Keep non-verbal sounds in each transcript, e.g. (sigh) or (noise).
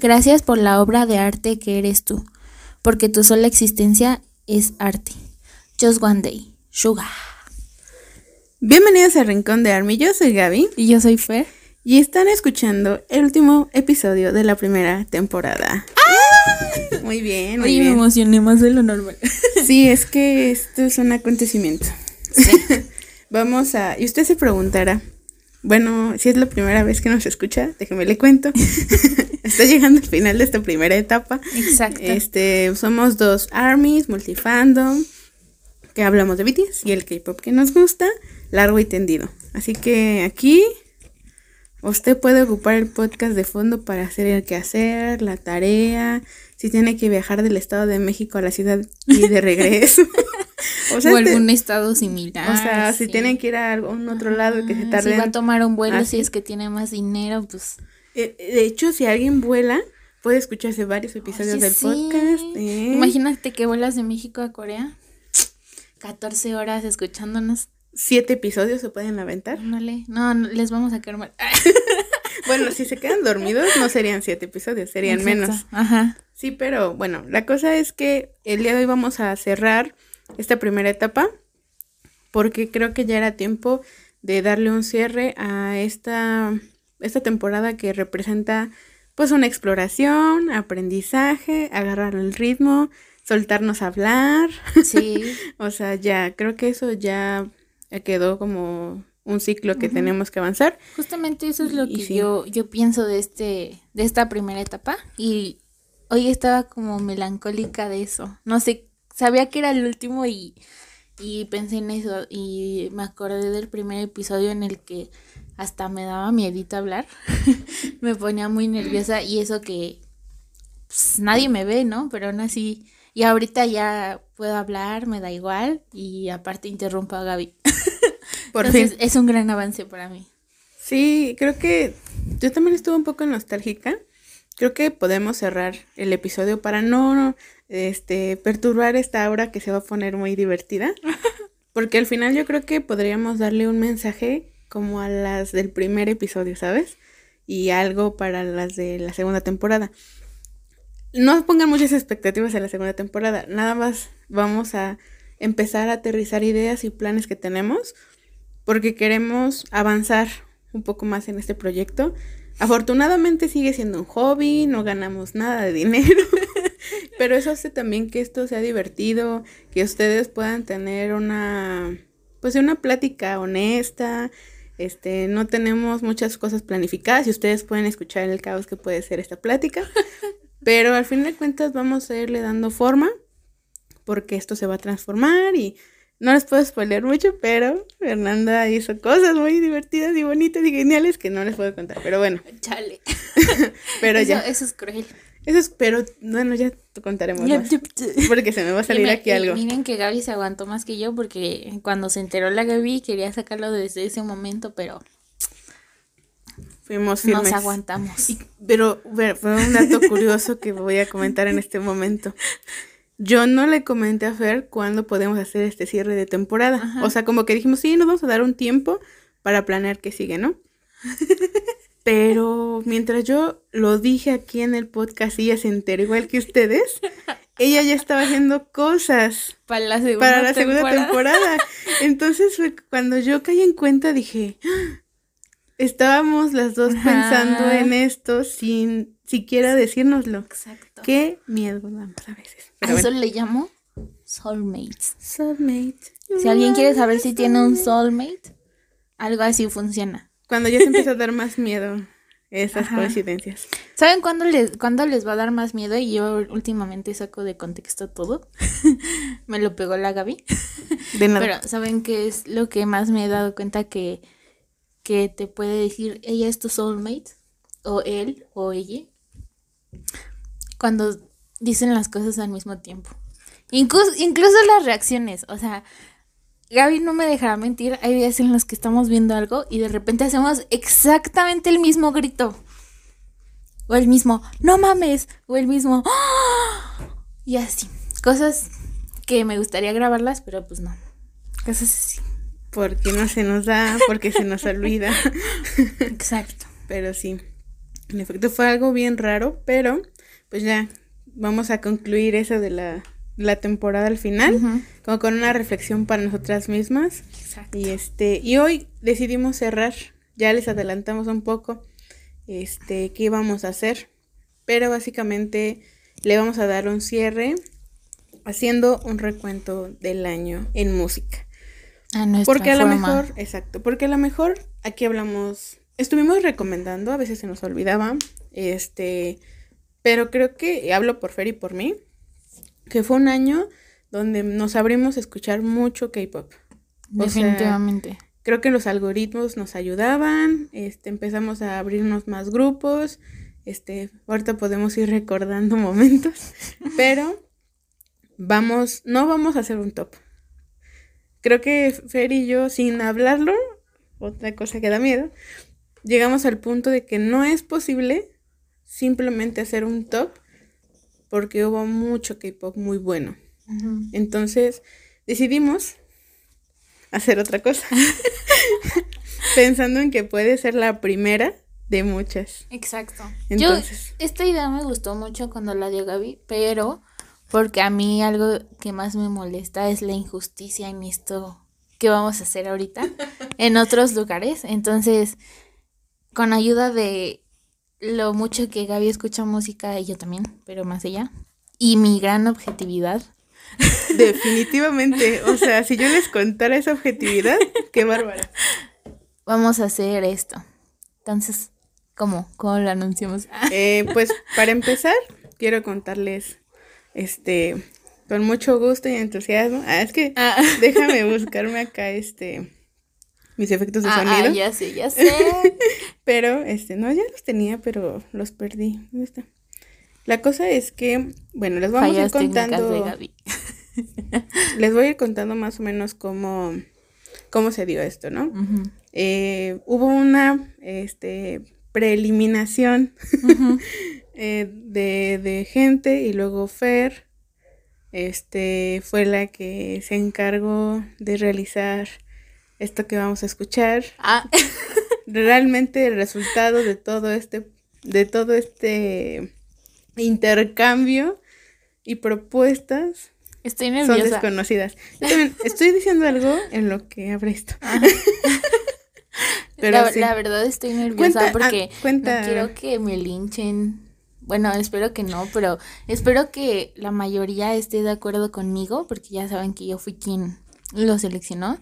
Gracias por la obra de arte que eres tú, porque tu sola existencia es arte. Just one day. Sugar. Bienvenidos al Rincón de Army, yo soy Gaby. Y yo soy Fer. Y están escuchando el último episodio de la primera temporada. Muy bien, muy Oye, me bien. emocioné más de lo normal. (laughs) Sí, es que esto es un acontecimiento. (laughs) Vamos a... Y usted se preguntará, bueno, si es la primera vez que nos escucha, déjeme le cuento. (laughs) Está llegando el final de esta primera etapa. Exacto. Este, somos dos armies, multifandom, que hablamos de BTS y el K-pop que nos gusta, largo y tendido. Así que aquí usted puede ocupar el podcast de fondo para hacer el quehacer, la tarea, si tiene que viajar del Estado de México a la ciudad y de (laughs) regreso. (laughs) o sea, o este- algún estado similar. o sea, si tienen que ir a algún otro lado que se tarden. Si va a tomar un vuelo, si es que tiene más dinero, pues. Eh, De hecho, si alguien vuela, puede escucharse varios episodios Oye, del sí. podcast. ¿eh? Imagínate que vuelas de México a Corea. (tsk) 14 horas escuchándonos. Siete episodios se pueden aventar. No, no, les vamos a caer mal. (laughs) (laughs) Bueno, si se quedan dormidos, no serían siete episodios, serían Exacto. menos. Ajá. Sí, pero bueno, la cosa es que el día de hoy vamos a cerrar esta primera etapa porque creo que ya era tiempo de darle un cierre a esta, esta temporada que representa pues una exploración, aprendizaje, agarrar el ritmo, soltarnos a hablar. Sí. (laughs) O sea, ya creo que eso ya quedó como un ciclo que tenemos que avanzar. Justamente eso es lo Y que sí. yo, yo pienso de este, de esta primera etapa. Y hoy estaba como melancólica de eso. No sé, sabía que era el último y, y pensé en eso. Y me acordé del primer episodio en el que hasta me daba miedito hablar. (laughs) me ponía muy nerviosa y eso que pues, nadie me ve, ¿no? Pero aún así. Y ahorita ya puedo hablar, me da igual. Y aparte interrumpo a Gaby. (laughs) Por Entonces, fin. es un gran avance para mí. Sí, creo que yo también estuve un poco nostálgica. Creo que podemos cerrar el episodio para no este perturbar esta aura que se va a poner muy divertida. (laughs) Porque al final yo creo que podríamos darle un mensaje como a las del primer episodio, ¿sabes? Y algo para las de la segunda temporada. No pongan muchas expectativas en la segunda temporada. Nada más vamos a empezar a aterrizar ideas y planes que tenemos porque queremos avanzar un poco más en este proyecto. Afortunadamente sigue siendo un hobby, no ganamos nada de dinero, (laughs) pero eso hace también que esto sea divertido, que ustedes puedan tener una, pues una plática honesta. Este, no tenemos muchas cosas planificadas y ustedes pueden escuchar el caos que puede ser esta plática, (laughs) pero al fin de cuentas vamos a irle dando forma porque esto se va a transformar y no les puedo spoiler mucho, pero Fernanda hizo cosas muy divertidas y bonitas y geniales que no les puedo contar. Pero bueno, Chale. (laughs) pero eso, ya. eso es cruel. Eso es, pero bueno, ya te contaremos más. Porque se me va a salir me- aquí algo. Miren que Gaby se aguantó más que yo porque cuando se enteró la Gaby quería sacarlo desde ese momento, pero Fuimos firmes. nos aguantamos. Y- pero ver, fue un dato curioso que voy a comentar en este momento. Yo no le comenté a Fer cuándo podemos hacer este cierre de temporada. Ajá. O sea, como que dijimos, sí, nos vamos a dar un tiempo para planear qué sigue, ¿no? (laughs) Pero mientras yo lo dije aquí en el podcast y ella se enteró igual que ustedes, ella ya estaba haciendo cosas Para la segunda para la segunda temporada. temporada. Entonces cuando yo caí en cuenta dije, "Ah, estábamos las dos Ajá. pensando en esto sin siquiera decírnoslo. Exacto. Qué miedo damos a veces. A eso le llamo soulmates. Soulmate. Si alguien quiere saber si tiene un soulmate, algo así funciona. Cuando ya se empieza a dar más miedo esas Ajá. coincidencias. ¿Saben cuándo les, cuándo les va a dar más miedo? Y yo últimamente saco de contexto todo. (laughs) Me lo pegó la Gaby. De nada. Pero ¿saben qué es lo que más me he dado cuenta que, que te puede decir ella es tu soulmate? O él o ella. Cuando dicen las cosas al mismo tiempo. Incluso, incluso las reacciones. O sea, Gaby no me dejará mentir. Hay días en los que estamos viendo algo y de repente hacemos exactamente el mismo grito. O el mismo, no mames. O el mismo, "¡Ah!". y así. Cosas que me gustaría grabarlas, pero pues no. Cosas así. Porque no se nos da, porque se nos olvida. (laughs) Exacto. Pero sí. En efecto, fue algo bien raro, pero pues ya vamos a concluir eso de la, la temporada al final, como con una reflexión para nosotras mismas. Exacto. Y este, y hoy decidimos cerrar, ya les adelantamos un poco este qué íbamos a hacer, pero básicamente le vamos a dar un cierre haciendo un recuento del año en música. A nuestra Porque a lo mejor, exacto, porque a lo mejor aquí hablamos, estuvimos recomendando, a veces se nos olvidaba, este, pero creo que, y hablo por Fer y por mí, que fue un año donde nos abrimos a escuchar mucho K-pop. Sea, Definitivamente. creo que los algoritmos nos ayudaban, este, empezamos a abrirnos más grupos, este, ahorita podemos ir recordando (laughs) momentos, pero vamos, no vamos a hacer un top. Creo que Fer y yo, sin hablarlo, otra cosa que da miedo, llegamos al punto de que no es posible simplemente hacer un top porque hubo mucho K-pop muy bueno. Entonces decidimos hacer otra cosa. (laughs) Pensando en que puede ser la primera de muchas. Exacto. Entonces. Yo, esta idea me gustó mucho cuando la dio Gaby, pero porque a mí algo que más me molesta es la injusticia en esto que vamos a hacer ahorita (laughs) en otros lugares. Entonces, con ayuda de lo mucho que Gaby escucha música, y yo también, pero más allá, y mi gran objetividad, (laughs) Definitivamente. O sea, si yo les contara esa objetividad, (laughs) qué bárbara. vamos a hacer esto. Entonces, ¿cómo? ¿Cómo lo anunciamos? (laughs) Eh, pues para empezar, quiero contarles, este, con mucho gusto y entusiasmo. Ah, es que Ah. déjame buscarme acá, este, mis efectos de Ah, ah, sonido. ya sé, ya (laughs) sé. Pero, este, no, ya los tenía, pero los perdí. ¿Dónde está? La cosa es que, bueno, les vamos a ir técnicas de contando, Gaby. (laughs) les voy a ir contando más o menos cómo, cómo se dio esto, ¿no? Eh, hubo una, este, preeliminación (laughs) eh, de, de gente y luego Fer, este, fue la que se encargó de realizar esto que vamos a escuchar. Ah, (laughs) realmente el resultado de todo este de todo este intercambio y propuestas estoy son desconocidas. Yo también estoy diciendo algo en lo que abre esto. (laughs) Pero la, sí. la verdad estoy nerviosa Cuenta, ah, porque cuenta. no quiero que me linchen. Bueno, espero que no, pero espero que la mayoría esté de acuerdo conmigo, porque ya saben que yo fui quien lo seleccionó,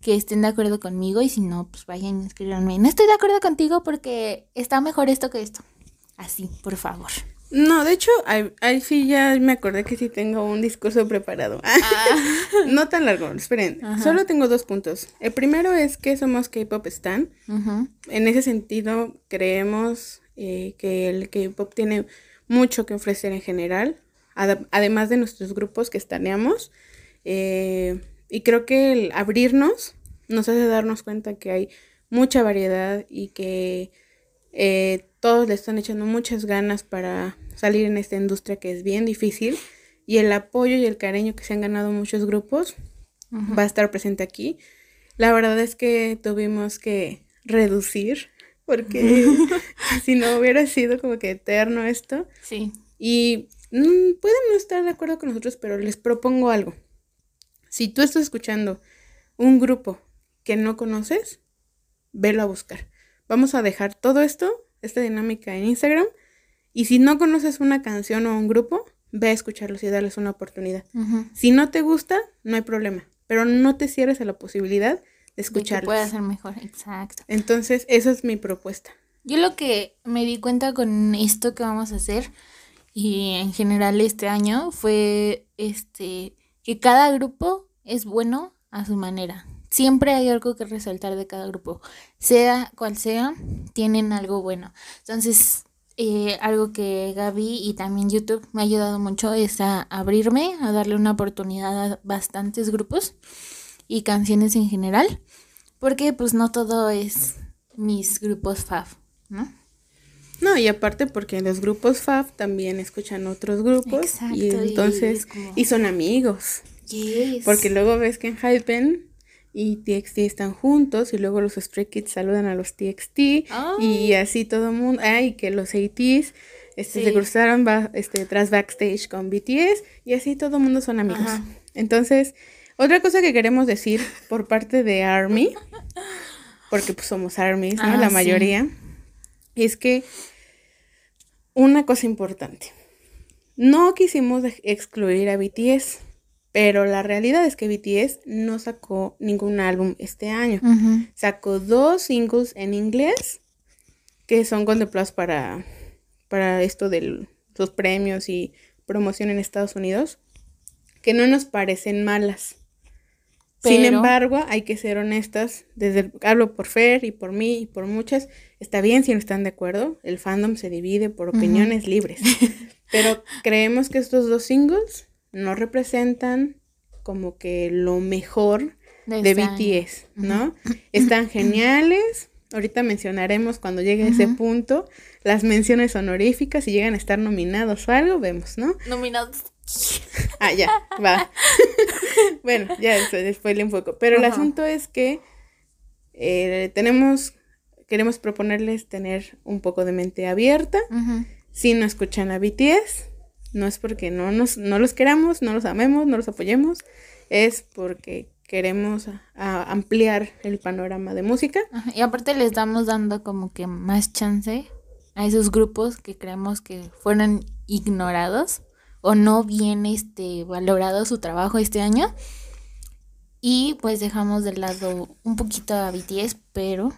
que estén de acuerdo conmigo y si no, pues vayan y escríbanme. No estoy de acuerdo contigo porque está mejor esto que esto. Así, por favor. No, de hecho, ahí, ahí sí ya me acordé que sí tengo un discurso preparado. (laughs) no tan largo, esperen. Ajá. Solo tengo dos puntos. El primero es que somos K-pop stan. En ese sentido, creemos eh, que el K-pop tiene mucho que ofrecer en general, ad- además de nuestros grupos que estaneamos. Eh, y creo que el abrirnos nos hace darnos cuenta que hay mucha variedad y que eh, todos le están echando muchas ganas para salir en esta industria que es bien difícil. Y el apoyo y el cariño que se han ganado muchos grupos va a estar presente aquí. La verdad es que tuvimos que reducir porque (laughs) (laughs) si no hubiera sido como que eterno esto. Sí. Y mm, pueden no estar de acuerdo con nosotros, pero les propongo algo. Si tú estás escuchando un grupo que no conoces, velo a buscar. Vamos a dejar todo esto, esta dinámica en Instagram. Y si no conoces una canción o un grupo, ve a escucharlos y darles una oportunidad. Si no te gusta, no hay problema, pero no te cierres a la posibilidad de escucharlos. pueda ser mejor, exacto. Entonces, esa es mi propuesta. Yo lo que me di cuenta con esto que vamos a hacer y en general este año fue este que cada grupo es bueno a su manera. Siempre hay algo que resaltar de cada grupo, sea cual sea, tienen algo bueno. Entonces, eh, algo que Gaby y también YouTube me ha ayudado mucho es a abrirme, a darle una oportunidad a bastantes grupos y canciones en general, porque pues no todo es mis grupos fav, ¿no? No, y aparte porque los grupos FAF también escuchan otros grupos y Exacto, y entonces como- y son amigos, Yes. porque luego ves que en Hypen y TXT están juntos y luego los Stray Kids saludan a los TXT y así todo el mundo, ay, que los ATs este, se cruzaron este, tras backstage con BTS y así todo el mundo son amigos. Entonces, otra cosa que queremos decir por parte de ARMY, (laughs) porque pues somos ARMYs, ¿no? La mayoría, es que una cosa importante, no quisimos excluir a BTS, pero la realidad es que BTS no sacó ningún álbum este año. Sacó dos singles en inglés que son contemplados para, para esto de los premios y promoción en Estados Unidos, que no nos parecen malas. Sin embargo, hay que ser honestas, desde hablo por Fer y por mí y por muchas, está bien si no están de acuerdo, el fandom se divide por opiniones libres, (laughs) pero creemos que estos dos singles no representan como que lo mejor de, BTS, ¿no? (clears throat) Están geniales, ahorita mencionaremos cuando llegue a ese punto las menciones honoríficas, si llegan a estar nominados o algo, vemos, ¿no? Nominados (laughs) ah, ya, va. (laughs) bueno, ya después le enfoco. Pero el asunto es que eh, tenemos, queremos proponerles tener un poco de mente abierta. Si no escuchan a BTS, no es porque no, nos, no los queramos, no los amemos, no los apoyemos, es porque queremos ampliar el panorama de música. Y aparte les estamos dando como que más chance a esos grupos que creemos que fueron ignorados o no bien este, valorado su trabajo este año. Y pues dejamos de lado un poquito a BTS, pero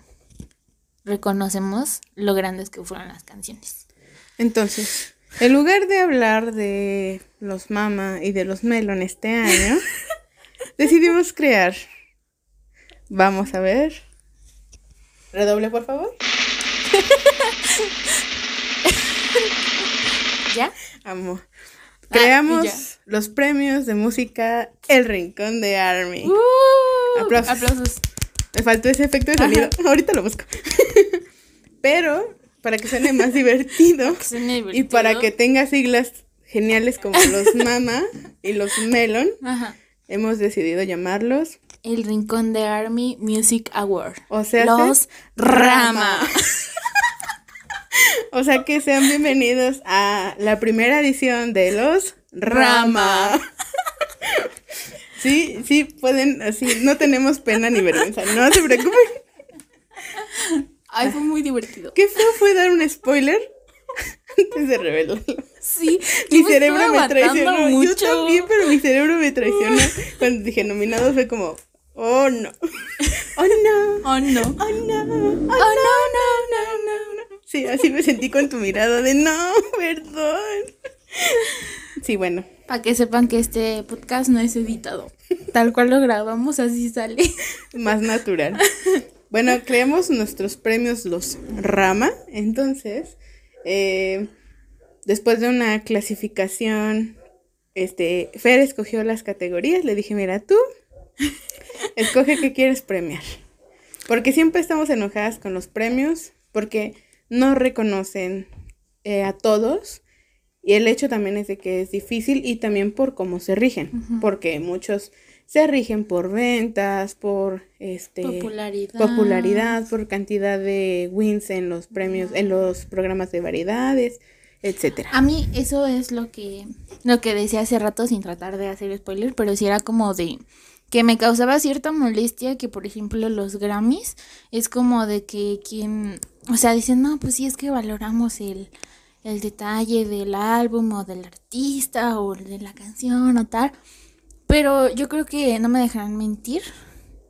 reconocemos lo grandes que fueron las canciones. Entonces, en lugar de hablar de los Mama y de los Melon este año, (laughs) decidimos crear. Vamos a ver. Redoble, por favor. (laughs) ¿Ya? Amo. Ah, Creamos los premios de música El Rincón de Army. Uh, aplausos. Me faltó ese efecto de sonido. (laughs) Ahorita lo busco. (laughs) Pero para que suene más (laughs) divertido, y para que tenga siglas geniales como los Mama y los Melon, hemos decidido llamarlos El Rincón de Army Music Award. O sea, los Rama. O sea que sean bienvenidos a la primera edición de los Rama. Sí, sí, pueden, así, no tenemos pena ni vergüenza, no se preocupen. Ay, fue muy divertido. ¿Qué fue? ¿Fue dar un spoiler? Antes de revelarlo. Sí, mi cerebro me traicionó. Mucho. Yo también, pero mi cerebro me traicionó. Cuando dije nominados fue como, oh no. Oh no. Oh no. Oh no. Oh no, no, no, no. no. Sí, así me sentí con tu mirada de no, perdón. Sí, bueno. Para que sepan que este podcast no es editado. Tal cual lo grabamos, así sale. (laughs) Más natural. Bueno, creamos nuestros premios los Rama. Entonces, eh, después de una clasificación, este, Fer escogió las categorías. Le dije, mira, tú, escoge qué quieres premiar. Porque siempre estamos enojadas con los premios, porque no reconocen eh, a todos. Y el hecho también es de que es difícil y también por cómo se rigen, porque muchos se rigen por ventas, por este popularidad, popularidad por cantidad de wins en los premios, en los programas de variedades, etcétera. A mí eso es lo que lo que decía hace rato sin tratar de hacer spoiler, pero sí era como de que me causaba cierta molestia que por ejemplo los Grammys es como de que quien o sea, dicen, no, pues sí es que valoramos el, el detalle del álbum o del artista o de la canción o tal. Pero yo creo que no me dejarán mentir.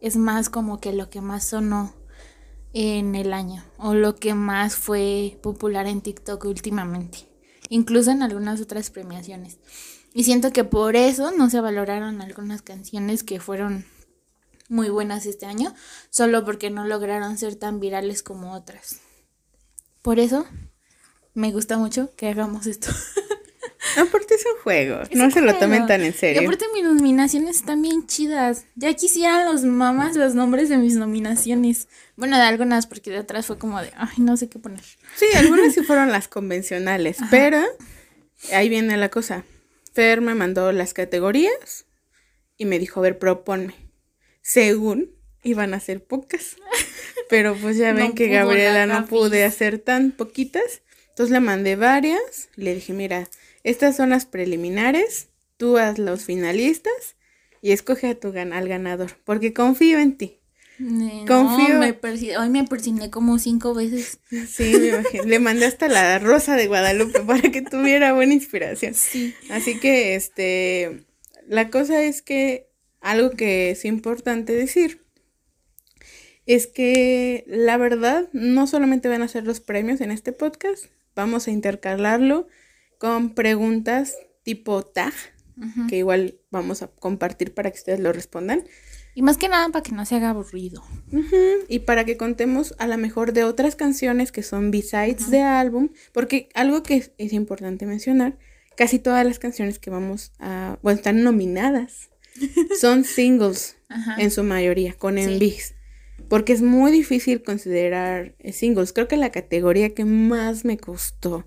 Es más como que lo que más sonó en el año o lo que más fue popular en TikTok últimamente. Incluso en algunas otras premiaciones. Y siento que por eso no se valoraron algunas canciones que fueron muy buenas este año, solo porque no lograron ser tan virales como otras. Por eso me gusta mucho que hagamos esto. (laughs) Aparte es un juego, no se lo tomen tan en serio. Y aparte mis nominaciones están bien chidas. Ya quisieran los mamás los nombres de mis nominaciones. Bueno, de algunas, porque de otras fue como de, ay, no sé qué poner. Sí, algunas sí (laughs) fueron las convencionales, pero ahí viene la cosa. Fer me mandó las categorías y me dijo, a ver, proponme. según iban a hacer pocas. (laughs) Pero pues ya ven No que Gabriela la no pude hacer tan poquitas. Entonces le mandé varias. Le dije, mira, estas son las preliminares. Tú haz los finalistas y escoge a tu gan- al ganador. Porque confío en ti. Confío- me hoy me persigné como cinco veces. Sí, me imagino. Le mandé hasta la rosa de Guadalupe (laughs) para que tuviera buena inspiración. Sí. Así que, este, la cosa es que algo que es importante decir es que la verdad no solamente van a ser los premios en este podcast, vamos a intercalarlo con preguntas tipo tag, que igual vamos a compartir para que ustedes lo respondan. Y más que nada para que no se haga aburrido. Y para que contemos a lo mejor de otras canciones que son B-sides de álbum, porque algo que es, es importante mencionar, casi todas las canciones que vamos a, bueno, están nominadas, (laughs) son singles en su mayoría, con Sí. Porque es muy difícil considerar eh, singles. Creo que la categoría que más me costó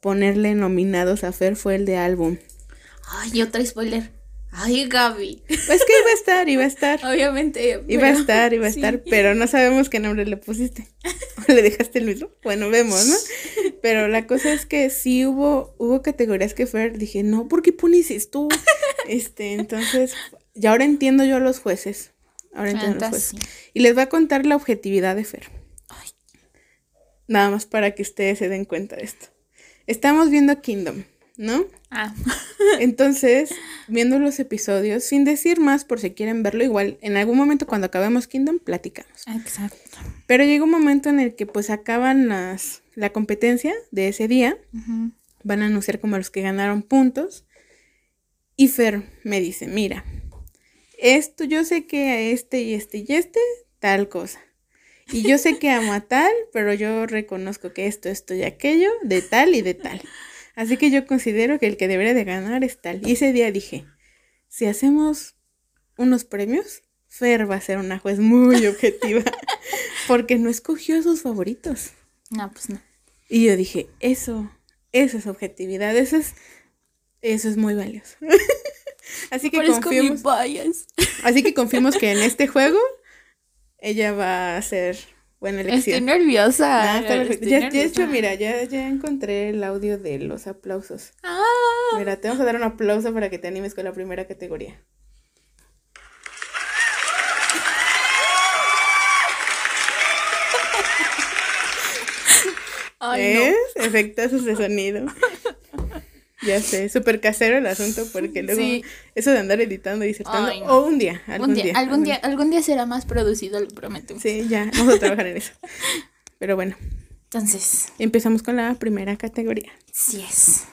ponerle nominados a Fer fue el de álbum. Ay, otra spoiler. Ay, Gaby. Pues que iba a estar, iba a estar. (laughs) Obviamente. Iba a estar, iba a sí. estar, pero no sabemos qué nombre le pusiste. ¿O le dejaste el mismo? Bueno, vemos, ¿no? Pero la cosa es que sí hubo, hubo categorías que Fer dije, no, ¿por qué pones esto? Este, entonces, y ahora entiendo yo a los jueces. Ahora entiendo sí. Y les voy a contar la objetividad de Fer. Ay. Nada más para que ustedes se den cuenta de esto. Estamos viendo Kingdom, ¿no? Ah, (laughs) Entonces, viendo los episodios, sin decir más por si quieren verlo, igual en algún momento cuando acabemos Kingdom, platicamos. exacto. Pero llega un momento en el que pues acaban las, la competencia de ese día, van a anunciar como los que ganaron puntos. Y Fer me dice, mira, esto yo sé que a este y este y este, tal cosa. Y yo sé que amo a tal, pero yo reconozco que esto, esto y aquello, de tal y de tal. Así que yo considero que el que debería de ganar es tal. Y ese día dije, si hacemos unos premios, Fer va a ser una juez muy (laughs) objetiva, porque no escogió a sus favoritos. No, pues no. Y yo dije, eso, eso es objetividad, eso es, eso es muy valioso. (laughs) así que bias. así que que en (laughs) este juego ella va a ser buena Estoy elección. nerviosa. Ah, está estoy Ya, ya, de hecho, nerviosa. mira, ya, ya encontré el audio de los aplausos. Ah, Mira, te vamos a dar un aplauso para que te animes con la primera categoría. (laughs) ay, ¿Ves? Efectazos de sonido. (laughs) Ya sé, súper casero el asunto porque luego Sí. eso de andar editando y disertando, Ay, no. o un día, algún Un día, día. algún día, algún día será más producido, lo prometo. Sí, ya, vamos a trabajar en eso. Pero bueno, Entonces, empezamos con la primera categoría. sí es.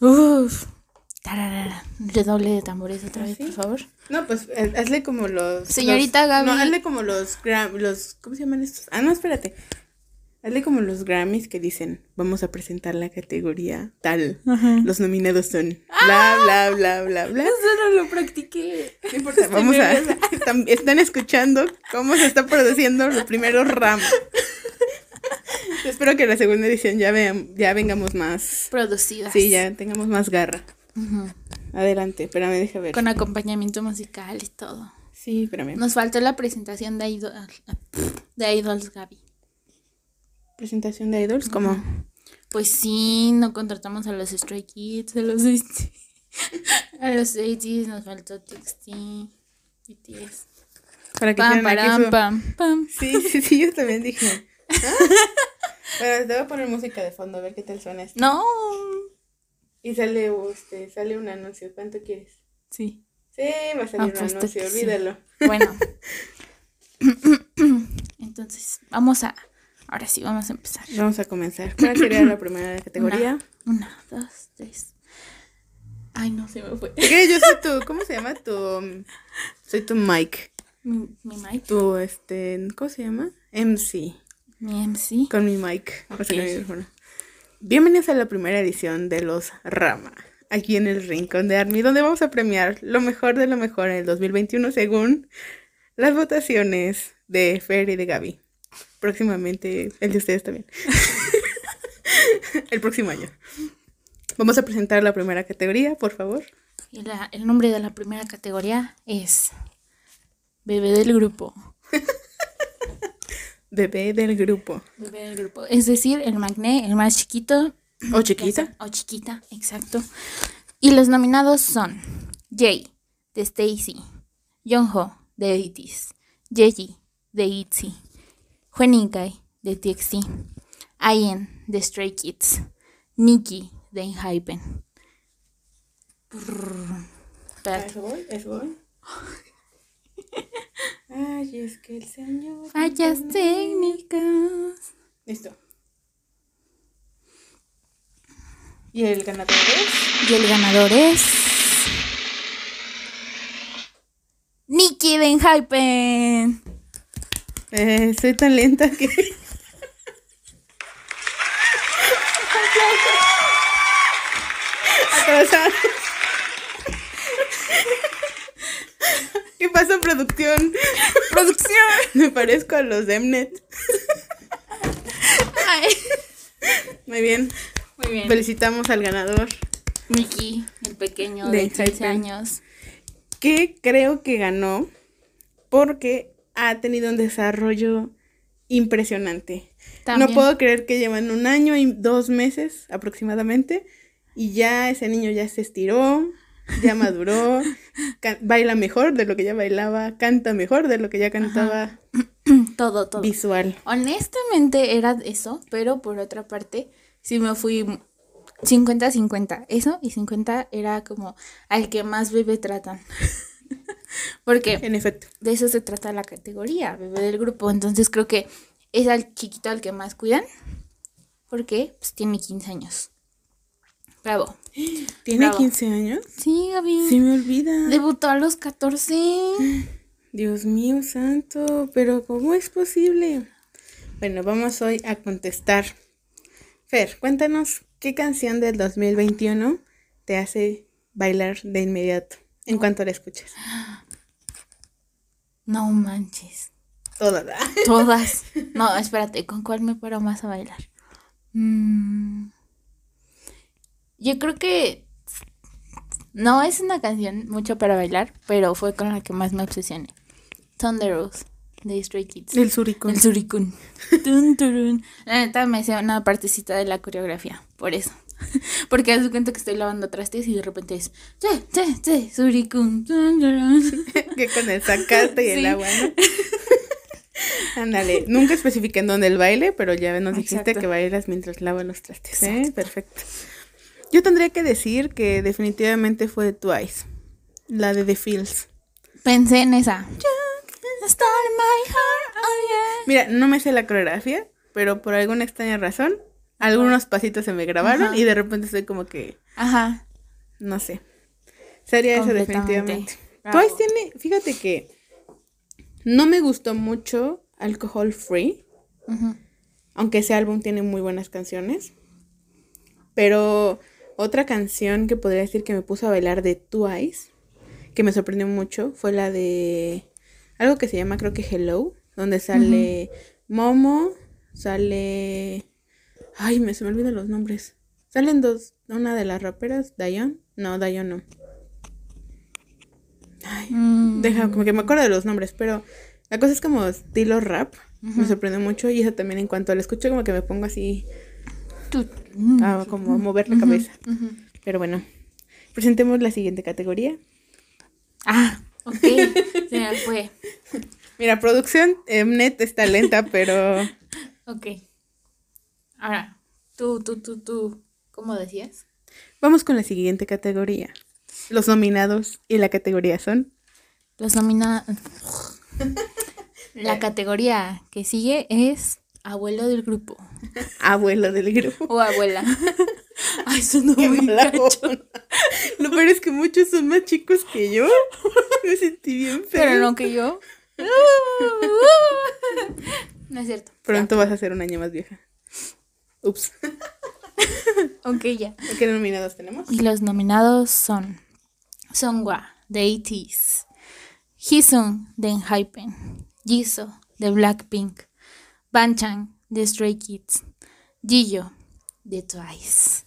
Uf. Tararara. Redoble de tambores otra vez, ¿Sí? por favor. No, pues eh, hazle como los. Señorita los- Gaby. No, hazle como los, gra- los. ¿Cómo se llaman estos? Ah, no, espérate. Hazle como los Grammys que dicen, vamos a presentar la categoría tal. Los nominados son bla, bla, bla, bla, bla. Eso no lo practiqué. No importa, Estoy vamos a. (laughs) Están, están escuchando cómo se está produciendo los primeros ramos. Espero que la segunda edición ya, vean, ya vengamos más. Producidas. Sí, ya tengamos más garra. Ujú. Adelante, espérame, deja ver. Con acompañamiento musical y todo. Sí, espérame. Nos faltó la presentación de, Idol, de Idols Gaby. Presentación de idols, como. Pues sí, no contratamos a los Stray Kids, a los (laughs) a los 80 nos faltó TXT, BTS. Para que Pam, hicieran aquí param, su- pam, pam. Sí, sí, sí, yo también dije. ¿Ah? Bueno, te voy a poner música de fondo, a ver qué tal suena esto. No. Y sale, este, sale un anuncio. ¿Cuánto quieres? Sí. Sí, va a salir un Apuesto anuncio, sí. olvídalo. Bueno. (laughs) (coughs) Entonces, vamos a. Ahora sí, vamos a empezar. Vamos a comenzar. ¿Cuál sería la primera categoría? Una, una, dos, tres. Ay, no, se me fue. ¿Qué? Yo soy tu, ¿cómo se llama? Tu, um, soy tu Mike. Mi, mi mic, Tu, este, ¿cómo se llama? MC. mi MC. Con mi mic. O sea, Ok. mi micrófono. Bienvenidos a la primera edición de Los Rama. Aquí en el Rincón de Army, donde vamos a premiar lo mejor de lo mejor en el 2021 según las votaciones de Fer y de Gaby. Próximamente el de ustedes también. (laughs) el próximo año. Vamos a presentar la primera categoría, por favor. Y la- el nombre de la primera categoría es bebé del grupo. (laughs) Bebé del grupo. Bebé del grupo. Es decir, el magné, el más chiquito. O chiquita. O chiquita, exacto. Y los nominados son Jay, de Stacy, Jongho, de ATEEZ, Yeji, de ITZY, Juanikai, de TXT, Ayen, de Stray Kids, Nikki, de Enhypen. Eso voy, eso voy. Ay, es que el señor. Fallas técnicas. Listo. ¿Y el ganador es? Y el ganador es. Nikki de Enhypen. Eh, soy tan lenta que. ¿Qué pasa, producción? Producción. Me parezco a los de Mnet. Ay. Muy bien. Muy bien. Felicitamos al ganador. Nikki, el pequeño De de 15 Enhypen. años. Que creo que ganó porque ha tenido un desarrollo impresionante. También. No puedo creer que llevan un año y dos meses aproximadamente y ya ese niño ya se estiró, ya maduró, (laughs) baila mejor de lo que ya bailaba, canta mejor de lo que ya cantaba (clears throat) Todo, todo. visual. Honestamente era eso, pero por otra parte, sí me fui 50-50. Eso y 50 era como al que más bebé tratan. (laughs) (laughs) Porque En efecto. de eso se trata la categoría, bebé del grupo. Entonces creo que es al chiquito al que más cuidan. Porque pues, tiene 15 años. Bravo. (gasps) ¿Tiene Bravo. 15 años? Sí, Gaby. Se me olvida. Debutó a los 14. (gasps) Dios mío santo, pero ¿cómo es posible? Bueno, vamos hoy a contestar. Fer, cuéntanos qué canción del 2021 te hace bailar de inmediato en cuanto la escuches. (gasps) No manches. Toda. ¿verdad? (laughs) Todas. No, espérate, ¿con cuál me paro más a bailar? Mm, yo creo que no es una canción mucho para bailar, pero fue con la que más me obsesioné. Thunder Rose de Stray Kids. El suricón. El suricún. (laughs) La neta me hacía una partecita de la coreografía, por eso. (laughs) Porque haz de cuenta que estoy lavando trastes y de repente es che, che, che, turun. (laughs) que con el sacate y el agua, ¿no? (laughs) Ándale, nunca especifiqué en dónde el baile, pero ya nos dijiste Exacto. que bailas mientras lavas los trastes, ¿eh? Perfecto. Yo tendría que decir que definitivamente fue Twice, la de The Feels. Pensé en esa. Oh. Mira, no me sé la coreografía, pero por alguna extraña razón, algunos pasitos se me grabaron Ajá. y de repente estoy como que, Ajá. no sé. Sería eso definitivamente. Bravo. Twice tiene, fíjate que no me gustó mucho Alcohol Free. Ujú. aunque ese álbum tiene muy buenas canciones. Pero otra canción que podría decir que me puso a bailar de Twice, que me sorprendió mucho, fue la de algo que se llama creo que Hello, donde sale Momo, sale... Ay, me se me olvidan los nombres. Salen dos, una de las raperas, Dayon. No, Dayon no. Ay, Mm, Deja, como que me acuerdo de los nombres, pero la cosa es como estilo rap. Me sorprendió mucho y eso también en cuanto la escucho como que me pongo así a como a mover la cabeza. Pero bueno, presentemos la siguiente categoría. Ah, ok. Se me fue. (laughs) Mira, producción Mnet está lenta, pero (laughs) Ok. Ahora, tú, tú, tú, tú, ¿cómo decías? vamos con la siguiente categoría. Los nominados y la categoría son Los nomina... (laughs) La categoría que sigue es abuelo del grupo. abuelo del grupo. O abuela. (laughs) Ay, Qué muy. Lo peor es que muchos son más chicos que yo. (laughs) Me sentí bien feo. Pero no que yo. No es cierto. Pronto vas a ser un año más vieja. Ups. (laughs) Ok, ya. ¿Qué nominados tenemos? Y los nominados son Songwa de ATEEZ, Jisung de Enhypen, Jisoo de Blackpink, Banchan de Stray Kids, Jihyo de Twice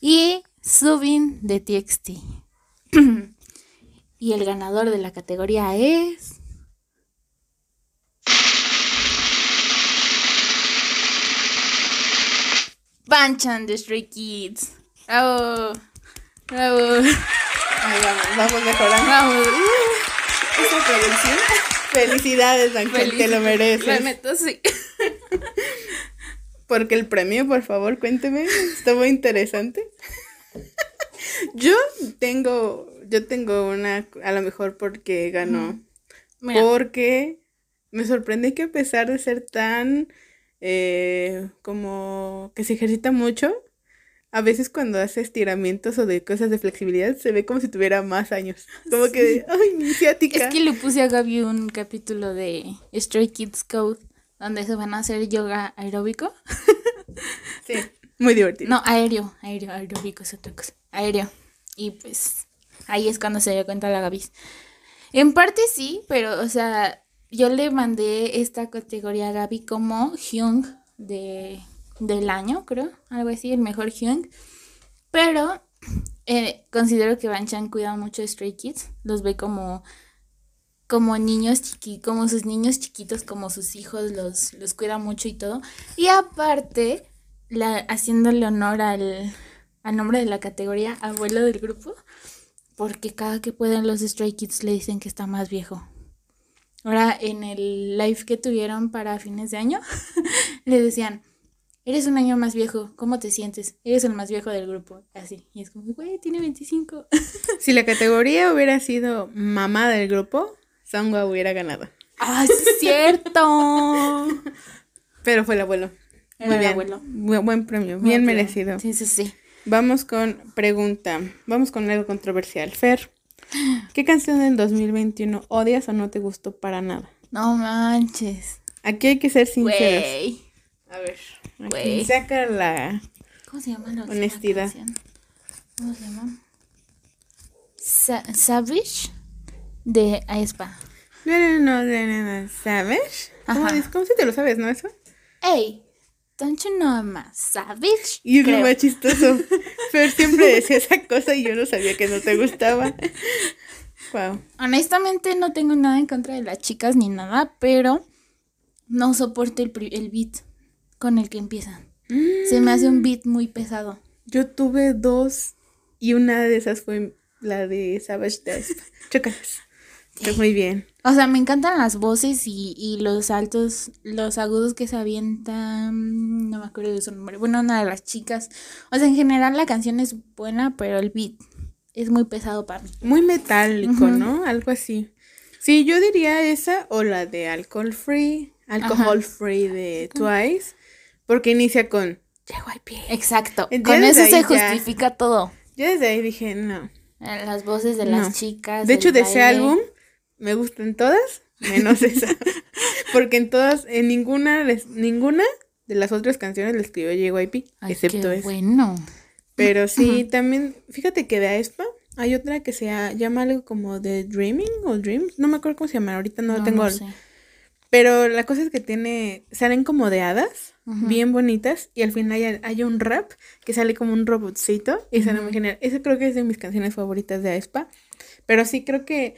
y Subin de TXT. (clears throat) y el ganador de la categoría es Banchan de Stray Kids. Bravo. Bravo. Ahí vamos, vamos mejorando. Vamos. Esa producción. Felicidades, Ángel, que lo La mereces. neta, sí. Porque el premio, por favor, cuénteme. Está muy interesante. Yo tengo, yo tengo una, a lo mejor porque ganó. Mira, Porque me sorprende que a pesar de ser tan eh, como que se ejercita mucho, a veces cuando hace estiramientos o de cosas de flexibilidad se ve como si tuviera más años. (laughs) Como que, ay, mi ciática. es que le puse a Gaby un capítulo de Stray Kids Code donde se van a hacer yoga aeróbico. (laughs) Sí, muy divertido. No, aéreo, aéreo, aeróbico es otra cosa. Aéreo. Y pues ahí es cuando se dio cuenta la Gaby. En parte sí, pero o sea, yo le mandé esta categoría a Gaby como Hyung de, del año, creo, algo así, el mejor Hyung. Pero eh, considero que Banchan cuida mucho de Stray Kids, los ve como como niños chiqui, como sus niños chiquitos, como sus hijos, los, los cuida mucho y todo. Y aparte, la, haciéndole honor al, al nombre de la categoría, abuelo del grupo, porque cada que pueden los Stray Kids le dicen que está más viejo. Ahora, en el live que tuvieron para fines de año, (laughs) le decían, eres un año más viejo, ¿cómo te sientes? Eres el más viejo del grupo, así. Y es como, güey, tiene 25. (laughs) Si la categoría hubiera sido mamá del grupo, Sangwa hubiera ganado. ¡Ah, es cierto! (laughs) Pero fue el abuelo. Era Muy el bien. abuelo. Bu- buen premio, bien Muy merecido. Sí, sí, sí. Vamos con pregunta. Vamos con algo controversial. Fer, ¿qué canción del 2021 odias o no te gustó para nada? No manches. Aquí hay que ser sinceros. Güey. A ver, aquí saca la... ¿Cómo se llama la Honestidad. ¿Cómo se llama? Sa- Savage de Aespa. No, no, no, no, no, no, ¿sabes? ¿Cómo? ¿Cómo si te lo sabes, no eso? Hey, don't you know I'm a savage? Y es lo más chistoso. (laughs) Fer siempre decía esa cosa y yo no sabía que no te gustaba. Wow. Honestamente no tengo nada en contra de las chicas ni nada, pero no soporto el, el beat con el que empiezan. Se me hace un beat muy pesado. Yo tuve dos y una de esas fue la de Savage Death. (laughs) Chócalas. Está muy bien. O sea, me encantan las voces y, y los altos, los agudos que se avientan. No me acuerdo de su nombre. Bueno, una de las chicas. O sea, en general la canción es buena, pero el beat es muy pesado para mí. Muy metálico, ¿no? Algo así. Sí, yo diría esa o la de Alcohol Free, Alcohol Free de Twice, porque inicia con JYP. Exacto. Con eso se ya- justifica todo. Yo desde ahí dije, no. Eh, Las voces de No. las chicas. De hecho, de ese álbum me gustan todas, menos esa. (laughs) Porque en todas, en ninguna, les- ninguna de las otras canciones le escribió JYP, Ay, excepto esa. bueno. Pero sí, también, fíjate que de Aespa hay otra que se llama algo como de Dreaming o Dreams, no me acuerdo cómo se llama, ahorita no, lo tengo. sé. Pero la cosa es que tiene, salen como de hadas, bien bonitas, y al final hay, hay un rap que sale como un robotcito, y sale muy genial. Esa creo que es de mis canciones favoritas de Aespa, pero sí creo que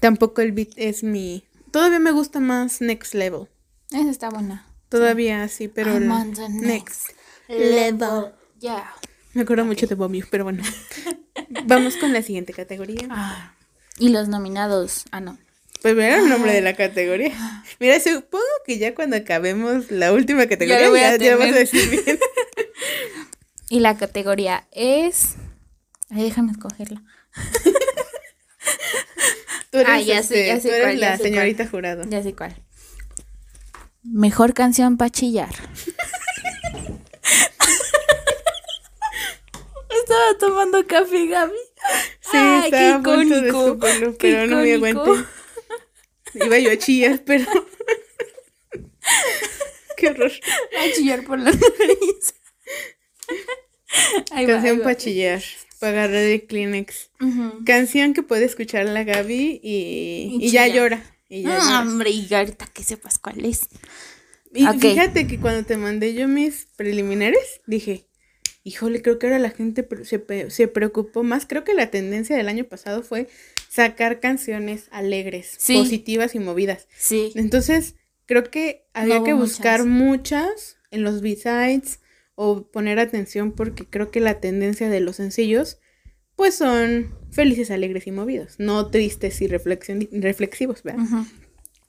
tampoco el beat es mi... Todavía me gusta más Next Level, Esa está buena. todavía sí, pero... Next. Level. Ya. Me acuerdo mucho de Bombi, pero bueno. (laughs) Vamos con la siguiente categoría. Ah. Y los nominados. Ah, no. Pues mira el nombre de la categoría. Mira, supongo que ya cuando acabemos la última categoría voy ya, a ya vas a decir bien. (laughs) Y la categoría es. Ay, déjame escogerla. (laughs) Tú eres, Ah, ya sé, este, ya sé tú eres cuál, ya la sé señorita jurado. Ya sé cuál. Mejor canción para chillar. (laughs) Estaba tomando café, Gaby. Sí, Ay, estaba qué de icónico, escuparlo, qué pero no me aguanté. Iba yo a chillar, pero... (laughs) Qué horror. A chillar por la nariz. Ahí Canción para chillar, para agarrar el Kleenex. Canción que puede escuchar la Gaby y, Y y ya llora. Y ya Ah, llora. hombre, y ahorita que sepas cuál es. Y fíjate que cuando te mandé yo mis preliminares, dije, híjole, creo que ahora la gente se, se preocupó más. Creo que la tendencia del año pasado fue sacar canciones alegres, Sí. positivas y movidas. Sí. Entonces, creo que había No que buscar muchas. muchas en los B-sides o poner atención porque creo que la tendencia de los sencillos pues son felices, alegres y movidos, no tristes y reflexivos, ¿verdad?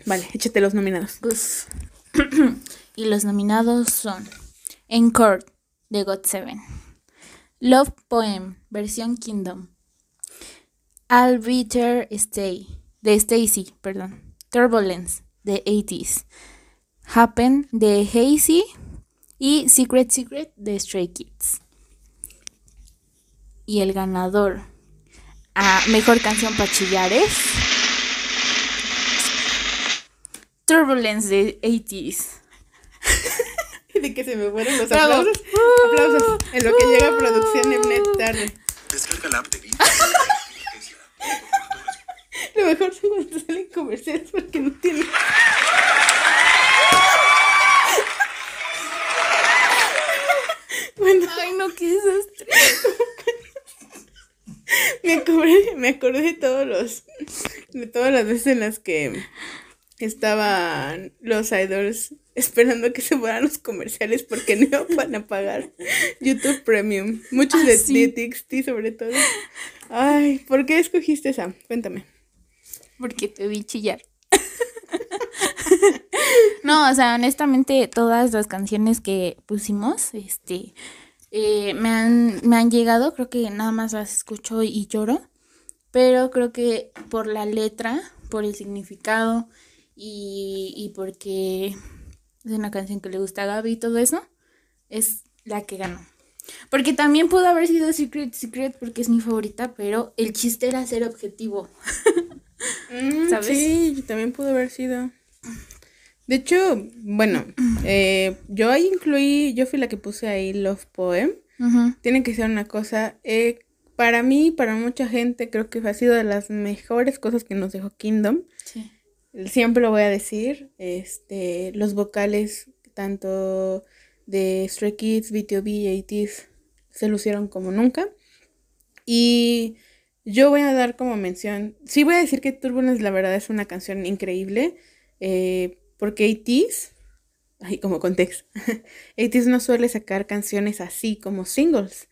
Vale, échate los nominados. (clears throat) y los nominados son Encore de God Seven, Love Poem, versión Kingdom, I'll Stay, de Stacy, perdón, Turbulence, de 80s, Happen, de Hazy y Secret Secret, de Stray Kids. Y el ganador a Mejor Canción para Chillares, Turbulence, de 80s. (laughs) de que se me fueron los aplausos. Aplausos. En lo que llega producción en net tarde. Descarga la app de (laughs) Lo mejor es cuando salen comerciales porque no tienen. (laughs) Ay, no, qué desastre. (laughs) me acordé, me acordé de todos los. de todas las veces en las que estaban los idols esperando que se fueran los comerciales porque no van a pagar YouTube Premium. Muchos de, ah, TXT sobre todo. Ay, ¿por qué escogiste esa? Cuéntame. Porque te vi chillar. (laughs) (laughs) no, o sea, honestamente todas las canciones que pusimos, este, eh, me, han, me han llegado, creo que nada más las escucho y lloro, pero creo que por la letra, por el significado y, y porque es una canción que le gusta a Gaby y todo eso, es la que ganó. Porque también pudo haber sido Secret Secret porque es mi favorita, pero el chiste era ser objetivo. (laughs) Mm, ¿Sabes? Sí, también pudo haber sido. De hecho, bueno, eh, yo ahí incluí, yo fui la que puse ahí Love Poem. Tiene que ser una cosa, eh, para mí, para mucha gente, creo que ha sido de las mejores cosas que nos dejó Kingdom. Sí siempre lo voy a decir, este, los vocales tanto de Stray Kids, BTOB y ATEEZ se lucieron como nunca. Y yo voy a dar como mención, sí voy a decir que Turbulence la verdad es una canción increíble, eh, porque ATEEZ, ahí como contexto, (laughs) ATEEZ no suele sacar canciones así como singles.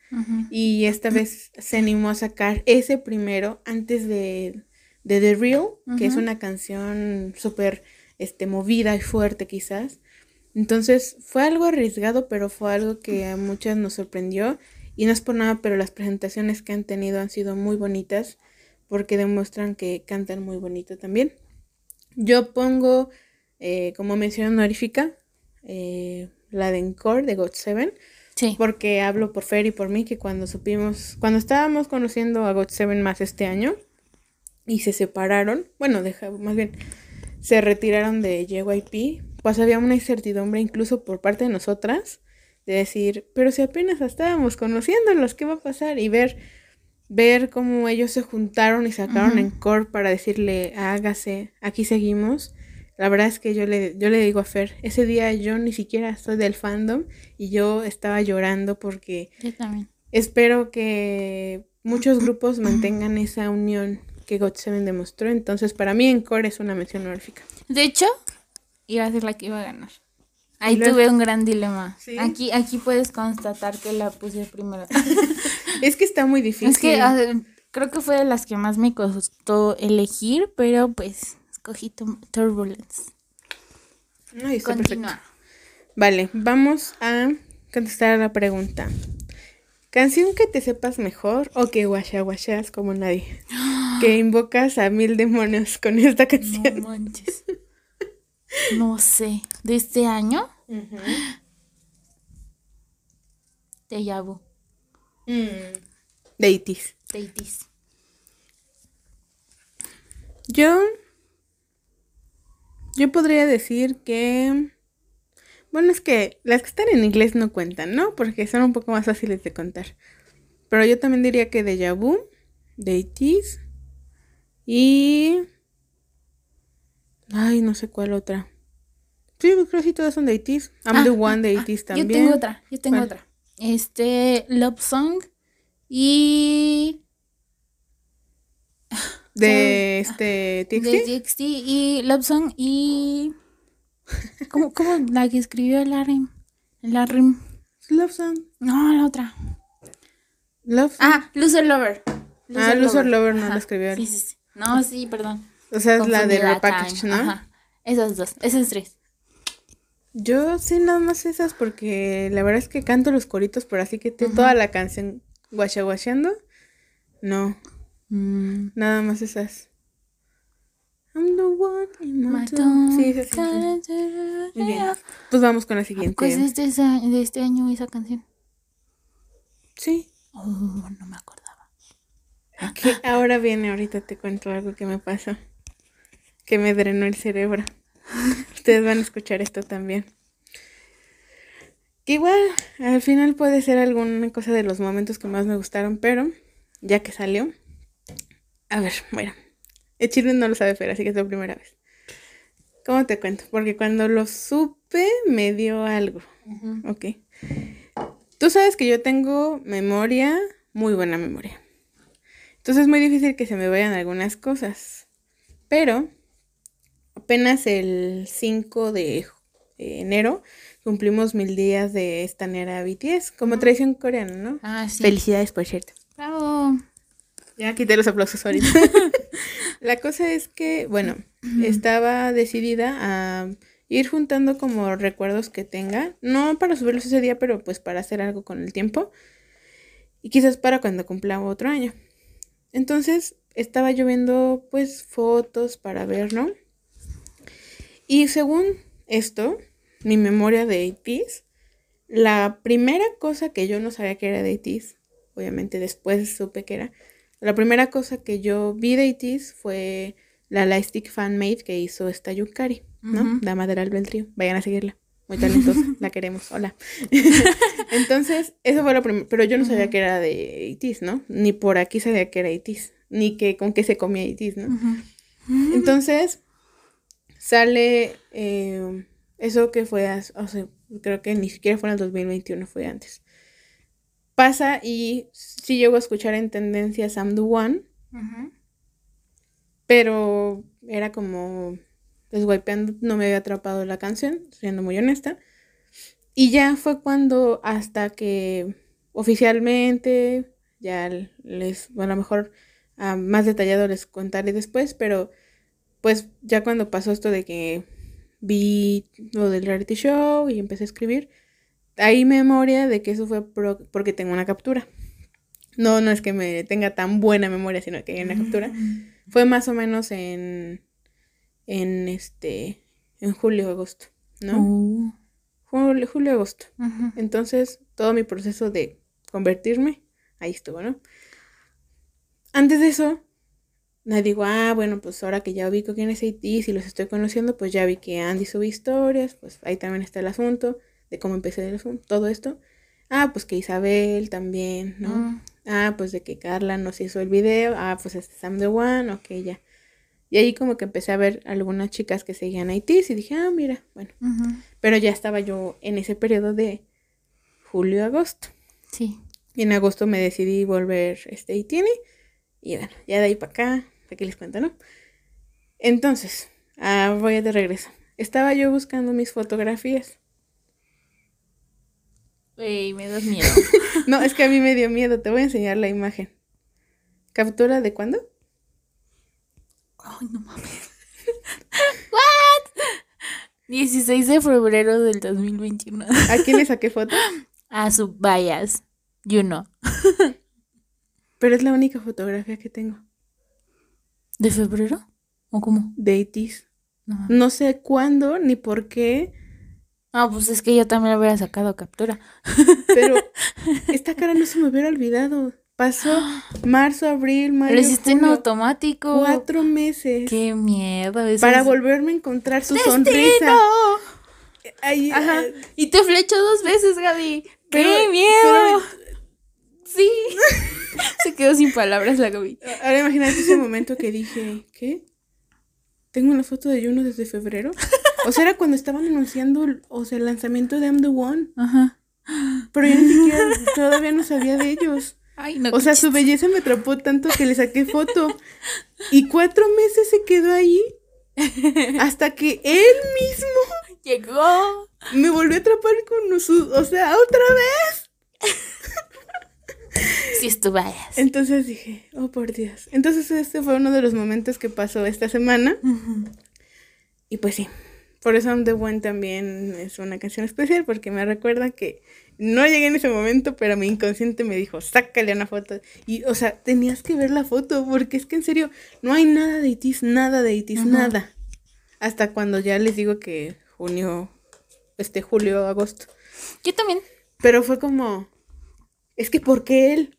Y esta vez se animó a sacar ese primero antes de de The Real, que es una canción súper este, movida y fuerte quizás. Entonces fue algo arriesgado, pero fue algo que a muchas nos sorprendió. Y no es por nada, pero las presentaciones que han tenido han sido muy bonitas porque demuestran que cantan muy bonito también. Yo pongo eh, como mención honorífica eh, la de Encore de God Seven. Sí. Porque hablo por Fer y por mí que cuando supimos, cuando estábamos conociendo a God Seven más este año, y se separaron, bueno, deja, más bien, se retiraron de JYP, pues había una incertidumbre incluso por parte de nosotras de decir, pero si apenas estábamos conociéndolos, ¿qué va a pasar? Y ver, ver cómo ellos se juntaron y sacaron en core para decirle, hágase, aquí seguimos. La verdad es que yo le, yo le digo a Fer, ese día yo ni siquiera soy del fandom y yo estaba llorando porque espero que muchos (clears throat) grupos mantengan esa unión que God Seven demostró. Entonces, para mí, Encore es una mención honorífica. De hecho, iba a ser la que iba a ganar. Ahí tuve un gran dilema. Aquí, aquí puedes constatar que la puse primero. (laughs) es que está muy difícil. Es que creo que fue de las que más me costó elegir, pero pues escogí Turbulence. Continúa. Vale, vamos a contestar a la pregunta. Canción que te sepas mejor o que guachas como nadie. (gasps) Que invocas a mil demonios con esta canción. No manches. No sé. ¿De este año? Te llamo. Mm. Deitis. Deitis. Yo. Yo podría decir que. Bueno, es que las que están en inglés no cuentan, ¿no? Porque son un poco más fáciles de contar. Pero yo también diría que de Vu, Deities y... Ay, no sé cuál otra. Sí, creo que sí todas son de I'm ah, the one de ah, también. Yo tengo otra, yo tengo otra. Este, Love Song y... De este TXT. De TXT y Love Song y... (laughs) ¿Cómo, cómo la que escribió el Arim? El Arim. Love Song. No, la otra. Love. Ah, Loser Lover. Ah, Loser Lover no Ajá. la escribió él. Sí, sí, sí. No, sí, perdón. O sea, es la de Repackage. ¿no? Ajá. Esas dos, esas tres. Yo sí, nada más esas porque la verdad es que canto los coritos, pero así que toda la canción guachaguacheando, no, Mm. nada más esas. I'm the one in my. Sí, tongue canciones. can't- Muy bien. Pues vamos con la ¿A siguiente. poco es de este, esa- de este año esa canción? Sí. Oh, no me acordaba. Ahora viene, ahorita te cuento algo que me pasó. Que me drenó el cerebro. (laughs) Ustedes van a escuchar esto también. Que igual, al final puede ser alguna cosa de los momentos que más me gustaron, pero ya que salió. A ver, bueno. El chile no lo sabe, pero así que es la primera vez. ¿Cómo te cuento? Porque cuando lo supe, me dio algo. Ok. Tú sabes que yo tengo memoria, muy buena memoria. Entonces es muy difícil que se me vayan algunas cosas. Pero apenas el 5 de enero cumplimos mil días de esta era BTS, como tradición coreana, ¿no? Ah, sí. Felicidades, por cierto. Bravo. Ya quité los aplausos ahorita. (laughs) La cosa es que, bueno, estaba decidida a ir juntando como recuerdos que tenga, no para subirlos ese día, pero pues para hacer algo con el tiempo y quizás para cuando cumpla otro año. Entonces estaba yo viendo pues fotos para ver, ¿no? Y según esto, mi memoria de 80s, la primera cosa que yo no sabía que era de 80s, obviamente después supe que era, la primera cosa que yo vi de 80s fue la Lightstick Fanmade que hizo esta Yukari, ¿no? Ujú. Dama del Trío. Vayan a seguirla. Muy talentosa, (laughs) la queremos. Hola. (laughs) Entonces, eso fue lo primero. Pero yo no sabía que era de 80s, ¿no? Ni por aquí sabía que era 80s. Ni que con qué se comía 80s, ¿no? Entonces, sale eh, eso que fue, o sea, creo que ni siquiera fue en el 2021, fue antes. Pasa y sí llego a escuchar en tendencia Sam the One, pero era como deswipeando, no me había atrapado la canción, siendo muy honesta. Y ya fue cuando hasta que oficialmente, ya les, bueno, a lo mejor ah, más detallado les contaré después, pero pues ya cuando pasó esto de que vi lo del reality show y empecé a escribir, hay memoria de que eso fue porque tengo una captura. No, no es que me tenga tan buena memoria, sino que hay una captura. Fue más o menos en, en este, en julio, agosto, ¿no? Uh, Julio, julio, agosto. ujú. Entonces, todo mi proceso de convertirme, ahí estuvo, ¿no? Antes de eso, me digo, ah, bueno, pues ahora que ya ubico quién es AT, si los estoy conociendo, pues ya vi que Andy sube historias, pues ahí también está el asunto, de cómo empecé el todo esto. Ah, pues que Isabel también, ¿no? Mm. Ah, pues de que Carla nos hizo el video. Ah, pues este Sam the One, ok, ya. Y ahí como que empecé a ver algunas chicas que seguían a ITs y dije, ah, mira, bueno. Pero ya estaba yo en ese periodo de julio-agosto. Sí. Y en agosto me decidí volver este ITN. Y bueno, ya de ahí para acá, aquí les cuento, ¿no? Entonces, ah, voy de regreso. Estaba yo buscando mis fotografías. Ey, me das miedo. (laughs) No, es que a mí me dio miedo. Te voy a enseñar la imagen. ¿Captura de cuándo? Ay, no mames. (laughs) What? 16 de febrero del 2021. (laughs) ¿A quién le saqué foto? A su bias. You know. Pero es la única fotografía que tengo ¿De febrero? ¿O cómo? de ITs. No. No sé cuándo ni por qué, Ah, pues es que yo también hubiera sacado captura. pero (laughs) esta cara no se me hubiera olvidado. Pasó marzo, abril, mayo, Lo hiciste en automático. cuatro meses Qué miedo. para es- volverme a encontrar su ¡Destino! sonrisa. Ay, Ajá. ay, Y te flechó dos veces, Gaby. ¡Qué Pero- miedo! Sí. (laughs) Se quedó sin palabras la Gaby. Ahora imagínate ese momento que dije, ¿qué? ¿Tengo una foto de Juno desde febrero? (laughs) O sea, era cuando estaban anunciando el- o sea, el lanzamiento de I'm the One. Ajá. Pero yo ni siquiera todavía no sabía de ellos. Ay, no. O sea, su belleza me atrapó tanto que le saqué foto. Y cuatro meses se quedó ahí. Hasta que él mismo Llegó. Me volvió a atrapar con su, o sea, otra vez. Si estuvieras. Entonces dije, oh por Dios. Entonces este fue uno de los momentos que pasó esta semana. Y pues sí, por eso The One también es una canción especial porque me recuerda que no llegué en ese momento, pero mi inconsciente me dijo, sácale una foto. Y, o sea, tenías que ver la foto porque es que en serio, no hay nada de itis, nada de itis, nada. Hasta cuando ya les digo que junio, este julio, agosto. Yo también. Pero fue como, es que ¿por qué él?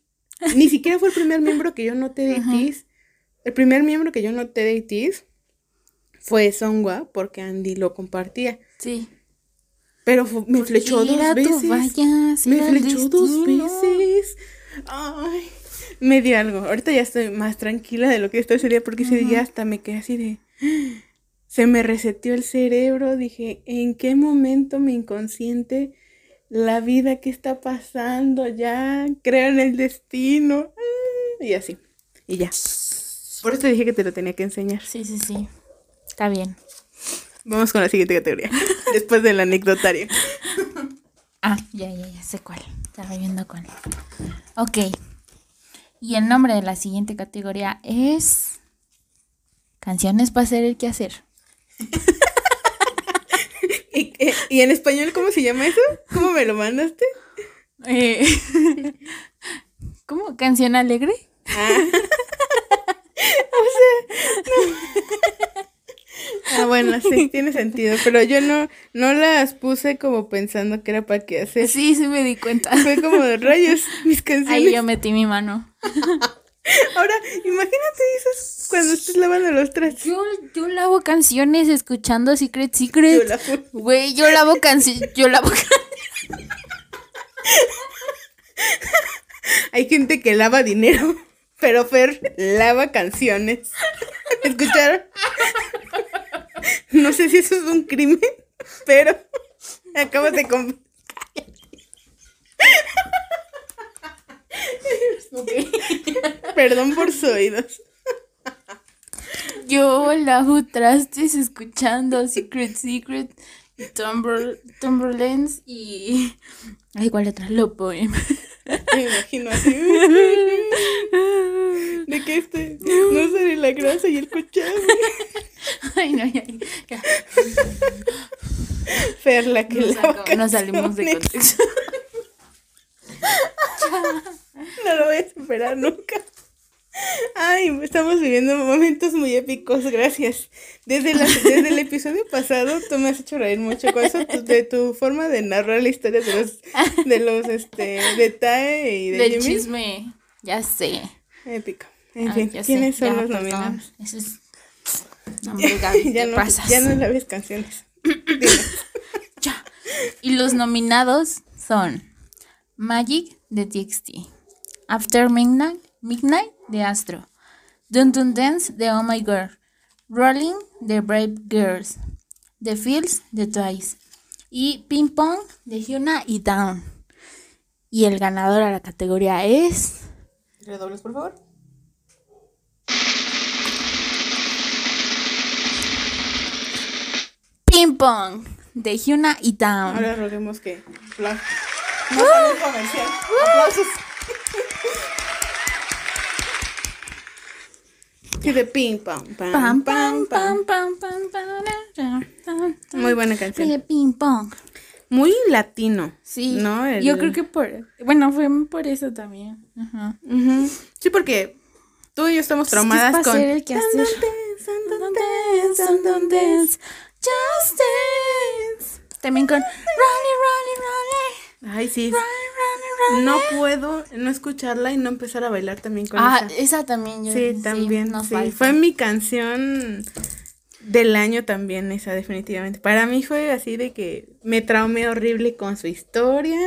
Ni siquiera fue el primer miembro que yo noté de (laughs) itis. El primer miembro que yo noté de itis fue Songwa porque Andy lo compartía. Sí. Pero fu- me Porque flechó dos veces. me flechó dos veces. Ay, me dio algo. Ahorita ya estoy más tranquila de lo que estoy ese día porque ese día hasta me quedé así de... (gasps) Se me reseteó el cerebro. Dije, ¿en qué momento mi inconsciente, la vida que está pasando ya, creo en el destino? Ah, Y así. Y ya. Por eso te dije que te lo tenía que enseñar. Sí, sí, sí. Está bien. Vamos con la siguiente categoría. (laughs) Después del anecdotario. Ah, ya, ya, ya sé cuál. Estaba viendo cuál. Ok. Y el nombre de la siguiente categoría es. Canciones para hacer el quehacer. (laughs) ¿Y, eh, ¿Y en español cómo se llama eso? ¿Cómo me lo mandaste? Eh, (laughs) ¿Cómo? ¿Canción alegre? Ah, bueno, sí, (laughs) tiene sentido. Pero yo no, no las puse como pensando que era para qué hacer. Sí, sí me di cuenta. Fue como de rayos, mis canciones. Ahí yo metí mi mano. (laughs) Ahora, imagínate eso cuando estés lavando los trastes. Yo, yo lavo canciones escuchando Secret Secret. Yo lavo. Güey, yo lavo canciones. Yo lavo (laughs) Hay gente que lava dinero, pero Fer lava canciones. ¿Escucharon? No sé si eso es un crimen, pero acabas de... com- Perdón por sus oídos. Yo lavo trastes escuchando Secret Secret y Tumblr, Tumblrlands y. Ay, ¿cuál otra? Lo. (laughs) Me imagino así. De que este no sale la grasa y el cochado. (laughs) Ay, no, ya, ya. Fer, la que Nos, salimos de contexto. (laughs) No lo voy a superar nunca. Ay, estamos viviendo momentos muy épicos, gracias. Desde, la- desde el episodio pasado tú me has hecho reír mucho con eso, tu- de tu forma de narrar la historia de los, de los, este, de Tae y de Del Jimin. chisme. Ya sé. Épico. En Ah, fin, sé. ¿quiénes son Ya, los perdón. nominados? Eso es. (laughs) No, ya, te no, pasas. ya no laves canciones. (laughs) Ya. Y los nominados son Magic de TXT, After Midnight, Midnight de Astro, Dun Dun Dance de Oh My Girl, Rolling de Brave Girls, The Fields de Twice y Ping Pong de Hyuna y Down. Y el ganador a la categoría es ¿Redobles, por favor? Ping Pong de Hyuna y Down. Ahora roguemos que. No. Aplausos. Y de ping pong. Pam, Pam, pam, pam, pam. pam. Muy buena canción. De ping pong. Muy latino. Sí. ¿No? El- Yo creo que por. Bueno, fue por eso también. Ajá. Ujú. Sí, porque tú y yo estamos Es que es traumadas pa' con. hacer el quehacer. Dun, dun, dance, Dance, dance. Just dance. También con Rolly, Rolly, Rolly. Ay, sí. No puedo no escucharla y no empezar a bailar también con Ah, esa. esa también yo. Sí, también. sí. Fue mi canción del año también, esa definitivamente. Para mí fue así de que me traumé horrible con su historia.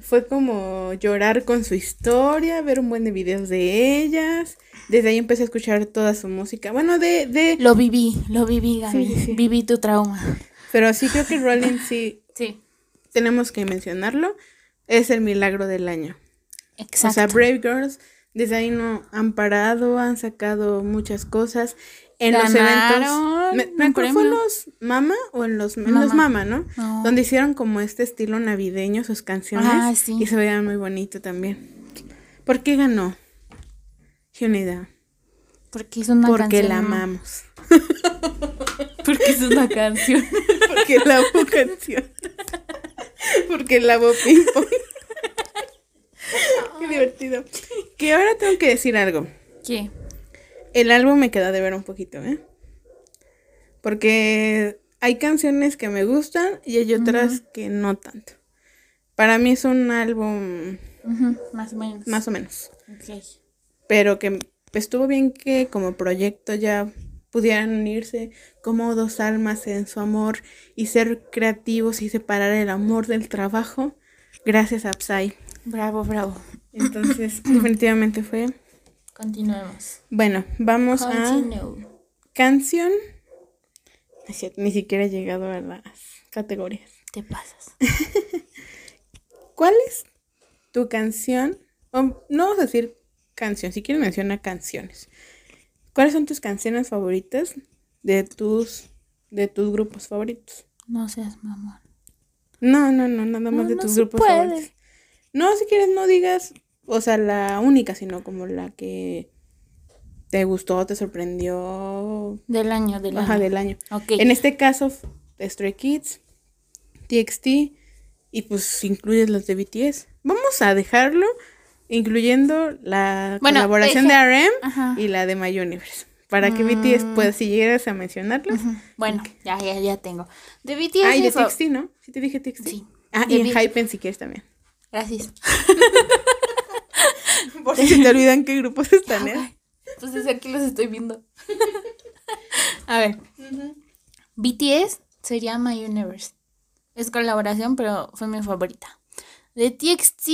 Fue como llorar con su historia, ver un buen de videos de ellas. Desde ahí empecé a escuchar toda su música. Bueno, de, de, Lo viví, lo viví, Gaby. Sí, sí, sí. Viví tu trauma. pero sí creo que Rolling sí Sí. Tenemos que mencionarlo. Es el milagro del año. Exacto. O sea, Brave Girls, desde ahí no han parado, han sacado muchas cosas. en los eventos. Me, acuerdo, ¿fue en los Mama o en los, en los Mama, ¿no? No. Donde hicieron como este estilo navideño sus canciones. Ah, sí. Y se veían muy bonito también. ¿Por qué ganó? Unidad. Porque es una Porque canción. la amamos. (laughs) Porque es una canción. (laughs) Porque la amo canción. (laughs) (laughs) Porque la amo ping pong. (laughs) Qué divertido. Que ahora tengo que decir algo. ¿Qué? El álbum me queda de ver un poquito, ¿eh? Porque hay canciones que me gustan y hay otras que no tanto. Para mí es un álbum más o menos. más o menos. Ok. Pero que estuvo bien que como proyecto ya pudieran unirse como dos almas en su amor y ser creativos y separar el amor del trabajo gracias a Psy. Bravo, bravo. Entonces, (clears throat) definitivamente fue. Continuemos. Bueno, vamos a Continue. canción. Es cierto, Ni siquiera he llegado a las categorías. Te pasas. (laughs) ¿Cuál es tu canción? O no vamos a decir canción, si quieres menciona canciones. ¿Cuáles son tus canciones favoritas de tus de tus grupos favoritos? No seas mamón. No, no, no, nada más No, de tus grupos puede. favoritos. No, si quieres no digas, o sea, la única, sino como la que te gustó, te sorprendió, Del año, del año. del año. Ok. En este caso, Stray Kids, TXT y pues incluyes los de BTS. Vamos a dejarlo incluyendo la Bueno, colaboración deje- de RM Ajá. y la de My Universe. Para que BTS, pues si llegas a mencionarlos. Ujú. Bueno, ya, ya, ya tengo. De BTS. Ah, y de TXT, ¿no? Sí te dije TXT. Sí. Ah, De y en Hypen si quieres también. Gracias. (laughs) Por si se te olvidan qué grupos están, ¿eh? Pues desde aquí los estoy viendo. (laughs) A ver. BTS sería My Universe. Es colaboración, pero fue mi favorita. De TXT.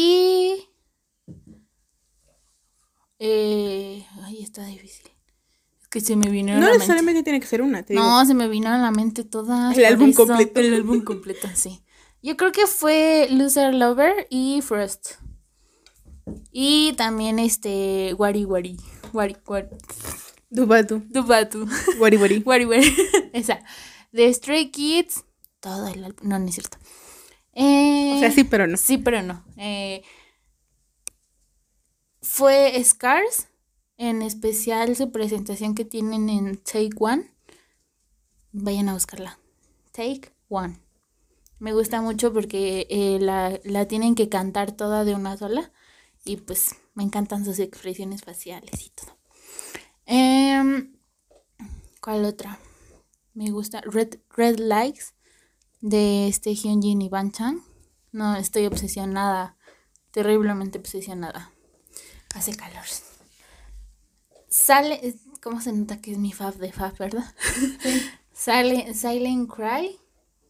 Eh, ay, está difícil. Es que se me vinieron No a la mente. necesariamente tiene que ser una, te digo. No, se me vino a la mente todas. El álbum eso, completo. El álbum completo, sí. Yo creo que fue Loser Lover y Frost. Y también este Wari Wari. Wari Wari. Dubatu, Dubatu. Wari Wari. (laughs) Wari Wari. Esa. De Stray Kids. Todo el álbum. No, no es cierto. Eh, O sea, sí, pero no. Sí, pero no. Eh, fue Scars, en especial su presentación que tienen en Take One. Vayan a buscarla. Take One. Me gusta mucho porque eh, la, la tienen que cantar toda de una sola. Y pues me encantan sus expresiones faciales y todo. Em, ¿Cuál otra? Me gusta Red, Red Lights de este Hyunjin y Ban Chang. No, estoy obsesionada, terriblemente obsesionada. Hace calor. Sale, ¿cómo se nota que es mi fab de fab, verdad? (laughs) Sale Silent Cry,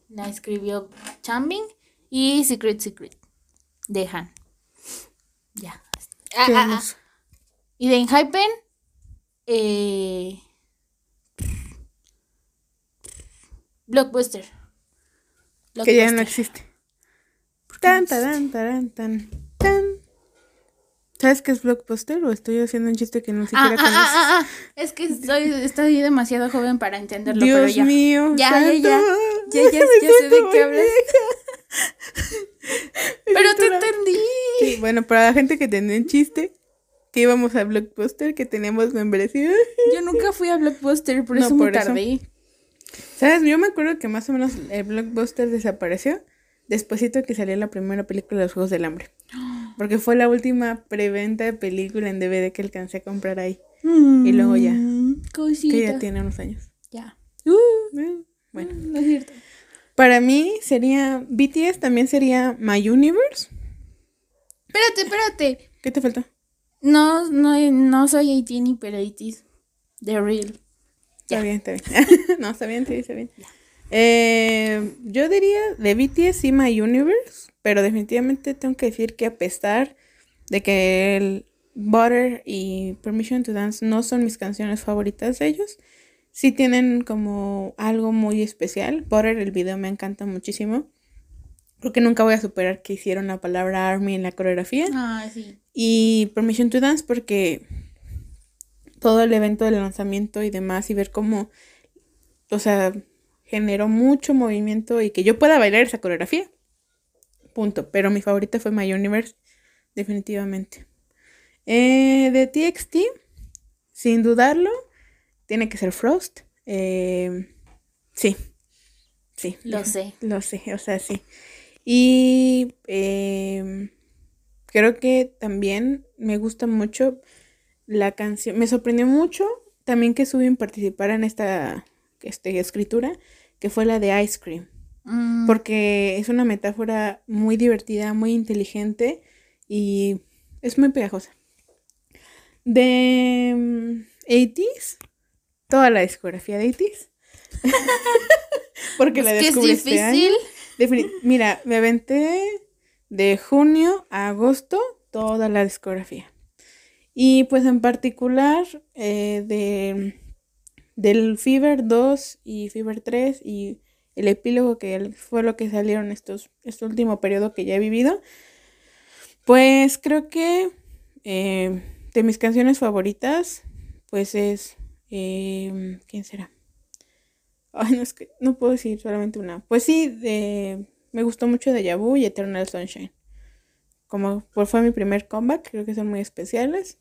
la escribió Chambing y Secret Secret de Han. Ya. Ah, ah, ah. Y de Hypen, eh, Blockbuster. Que ya no existe. Tan, tan, tan, tan, tan. ¿Sabes qué es Blockbuster? ¿O estoy haciendo un chiste que no Ah, siquiera ah, conoces? ah, ah, ah. Es que estoy, estoy demasiado joven para entenderlo, pero Dios ya. mío. Ya, ya, santo. ya. Ya, ya, (laughs) ya Me sé de qué hablas. (laughs) Pero te entendí. Sí, bueno, para la gente que tenía un chiste, que íbamos a Blockbuster, que teníamos membresía. (laughs) Yo nunca fui a Blockbuster, por No, eso me por eso. tardé. ¿Sabes? Yo me acuerdo que más o menos el Blockbuster desapareció despuésito que salió la primera película de los Juegos del Hambre. Porque fue la última preventa de película en DVD que alcancé a comprar ahí. Y luego ya. Mm, Cosita. Que ya tiene unos años. Ya. Eh, Bueno. No es cierto. Para mí sería. BTS también sería My Universe. Espérate, espérate. ¿Qué te falta? No, no, no soy 18 pero 80 The real. Está bien, está bien. (laughs) no, está bien, sí, está bien. Eh, yo diría de BTS sí My Universe, pero definitivamente tengo que decir que a pesar de que el Butter y Permission to Dance no son mis canciones favoritas de ellos, sí tienen como algo muy especial. Butter, el video me encanta muchísimo. Creo que nunca voy a superar que hicieron la palabra Army en la coreografía. Ah, sí. Y Permission to Dance porque todo el evento del lanzamiento y demás y ver cómo, o sea, generó mucho movimiento y que yo pueda bailar esa coreografía. Punto. Pero mi favorita fue My Universe, definitivamente. Eh, de TXT, sin dudarlo, tiene que ser Frost. Eh, sí, sí. Lo sé. Lo sé, o sea, sí. Y eh, creo que también me gusta mucho la canción. Me sorprendió mucho también que Subin participara en esta este, escritura, que fue la de Ice Cream. Mm, Porque es una metáfora muy divertida, muy inteligente y es muy pegajosa. De mm, 80s, toda la discografía de 80s. (laughs) Porque la es que es descubrí este año. Mira, me aventé de junio a agosto toda la discografía. Y pues en particular eh, de, del Fever 2 y Fever 3 y el epílogo que fue lo que salieron estos, este último periodo que ya he vivido, pues creo que eh, de mis canciones favoritas, pues es... eh, ¿Quién será? Ay, no, es que no puedo decir solamente una. Pues sí, de- me gustó mucho de Yabu y Eternal Sunshine. Como pues fue mi primer comeback, creo que son muy especiales.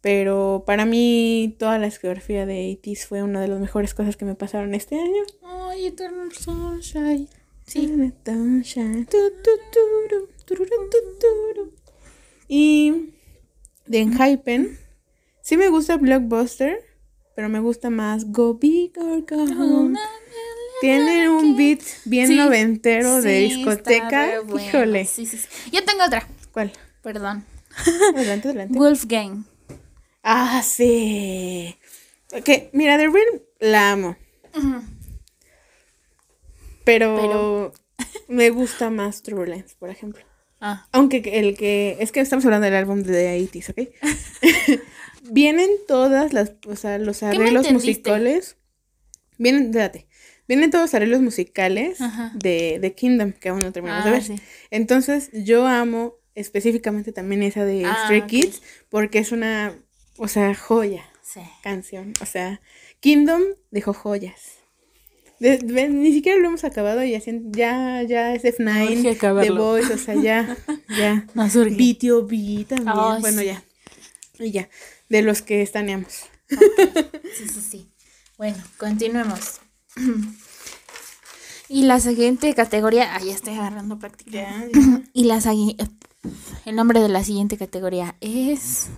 Pero para mí toda la discografía de 80 fue una de las mejores cosas que me pasaron este año. Ay, Eternal Sunshine. Sí. Eternal Sunshine. Y de Enhypen, sí me gusta Blockbuster, pero me gusta más Go Big or Go Home. Tiene un beat bien Sí. noventero de Sí, discoteca. bueno. Híjole. Sí, sí, sí. Yo tengo otra. ¿Cuál? Perdón. Adelante, adelante. (laughs) Wolfgang. Ah, sí. Ok, mira, The Real la amo. Pero, Pero- (laughs) me gusta más Turbulence, por ejemplo. Ah. Aunque el que. Es que estamos hablando del álbum de The 80s, ¿ok? (laughs) Vienen todas las. O sea, los arreglos musicales. Vienen, espérate. Vienen todos los arreglos musicales Ajá. de, de Kingdom, que aún no terminamos de Ah, ver. sí. Entonces, yo amo específicamente también esa de Ah, Stray. Kids, porque es una. O sea, joya Sí. canción. O sea, Kingdom dejó joyas. De- de- ni siquiera lo hemos acabado y así, ya, ya es Urge F9, The. Voice, o sea, ya, (laughs) ya. BTOB también, Ay, bueno, sí. ya. Y ya, de los que estaneamos. Sí, sí, sí. Bueno, continuemos. (clears throat) Y la siguiente categoría. Ah, ya estoy agarrando práctica. (clears throat) Y la El nombre de la siguiente categoría es.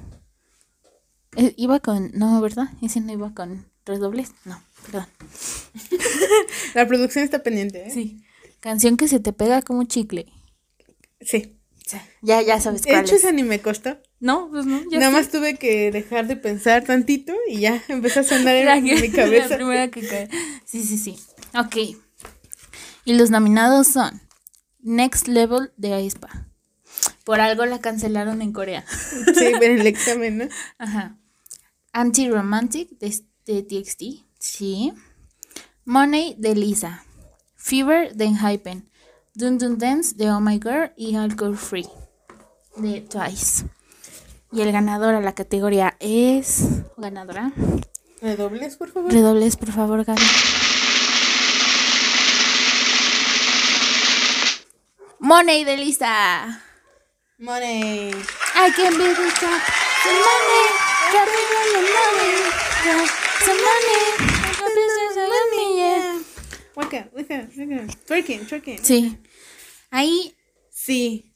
Eh, Iba con. No, ¿verdad? Ese no iba con redobles. No, perdón. (laughs) La producción está pendiente, ¿eh? Sí. Canción que se te pega como chicle. Sí. Ya, ya sabes De cuál hecho, es. esa ni me costó. No, pues no. Ya Nada sé. más tuve que dejar de pensar tantito y ya (laughs) empezó a sonar en, (laughs) que- mi cabeza. La primera que cae. Sí, sí, sí. Ok. Y los nominados son Next Level de aespa. Por algo la cancelaron en Corea. Sí, en el examen, ¿no? Ajá. Anti-Romantic de, de TXT. Sí. Money de Lisa. Fever de Enhypen. Dun Dun Dance de Oh My Girl y Alcohol Free de Twice. Y el ganador a la categoría es. ¿Ganadora? ¿Redobles, por favor? Redobles, por favor, Gaby. Money de Lisa. Money. I can be the money. Twerking, twerking. Sí. Ahí Sí.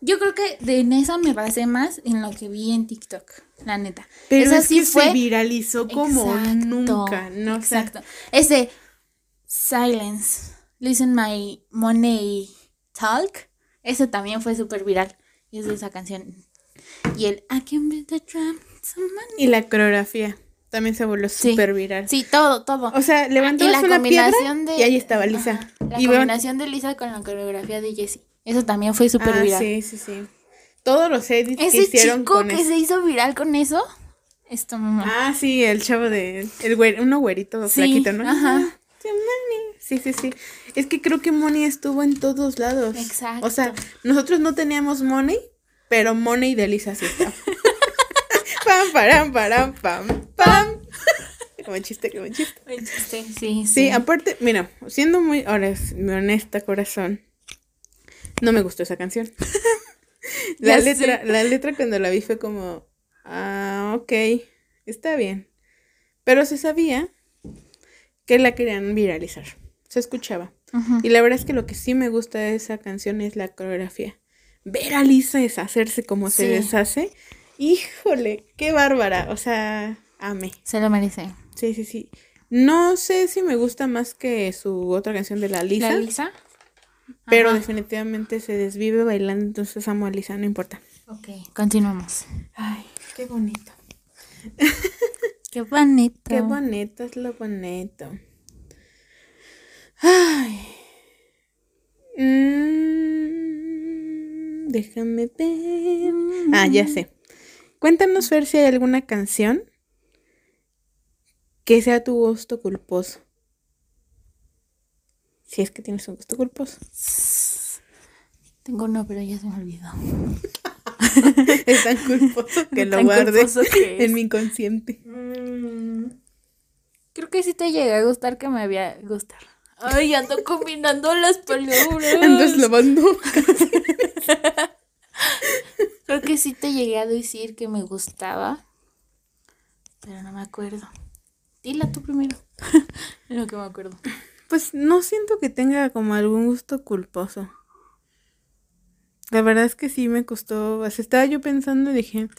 yo creo que de en esa me basé más en lo que vi en TikTok, la neta. Pero esa es sí que fue se viralizó como Exacto, nunca, ¿no? Exacto. Ese Silence, Listen My Money Talk, ese también fue súper viral. Y es de esa canción. Y el I can be the drum, y la coreografía también se volvió Sí. súper viral. Sí, todo, todo. O sea, levantabas una piedra de. y ahí estaba Lisa. Ajá, la y combinación de Lisa con la coreografía de Jessie. Eso también fue súper Ah, viral. sí, sí, sí. Todos los edits que hicieron chico con que eso. se hizo viral con eso. Esto, mamá. Ah, sí, el chavo de el güer, uno güerito Sí, flaquito, ¿no? ajá. Sí, Money. Sí, sí, sí. Es que creo que Money estuvo en todos lados. Exacto. O sea, nosotros no teníamos Money, pero Money de Lisa sí estaba. (laughs) Pam, param, param, pam, pam. (laughs) Qué buen chiste, qué buen chiste. Buen chiste, sí, sí. Sí, aparte, mira, siendo muy, honesta corazón, no me gustó esa canción. (laughs) la Ya letra, sé. la letra cuando la vi fue como, ah, ok, está bien. Pero se sabía que la querían viralizar. Se escuchaba. Y la verdad es que lo que sí me gusta de esa canción es la coreografía. Ver a Lisa deshacerse como se deshace. Híjole, qué bárbara. O sea, amé. Se lo merece. Sí, sí, sí. No sé si me gusta más que su otra canción de la Lisa, ¿La Lisa? pero Ajá. definitivamente se desvive bailando, entonces amo a Lisa, no importa. Ok, continuamos. Ay, qué bonito. (laughs) Qué bonito. Qué bonito es lo bonito. Ay. Mm, déjame ver. Ah, ya sé. Cuéntanos, Fer, si hay alguna canción que sea tu gusto culposo. Si es que tienes un gusto culposo. Tengo uno, pero ya se me olvidó. (laughs) Es tan culposo que (laughs) lo que es. en mi inconsciente. Mm, Creo que sí te llega a gustar que me había gustar. Ay, ando combinando las (laughs) palabras. Andas lavando. Creo que sí te llegué a decir que me gustaba. Pero no me acuerdo. Dila tú primero. (laughs) Es lo que me acuerdo. Pues no siento que tenga como algún gusto culposo. La verdad es que sí me costó. o sea, estaba yo pensando y dije,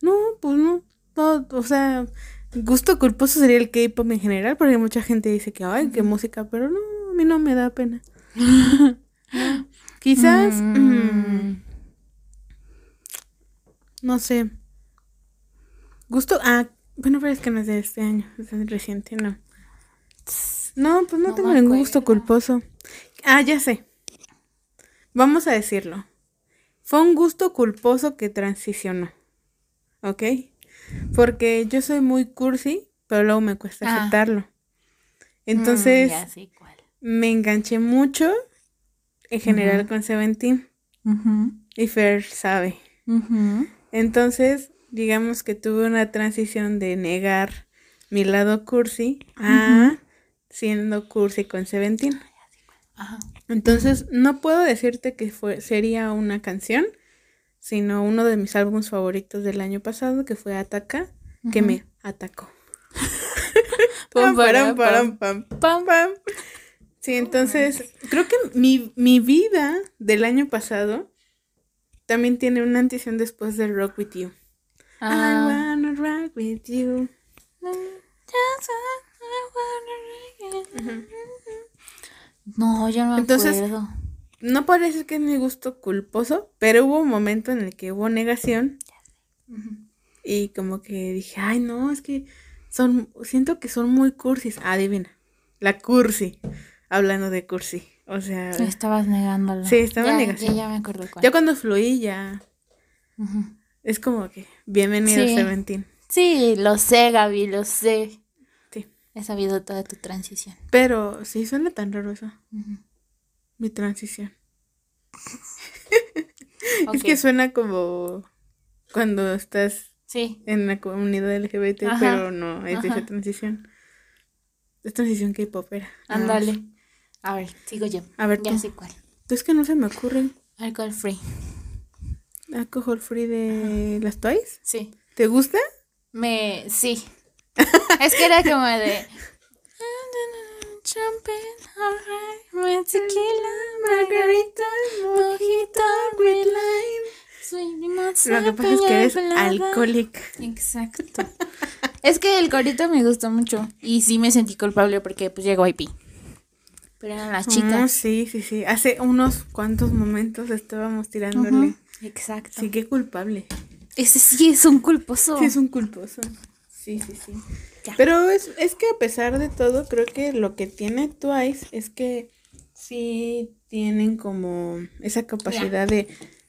no, pues no. no, o sea, gusto culposo sería el K-pop en general, porque mucha gente dice que, ay, qué música, pero no, a mí no me da pena. (laughs) Quizás, mm, no sé. Gusto, ah, bueno, pero es que no es de este año, es reciente, no. No, pues no, No tengo ningún gusto culposo. Ah, ya sé. Vamos a decirlo. Fue un gusto culposo que transicionó. ¿Ok? Porque yo soy muy cursi, pero luego me cuesta Ah. aceptarlo. Mm, Entonces, ya sé cuál. me enganché mucho en general con Seventeen. Ujú, Y Fer sabe. ujú. Entonces, digamos que tuve una transición de negar mi lado cursi a siendo cursi con Seventeen. Ajá. Entonces, no puedo decirte que fue, sería una canción, sino uno de mis álbumes favoritos del año pasado, que fue Ataca, que me atacó. (laughs) Pam, Pam, param, param, pam, pam. pam, pam. Sí, entonces, creo que mi, mi vida del año pasado también tiene una un después de Rock With You. I Ah. wanna rock with you. No, yo no me Entonces, acuerdo. No puedo decir que es mi gusto culposo, pero hubo un momento en el que hubo negación y como que dije, ay no, es que son, siento que son muy cursis. Adivina, la cursi, hablando de cursi. O sea, Estabas negándolo. Sí, estaba en Ya- negación. Ya, ya me acuerdo cuál. ya cuando fluí ya es como que bienvenido Sí. Seventeen. Sí, lo sé, Gaby, lo sé. Sí. He sabido toda tu transición. Pero sí suena tan raro eso, mi transición. (laughs) Es que suena como cuando estás Sí. en la comunidad LGBT, Ajá, pero no, es de esa transición. Es transición K-popera. nada más. Ándale. A ver, sigo yo. A ver, Ya tú. sé cuál. Es que no se me ocurre Alcohol free. alcohol free de las Toys. Sí. ¿Te gusta? Me. Sí. (laughs) es que era como de. Champagne, alright, tequila, margarita, mojito, red lime, Lo que pasa es que eres alcohólica. Exacto. es que el corito me gustó mucho y sí me sentí culpable porque pues llegó IP. Pero eran las Ah, chicas. sí, sí, sí. Hace unos cuantos momentos estábamos tirándole. Exacto. Sí, qué culpable. Ese sí es un culposo. Sí, es un culposo. Sí, sí, sí. Ya. Pero es, es que a pesar de todo, creo que lo que tiene Twice es que sí tienen como esa capacidad de,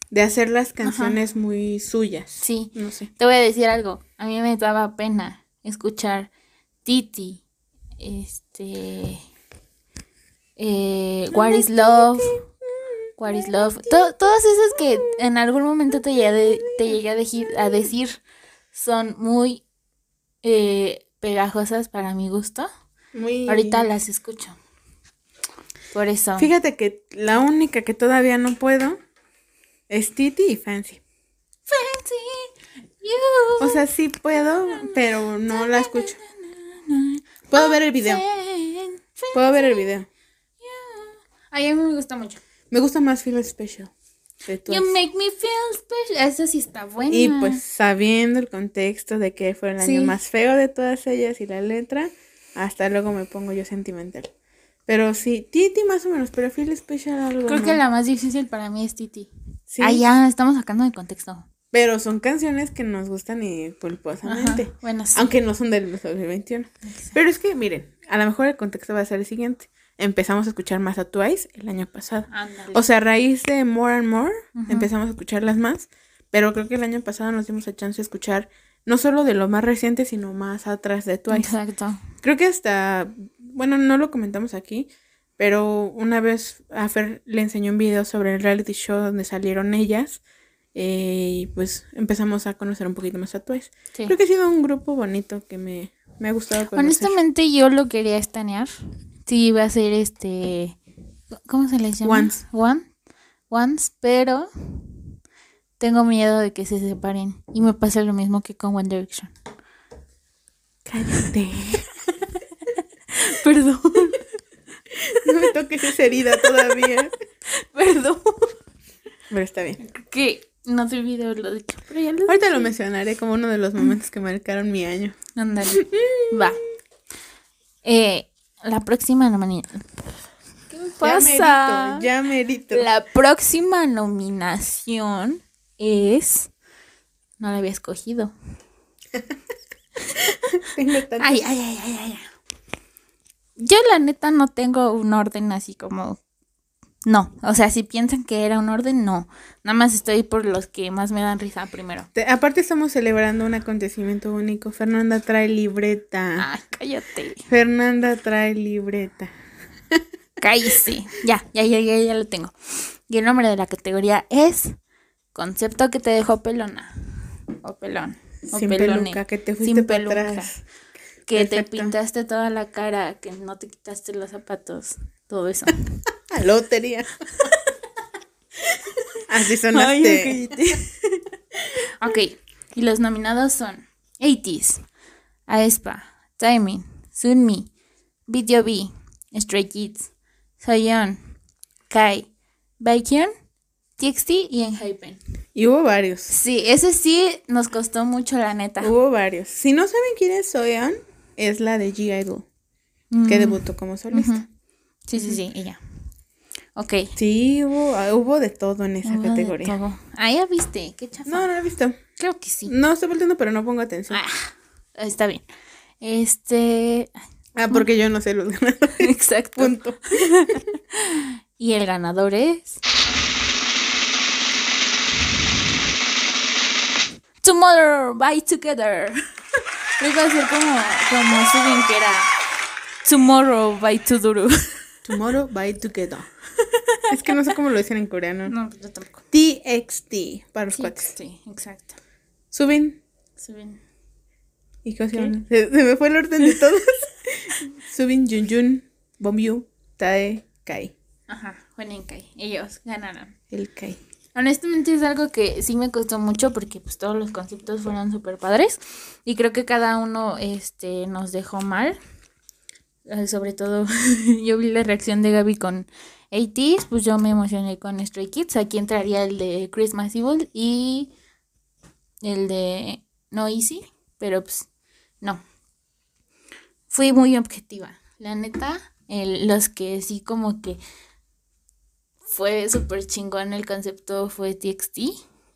de hacer las canciones muy suyas. Sí. No sé. Te voy a decir algo. A mí me daba pena escuchar Titi, este, eh, What is Love, What is Love, to- todas esas que en algún momento te llegué, a de- te llegué a, deji- a decir, son muy eh, pegajosas para mi gusto. Muy... Ahorita las escucho. Por eso. Fíjate que la única que todavía no puedo es Titi y Fancy. Fancy you. O sea, sí puedo, pero no la escucho. Puedo ver el video. Puedo ver el video. Ay, a mí me gusta mucho. Me gusta más Feel Special. de You make me feel special. Esa sí está buena. Y pues sabiendo el contexto de que fue el año Sí. más feo de todas ellas y la letra, hasta luego me pongo yo sentimental. Pero sí, Titi más o menos, pero Feel Special algo. Creo no. que la más difícil para mí es Titi. Sí, Ah, ya, estamos sacando de contexto. Pero son canciones que nos gustan y pulposamente. Ajá, Bueno, sí. Aunque no son del 2021. Pero es que, miren, a lo mejor el contexto va a ser el siguiente. Empezamos a escuchar más a Twice el año pasado. Ándale. O sea, a raíz de More and More, empezamos a escucharlas más. Pero creo que el año pasado nos dimos la chance de escuchar no solo de lo más reciente, sino más atrás de Twice. Exacto. Creo que hasta, bueno, no lo comentamos aquí, pero una vez a Fer le enseñó un video sobre el reality show donde salieron ellas. eh, y pues empezamos a conocer un poquito más a Twice. Sí. Creo que ha sido un grupo bonito que me, me ha gustado conocer. Honestamente, yo lo quería estanear. Sí, iba a ser este. ¿Cómo se les llama? Once. One. Once, pero tengo miedo de que se separen. Y me pasa lo mismo que con One Direction. Cállate. (laughs) Perdón, No me toques esa herida todavía. (laughs) perdón. Pero está bien. Que no te olvido lo dicho. Pero ya lo Ahorita lo mencionaré como uno de los momentos que marcaron mi año. Ándale. Va. Eh, la próxima nominación. ¿Qué me Ya pasa? merito, ya merito. La próxima nominación es. No la había escogido. (laughs) Tengo Ay, ay, ay, ay, ay. Yo la neta no tengo un orden así como... No, o sea, si piensan que era un orden, no. Nada más estoy por los que más me dan risa primero. Te- Aparte estamos celebrando un acontecimiento único. Fernanda trae libreta. Ay, cállate. Fernanda trae libreta. (laughs) Cállese. Ya, ya, ya, ya, ya lo tengo. Y el nombre de la categoría es Concepto que te dejó pelona. O pelón. O Sin pelone. peluca, que te fuiste Sin para peluca. atrás. Que Perfecto. te pintaste toda la cara, que no te quitaste los zapatos. Todo eso. (laughs) A lotería. (laughs) Así sonaste. (laughs) ok, y los nominados son 80s, Aespa, Timing, Sunmi, Video B, Stray Kids, Soyeon, Kai, Baekhyun, TXT y Enhypen. Y hubo varios. Sí, ese sí nos costó mucho, la neta. Hubo varios. Si no saben quién es Soyeon, es la de G-Idol, que Mm, debutó como solista. Sí, sí, sí, ella. Ok. Sí, hubo, ah, hubo de todo en esa Hubo de categoría. todo. Ah, ya viste, qué chafa. No, no lo he visto. Creo que sí. No estoy volteando, pero no pongo atención. Ah, está bien. Este. Ah, porque yo no sé los ganadores. (laughs) Exacto. Punto. (laughs) Y el ganador es. Tomorrow, by together. (laughs) Iba a ser como, como Subin que era Tomorrow by Tuduru. Tomorrow by Together. (laughs) Es que no sé cómo lo dicen en coreano. No, yo tampoco. TXT para los Sí, cuates. sí, exacto. Subin. Subin. ¿Y cómo se llaman? Se, se me fue el orden de todos. (laughs) Subin, Junjun, Bombiu, Tae, Kai. Ajá, Kai. Ellos ganaron. El Kai. Honestamente es algo que sí me costó mucho porque pues todos los conceptos fueron súper padres y creo que cada uno este nos dejó mal. Eh, Sobre todo (laughs) yo vi la reacción de Gaby con 80s, pues yo me emocioné con Stray Kids. Aquí entraría el de Christmas Evil y el de No Easy, pero pues no. Fui muy objetiva. La neta, los que sí como que fue súper chingón el concepto fue TXT.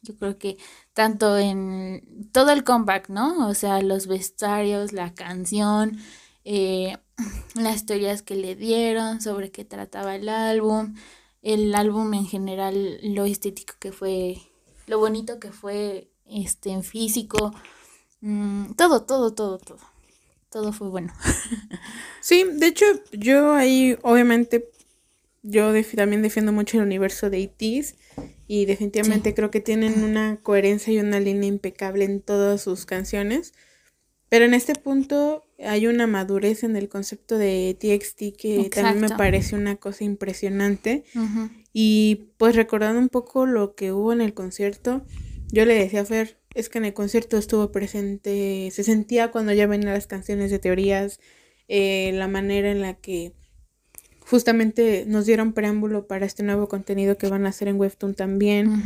Yo creo que tanto en todo el comeback, ¿no? O sea, los vestuarios, la canción, eh, las historias que le dieron, sobre qué trataba el álbum, el álbum en general, lo estético que fue, lo bonito que fue este en físico, mm, todo, todo, todo, todo. Todo fue bueno. (laughs) Sí, de hecho, yo ahí, obviamente, yo también defiendo mucho el universo de ITs y definitivamente creo que tienen una coherencia y una línea impecable en todas sus canciones. Pero en este punto hay una madurez en el concepto de TXT que también me parece una cosa impresionante. Y pues recordando un poco lo que hubo en el concierto, yo le decía a Fer, es que en el concierto estuvo presente, se sentía cuando ya venían las canciones de teorías, eh, la manera en la que justamente nos dieron preámbulo para este nuevo contenido que van a hacer en Webtoon también.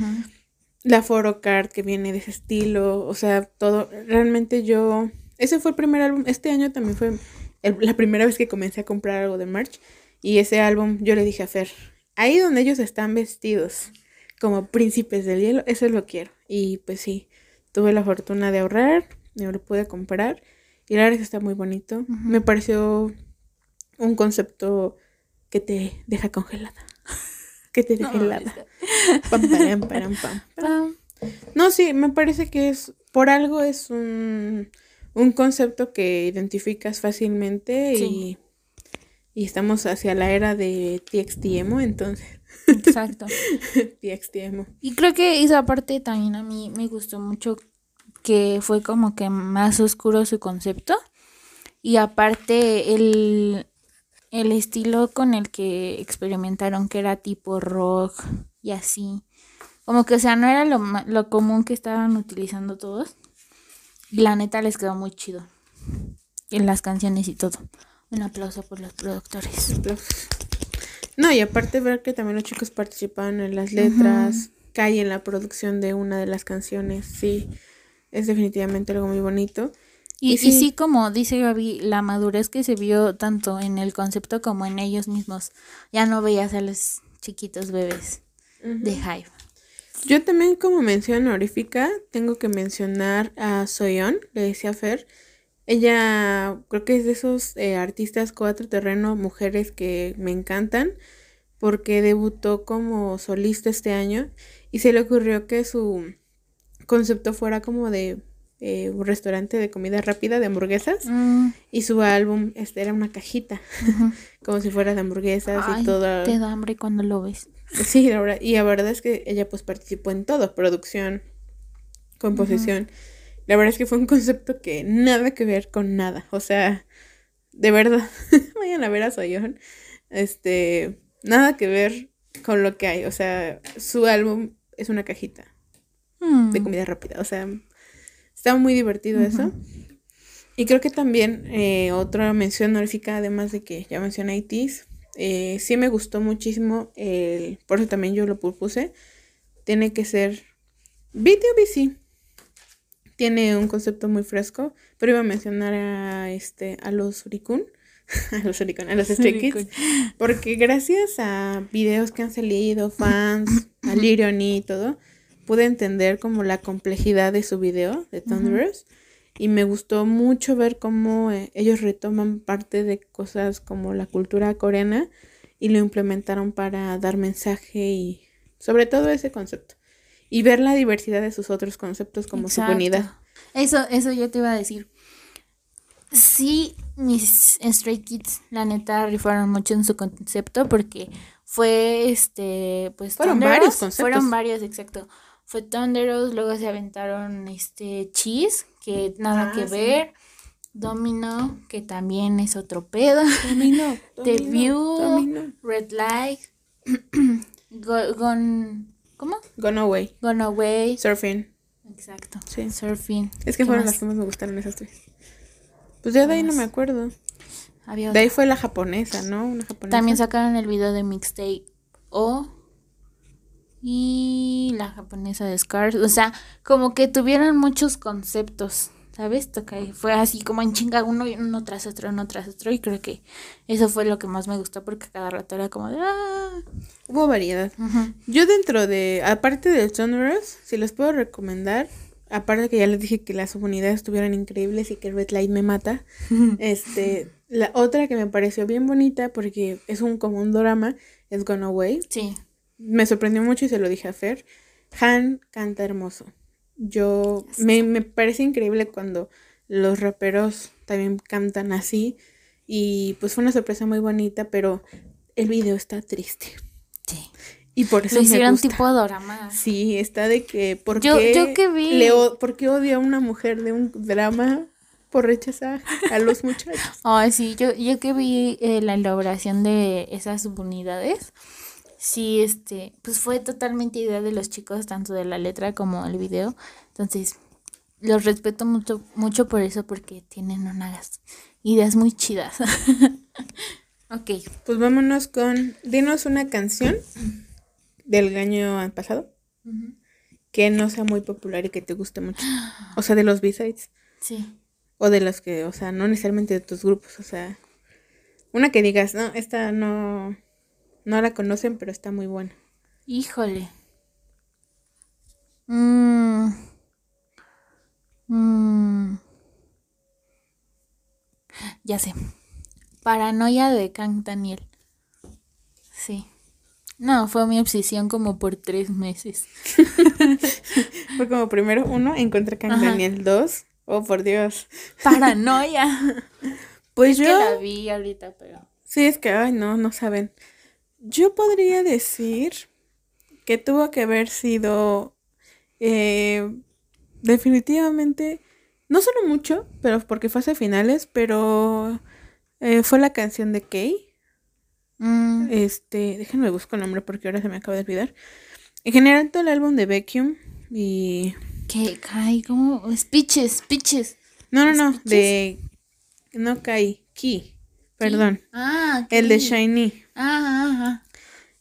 La foro card que viene de ese estilo, o sea, todo. Realmente yo. Ese fue el primer álbum. Este año también fue la primera vez que comencé a comprar algo de merch. Y ese álbum yo le dije a Fer, ahí donde ellos están vestidos como príncipes del hielo, eso lo quiero. Y pues sí, tuve la fortuna de ahorrar, me lo pude comprar. Y la verdad es que está muy bonito. Me pareció un concepto que te deja congelada. (laughs) Que te deja helada. No, sí, me parece que es, por algo es un, un concepto que identificas fácilmente y, y estamos hacia la era de TXTemo, entonces. Exacto. (laughs) TXTemo. Y creo que esa parte también a mí me gustó mucho que fue como que más oscuro su concepto. Y aparte el, el estilo con el que experimentaron, que era tipo rock y así. Como que, o sea, no era lo, lo común que estaban utilizando todos. La neta les quedó muy chido. En las canciones y todo. Un aplauso por los productores. No, y aparte ver que también los chicos participaban en las letras, cae en la producción de una de las canciones, sí, es definitivamente algo muy bonito. Y, sí, como dice Gaby, la madurez que se vio tanto en el concepto como en ellos mismos. Ya no veías a los chiquitos bebés de Hive. Yo también como mención honorífica tengo que mencionar a Soyeon, le decía Fer. Ella creo que es de esos eh, artistas cuatro terreno mujeres que me encantan porque debutó como solista este año y se le ocurrió que su concepto fuera como de eh, un restaurante de comida rápida de hamburguesas mm. y su álbum este era una cajita (laughs) como si fuera de hamburguesas y todo te da hambre cuando lo ves sí la verdad, y la verdad es que ella pues participó en todo producción composición la verdad es que fue un concepto que nada que ver con nada o sea de verdad (laughs) vayan a ver a Soyeon este nada que ver con lo que hay o sea su álbum es una cajita de mm. comida rápida o sea estaba muy divertido eso. Y creo que también eh, otra mención honorífica, además de que ya mencioné ITs, eh, sí me gustó muchísimo, el, por eso también yo lo propuse, tiene que ser video BC. Tiene un concepto muy fresco, pero iba a mencionar a, este, a los Urikun, (laughs) a los Urikun, a los (laughs) Stray Kids, porque gracias a videos que han salido, fans, (coughs) a Lirion y todo, pude entender como la complejidad de su video de Thunderous y me gustó mucho ver cómo eh, ellos retoman parte de cosas como la cultura coreana y lo implementaron para dar mensaje y sobre todo ese concepto y ver la diversidad de sus otros conceptos como su unidad. Eso eso yo te iba a decir. Sí, mis Stray Kids, la neta, rifaron mucho en su concepto porque fue este, pues. Fueron varios conceptos. Fueron varios, exacto fue Thunderos, luego se aventaron este Cheese, que nada ah, que ver. Domino, que también es otro pedo. Domino. (laughs) The View, Red Light, (clears throat) Gone, ¿cómo? Gone Away. Gone Away. Surfing. Exacto. Sí. Surfing. Es que fueron las que más me gustaron esas tres. Pues ya de ahí no me acuerdo. de ahí fue la japonesa, ¿no? Una japonesa. También sacaron el video de Mixtape O y la japonesa de Scars. O sea, como que tuvieron muchos conceptos, ¿sabes? Fue así como en chinga uno, uno tras otro, uno tras otro. Y creo que eso fue lo que más me gustó porque cada rato era como de... ¡Ah! Hubo variedad. Yo dentro de, aparte de Genres, si les puedo recomendar, aparte de que ya les dije que las unidades estuvieron increíbles y que Red Light me mata, (laughs) este, la otra que me pareció bien bonita porque es un como un drama es Gone Away. Sí me sorprendió mucho y se lo dije a Fer. Han canta hermoso. Yo me, me parece increíble cuando los raperos también cantan así. Y pues fue una sorpresa muy bonita, pero el video está triste. Sí. Y por eso Lo me hicieron gusta. tipo drama. Sí, está de que ¿por Yo- qué yo que vi- le ¿por qué odia a una mujer de un drama por rechazar a los muchachos? (laughs) Ay, sí, yo, yo que vi eh, la elaboración de esas subunidades, sí, este, pues fue totalmente idea de los chicos, tanto de la letra como el video. Entonces, los respeto mucho, mucho por eso, porque tienen unas ideas muy chidas. (laughs) ok, Pues vámonos con dinos una canción del año pasado que no sea muy popular y que te guste mucho. O sea, de los B-sides sí. o de los que, o sea, no necesariamente de tus grupos, o sea, una que digas, no, esta no no la conocen, pero está muy buena. Híjole. Mm. Mm. Ya sé. Paranoia de Kang Daniel. Sí. No, fue mi obsesión como por tres meses. (laughs) Fue como primero uno, encontré Kang Ajá. Daniel dos. Oh, por Dios. Paranoia. Pues es yo que la vi ahorita, pero. Sí, es que, ay, no, no saben. Yo podría decir que tuvo que haber sido eh, definitivamente, no solo mucho, pero porque fue hace finales, pero eh, fue la canción de Kay. Mm, Este, déjenme busco el nombre porque ahora se me acaba de olvidar. En general todo el álbum de Vacuum y... que cae como. Speeches, speeches. No, no, no, ¿Speeches? de... No Kay, Key, perdón. Ah, El de. Shiny. Ah, ah,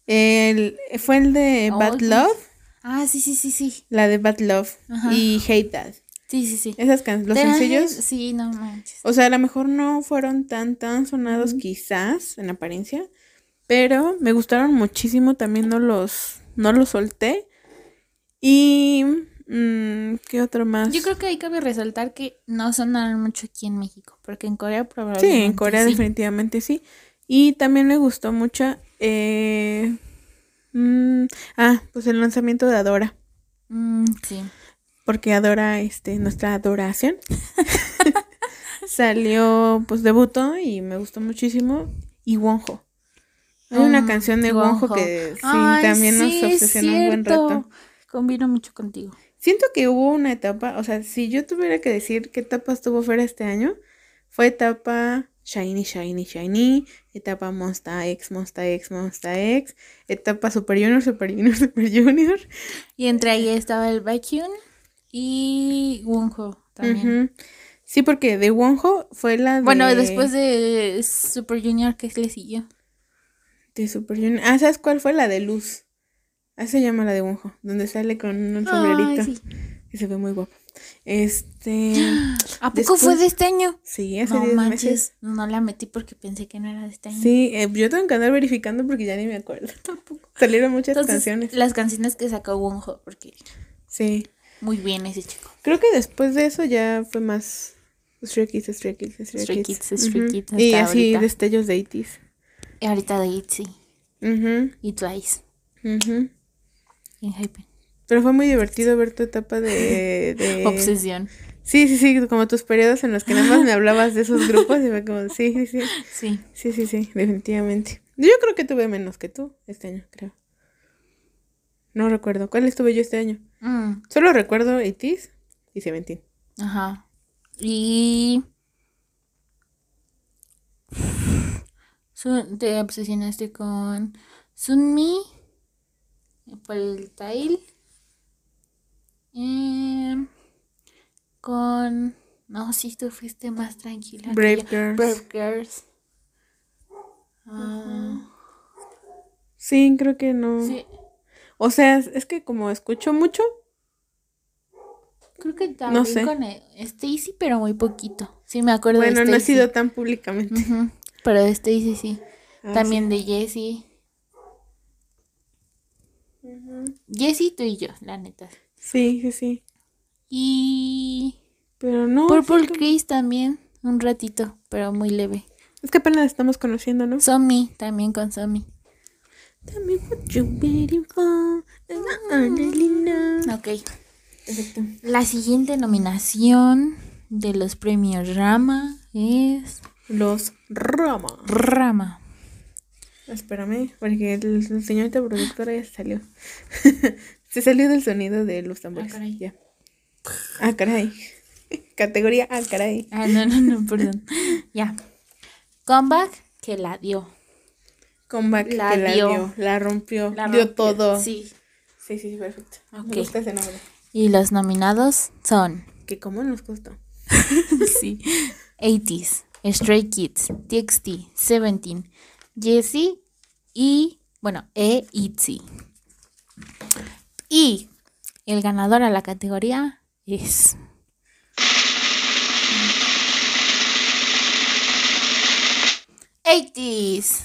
El, fue el de Oh, Bad. Love. ah. Sí, sí, sí, sí. La de Bad Love Ajá. y Hate That. Sí, sí, sí. Esas canciones, los sencillos, Sí, no manches. o sea, a lo mejor no fueron tan, tan sonados quizás en apariencia, pero me gustaron muchísimo, también no los, no los solté. Y, mm, ¿qué otro más? Yo creo que ahí cabe resaltar que no sonaron mucho aquí en México, porque en Corea probablemente Sí, en Corea sí. definitivamente sí. Y también me gustó mucho, eh, mm, ah, pues el lanzamiento de Adora. Mm, sí. porque adora este nuestra adoración. (laughs) (laughs) Salió, pues debutó y me gustó muchísimo. Y Wonho. Hay una Mm, canción de Wonho. que sí, Ay, también nos sí, obsesionó un buen rato. Combino mucho contigo. Siento que hubo una etapa, o sea, si yo tuviera que decir qué etapa estuvo fuera este año, fue etapa Shiny, Shiny, Shiny, etapa Monsta X, Monsta X, Monsta X, etapa Super Junior, Super Junior, (laughs) Super Junior. Y entre ahí estaba el Baekhyun y Wonho también. Sí, porque de Wonho fue la de... Bueno, después de Super Junior, ¿qué le siguió? De Super Junior. Ah, ¿sabes cuál fue? La de Luz. Así se llama la de Wonho, donde sale con un sombrerito. Sí. Que se ve muy guapo. Este. (gasps) ¿A poco Después- fue de este año? Sí, hace No 10 manches, meses. no la metí porque pensé que no era de este año. Sí, eh, yo tengo que andar verificando porque ya ni me acuerdo. (laughs) Tampoco. Salieron muchas Entonces, canciones. las canciones que sacó Wonho, porque Sí. muy bien ese chico. Creo que después de eso ya fue más. Stray Kids, Stray Kids, Stray, Stray Kids. Kids, Stray Ujú. Kids, Y así ahorita. destellos de 80s. Y ahorita de ITZY Ujú, y Twice ujú. Pero fue muy divertido ver tu etapa de. de... (laughs) Obsesión. Sí, sí, sí, como tus periodos en los que nada más me hablabas de esos grupos y fue como, sí, sí, sí, Sí. sí, sí, sí, definitivamente. Yo creo que tuve menos que tú este año, creo. No recuerdo. ¿Cuál estuve yo este año? Mm, Solo recuerdo 80s y Seventeen. ajá. Y. (sighs) Te obsesionaste con Sunmi, por el Tail. Em, con. No, sí, tú fuiste más tranquila. Brave. Girls. Brave Girls. Ah, Sí, creo que no. sí, O sea, es es que como escucho mucho, creo que también sé. con eh, Stacy, pero muy poquito. Sí, me acuerdo bueno, de no Stacy. sido tan públicamente. Pero de Stacy sí. Ah, También de Jessie. Jessie, tú y yo, la neta. Sí, sí, sí. Y Pero no. Purple sí, Craze también, un ratito, pero muy leve. Es que apenas estamos conociendo, ¿no? Somi, también con Somi. For. Angelina. Ok. Perfecto. La siguiente nominación de los premios Rama es Los Rama. Rama. Espérame, porque el, señorita productora ya se salió. (laughs) se salió del sonido de los tambores. Ah, caray. Ya. Ah, caray. (laughs) Categoría Ah, caray. Ah, no, no, no, perdón. ya. Comeback que la dio. Comeback La que la dio. dio, la rompió, La dio rompió. todo. Sí. sí, sí, perfecto. Me gusta ese nombre. Y los nominados son. Que cómo nos costó. (laughs) sí. 80s, Stray Kids, TXT, Seventeen, Jessie y, bueno, e ITZY. Y el ganador a la categoría es. '80s.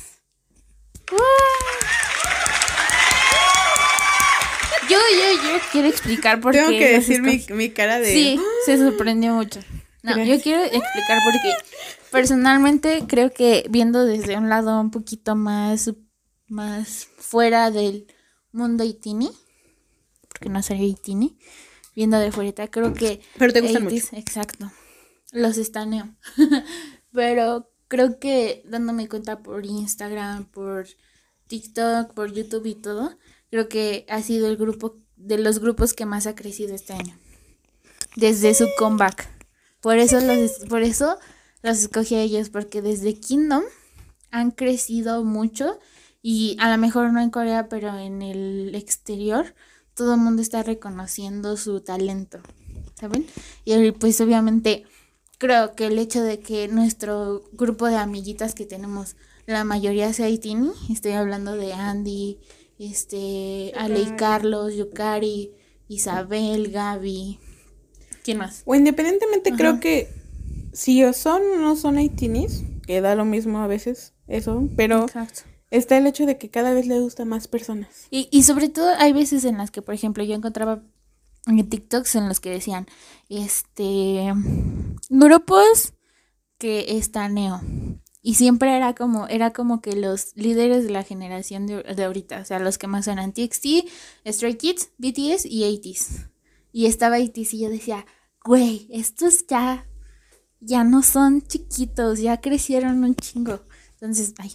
Yo, yo, yo quiero explicar por Tengo qué. que los decir mi, mi cara de. Sí, se sorprendió mucho. No, yo quiero explicar porque personalmente creo que viendo desde un lado un poquito más, más fuera del mundo itini, porque no soy itini, viendo de fuera, creo que... Pero te gustan 80s, Exacto. Los estaneo. (laughs) Pero creo que dándome cuenta por Instagram, por TikTok, por YouTube y todo, creo que ha sido el grupo de los grupos que más ha crecido este año. Desde su comeback. Por eso los, por eso los escogí a ellos, porque desde Kingdom han crecido mucho y a lo mejor no en Corea, pero en el exterior, todo el mundo está reconociendo su talento, ¿saben? Y pues obviamente creo que el hecho de que nuestro grupo de amiguitas que tenemos, la mayoría sea itini, estoy hablando de Andy, este, Ale y Carlos, Yukari, Isabel, Gaby, ¿quién más? O independientemente, Ajá. creo que si son o no son haitinis, que da lo mismo a veces eso, pero Exacto. está el hecho de que cada vez le gusta más personas. Y, y sobre todo hay veces en las que, por ejemplo, yo encontraba en TikToks en los que decían, este, grupos que estaneo. Y siempre era como, era como que los líderes de la generación de, de ahorita, o sea, los que más suenan TXT, Stray Kids, BTS y 80s. Y estaba 80s y yo decía, güey, estos ya, ya no son chiquitos, ya crecieron un chingo. Entonces, ay.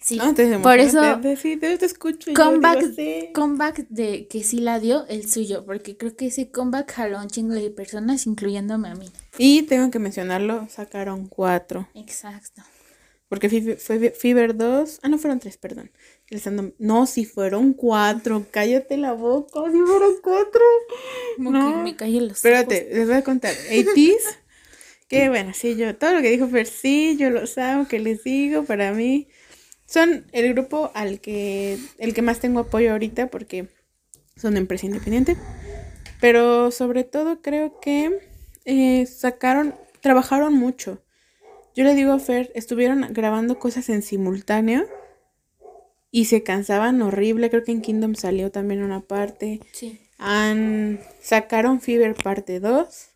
Sí, No, te por eso sí, te, te escucho. comeback, comeback de que sí la dio el suyo, porque creo que ese comeback jaló un chingo de personas, incluyéndome a mí. Y tengo que mencionarlo, sacaron cuatro. Exacto. Porque fue Fever 2. Ah, no, fueron tres, perdón. El stand-up- No, si fueron cuatro. Cállate la boca, si fueron cuatro. Como No. que me cayó los Espérate, les voy a contar. 80s. (laughs) Que bueno, sí, yo, todo lo que dijo Fer, sí, yo lo sabe, que les digo, para mí. Son el grupo al que, el que más tengo apoyo ahorita porque son de empresa independiente. Pero sobre todo creo que eh, sacaron, trabajaron mucho. Yo le digo a Fer, estuvieron grabando cosas en simultáneo y se cansaban horrible. Creo que en Kingdom salió también una parte. Sí. Han, sacaron Fever parte 2,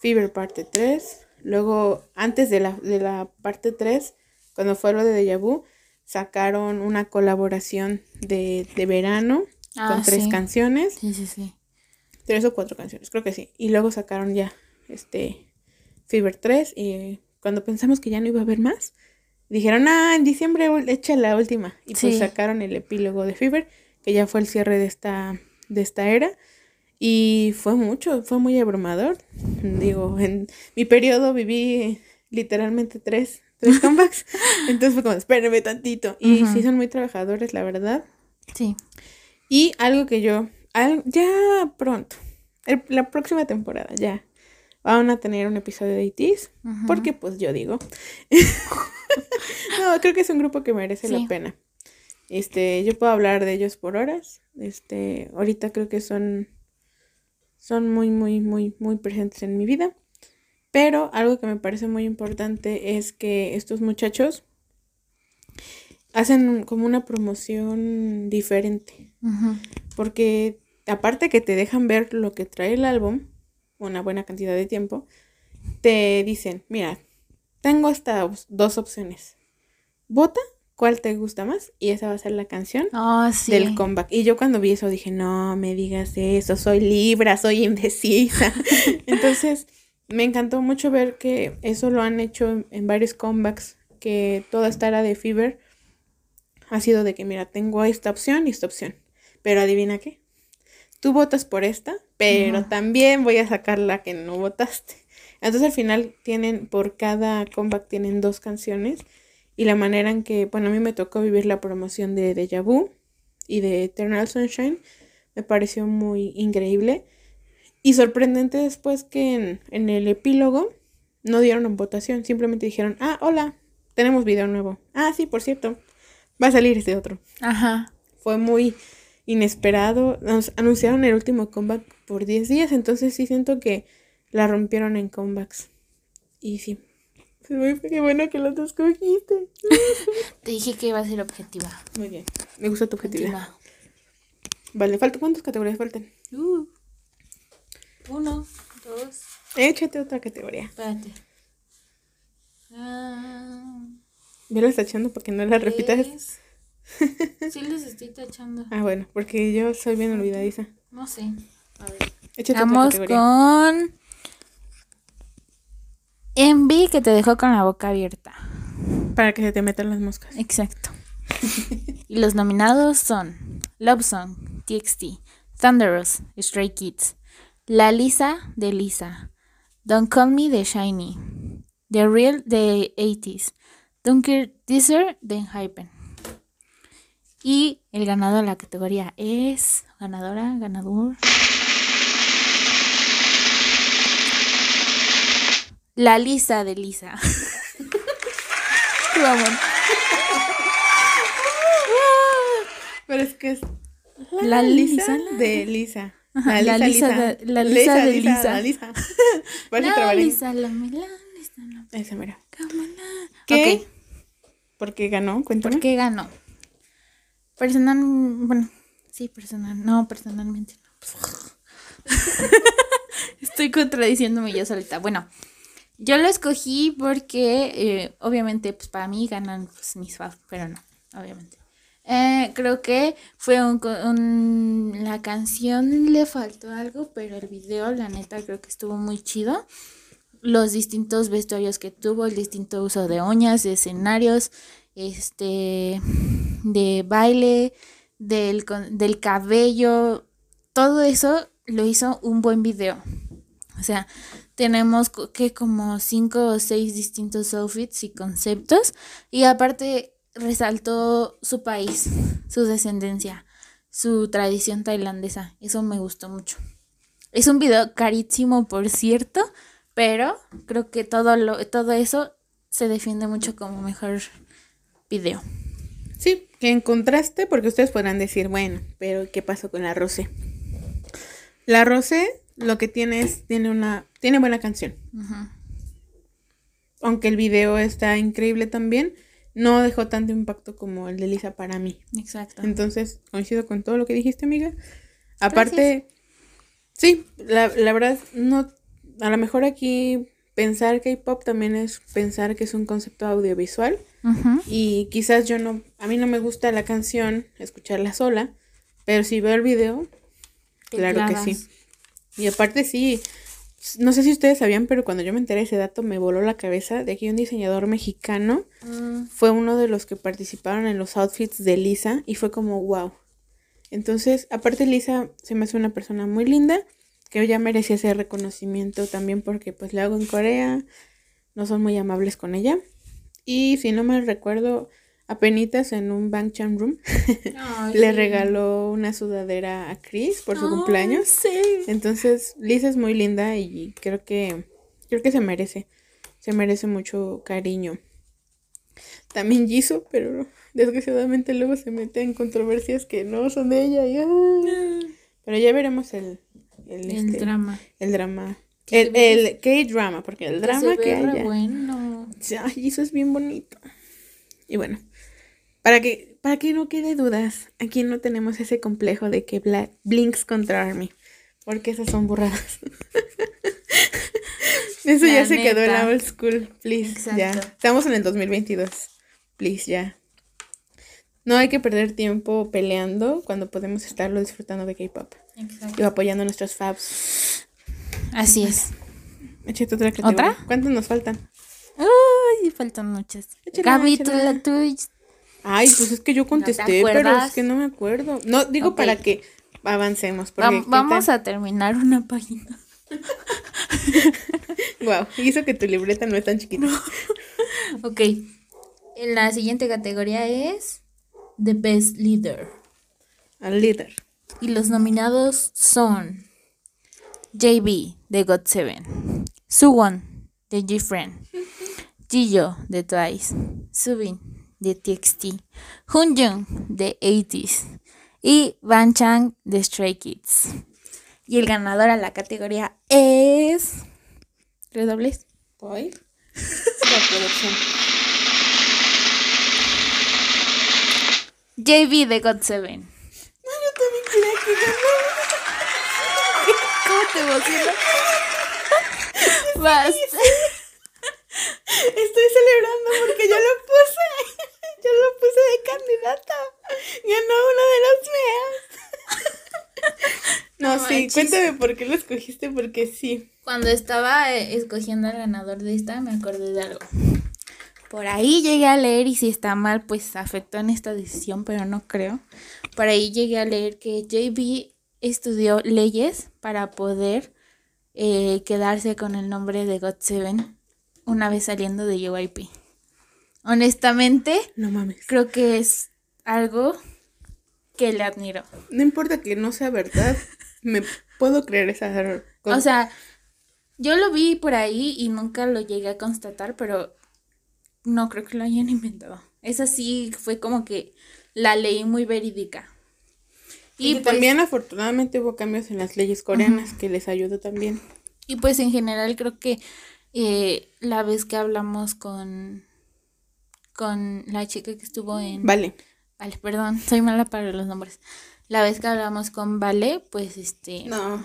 Fever parte 3, luego antes de la, de la parte 3, cuando fue lo de Deja Vu, sacaron una colaboración de, de verano Ah, con tres sí. canciones, Sí, sí, sí. tres o cuatro canciones, creo que sí, y luego sacaron ya este Fever 3 y cuando pensamos que ya no iba a haber más, dijeron, ah, en diciembre echa la última, y pues Sí. sacaron el epílogo de Fever, que ya fue el cierre de esta, de esta era. Y fue mucho, fue muy abrumador. Digo, en mi periodo viví literalmente tres, tres (laughs) comebacks. Entonces fue como, espérenme tantito. Y Ujú. sí son muy trabajadores, la verdad. Sí. Y algo que yo, al- ya pronto, el- la próxima temporada, ya, van a tener un episodio de ITs. Ujú. Porque pues yo digo. (laughs) (laughs) no, creo que es un grupo que merece Sí. la pena. Este, yo puedo hablar de ellos por horas. Este, ahorita creo que son son muy muy muy muy presentes en mi vida. Pero algo que me parece muy importante es que estos muchachos hacen como una promoción diferente, porque aparte que te dejan ver lo que trae el álbum, una buena cantidad de tiempo, te dicen, mira, tengo estas dos opciones. Vota cuál te gusta más y esa va a ser la canción Oh, sí. del comeback. Y yo cuando vi eso dije, no me digas eso, soy libra, soy indecisa. (laughs) Entonces, me encantó mucho ver que eso lo han hecho en, en varios comebacks, que toda esta era de Fever ha sido de que, mira, tengo esta opción y esta opción. Pero adivina qué. Tú votas por esta, pero también voy a sacar la que no votaste. Entonces al final tienen, por cada comeback tienen dos canciones. Y la manera en que, bueno, a mí me tocó vivir la promoción de Deja Vu y de Eternal Sunshine. Me pareció muy increíble. Y sorprendente después que en, en el epílogo no dieron votación. Simplemente dijeron, ah, hola, tenemos video nuevo. Ah, sí, por cierto, va a salir este otro. Ajá. Fue muy inesperado. Nos anunciaron el último comeback por 10 días, entonces sí siento que la rompieron en comebacks. Y sí. Qué bueno que los escogiste. (laughs) Te dije que iba a ser objetiva. Muy bien. Me gusta tu objetividad. Vale, falta ¿cuántas categorías faltan? Uh, uno, dos. Échate otra categoría. Espérate. Ah, Yo la está echando porque no la repitas. (laughs) Sí les estoy tachando. Ah, bueno, porque yo soy bien olvidadiza. No sé. A ver. Échate otra Vamos categoría. con Envy que te dejó con la boca abierta. Para que se te metan las moscas. Exacto. y los nominados son Love Song, TXT, Thunderous, Stray Kids, La Lisa de Lisa, Don't Call Me de Shiny, The Real de 80s, Dunker Teaser de Hypen. Y el ganador de la categoría es. Ganadora, ganador. La Lisa de Lisa. Tu amor. Pero es que es La Lisa, la- de Lisa. Ajá, la Lisa de- la Lisa de Lisa. La Lisa. (laughs) Vale, La trabalín. Lisa, la Milán, Lisa, la Esa mira. ¿Qué? Ok, ¿Por qué ganó? Cuéntame. ¿por qué ganó? Personal, bueno, sí, personal, no, personalmente no. (laughs) Estoy contradiciéndome yo solita. Bueno, yo lo escogí porque, eh, obviamente, pues para mí ganan pues, mis fans, pero no, obviamente. Eh, creo que fue un, un- La canción le faltó algo, pero el video, la neta, creo que estuvo muy chido. Los distintos vestuarios que tuvo, el distinto uso de uñas, de escenarios, este, de baile, del, del cabello, todo eso lo hizo un buen video. O sea, tenemos que como cinco o seis distintos outfits y conceptos. Y aparte resaltó su país, su descendencia, su tradición tailandesa. Eso me gustó mucho. Es un video carísimo, por cierto, pero creo que todo, lo, todo eso se defiende mucho como mejor video. Sí, que en contraste, porque ustedes podrán decir, bueno, pero ¿qué pasó con la Rosé? La Rosé lo que tiene es, tiene una, tiene buena canción. Aunque el video está increíble también, no dejó tanto impacto como el de Lisa para mí. Exacto. Entonces, coincido con todo lo que dijiste, amiga. Aparte, sí, la, la verdad, no, a lo mejor aquí pensar K-pop también es pensar que es un concepto audiovisual. Y quizás yo no, a mí no me gusta la canción, escucharla sola, pero si veo el video, claro que sí. Y aparte sí, no sé si ustedes sabían, pero cuando yo me enteré de ese dato me voló la cabeza de que un diseñador mexicano Mm, fue uno de los que participaron en los outfits de Lisa y fue como wow. Entonces, aparte Lisa se me hace una persona muy linda, que ya merecía ese reconocimiento también porque pues le hago en Corea, no son muy amables con ella. Y si no me recuerdo, apenitas en un Bangchan Room (laughs) ay, le regaló una sudadera a Chris por su Ay, cumpleaños. sí. Entonces, Lisa es muy linda y creo que creo que se merece. Se merece mucho cariño. También Jisoo, pero desgraciadamente luego se mete en controversias que no son de ella. y, ay. Pero ya veremos el el, El este, drama. el drama. Que El, el K-drama, porque el drama que re haya. bueno. Ay, Jisoo es bien bonito. Y bueno, para que, para que no quede dudas, aquí no tenemos ese complejo de que Bla- Blinks contra Army. Porque esas son burradas. (laughs) Eso La ya se quedó en la old school. Please, ya. Exacto. Estamos en el 2022. Please, ya. No hay que perder tiempo peleando cuando podemos estarlo disfrutando de K-pop. Y apoyando a nuestros fabs. Así es. Échate otra categoría. ¿Otra? ¿Cuántos nos faltan? Uy, faltan muchas. Gaby, tú échala. la tuya. Ay, pues es que yo contesté, pero es que no me acuerdo. No, digo para que avancemos. vamos a terminar una página. (laughs) wow, hizo que tu libreta no es tan chiquita. (laughs) ok. La siguiente categoría es The Best Leader. Al líder. Y los nominados son JB de God Seven, Suwon de G-Friend, (laughs) Jiyo de Twice, Subin de TXT, Hunjung de 80s y Van Chang de Stray Kids. Y el ganador a la categoría es. ¿Redobles? ¿Hoy? JB de God Seven. No, yo también quería que (laughs) ¿Cómo te emocionas? (laughs) Vas. Estoy celebrando porque yo lo puse. (laughs) Yo lo puse de candidata. Ganó uno de los meas. (laughs) No, sí, cuéntame por qué lo escogiste, porque sí. Cuando estaba eh, escogiendo al ganador de esta, me acordé de algo. Por ahí llegué a leer, y si está mal, pues afectó en esta decisión, pero no creo. Por ahí llegué a leer que JB estudió leyes para poder eh, quedarse con el nombre de God Seven una vez saliendo de JYP. Honestamente, no mames. Creo que es algo que le admiro. No importa que no sea verdad, (laughs) me puedo creer esa cosa. O sea, yo lo vi por ahí y nunca lo llegué a constatar, pero no creo que lo hayan inventado. Esa sí fue como que la leí muy verídica. Y, pues también afortunadamente hubo cambios en las leyes coreanas que les ayudó también. Y pues en general creo que eh, la vez que hablamos con, con la chica que estuvo en... Vale. Vale, perdón, (laughs) soy mala para los nombres la vez que hablamos con Vale, pues este. No,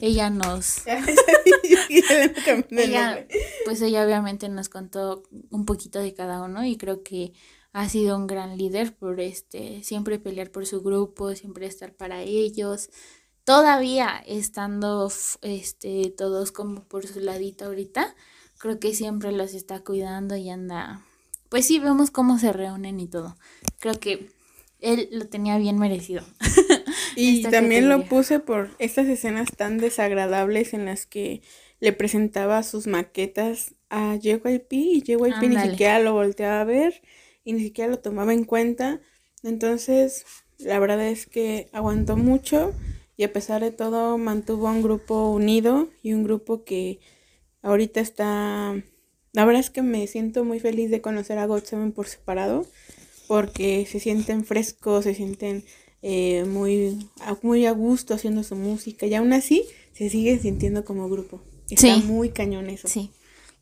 ella nos. (laughs) pues ella obviamente nos contó un poquito de cada uno y creo que ha sido un gran líder por este siempre pelear por su grupo, siempre estar para ellos. Todavía estando este todos como por su ladito ahorita, creo que siempre los está cuidando y anda pues sí vemos cómo se reúnen y todo. Creo que él lo tenía bien merecido. (laughs) y también lo puse por estas escenas tan desagradables en las que le presentaba sus maquetas a JYP y JYP ni siquiera lo volteaba a ver y ni siquiera lo tomaba en cuenta. Entonces, la verdad es que aguantó mucho y a pesar de todo mantuvo un grupo unido y un grupo que ahorita está... La verdad es que me siento muy feliz de conocer a GOT7 por separado porque se sienten frescos, se sienten eh, muy, muy a gusto haciendo su música y aún así se siguen sintiendo como grupo. Está muy cañón eso. Sí,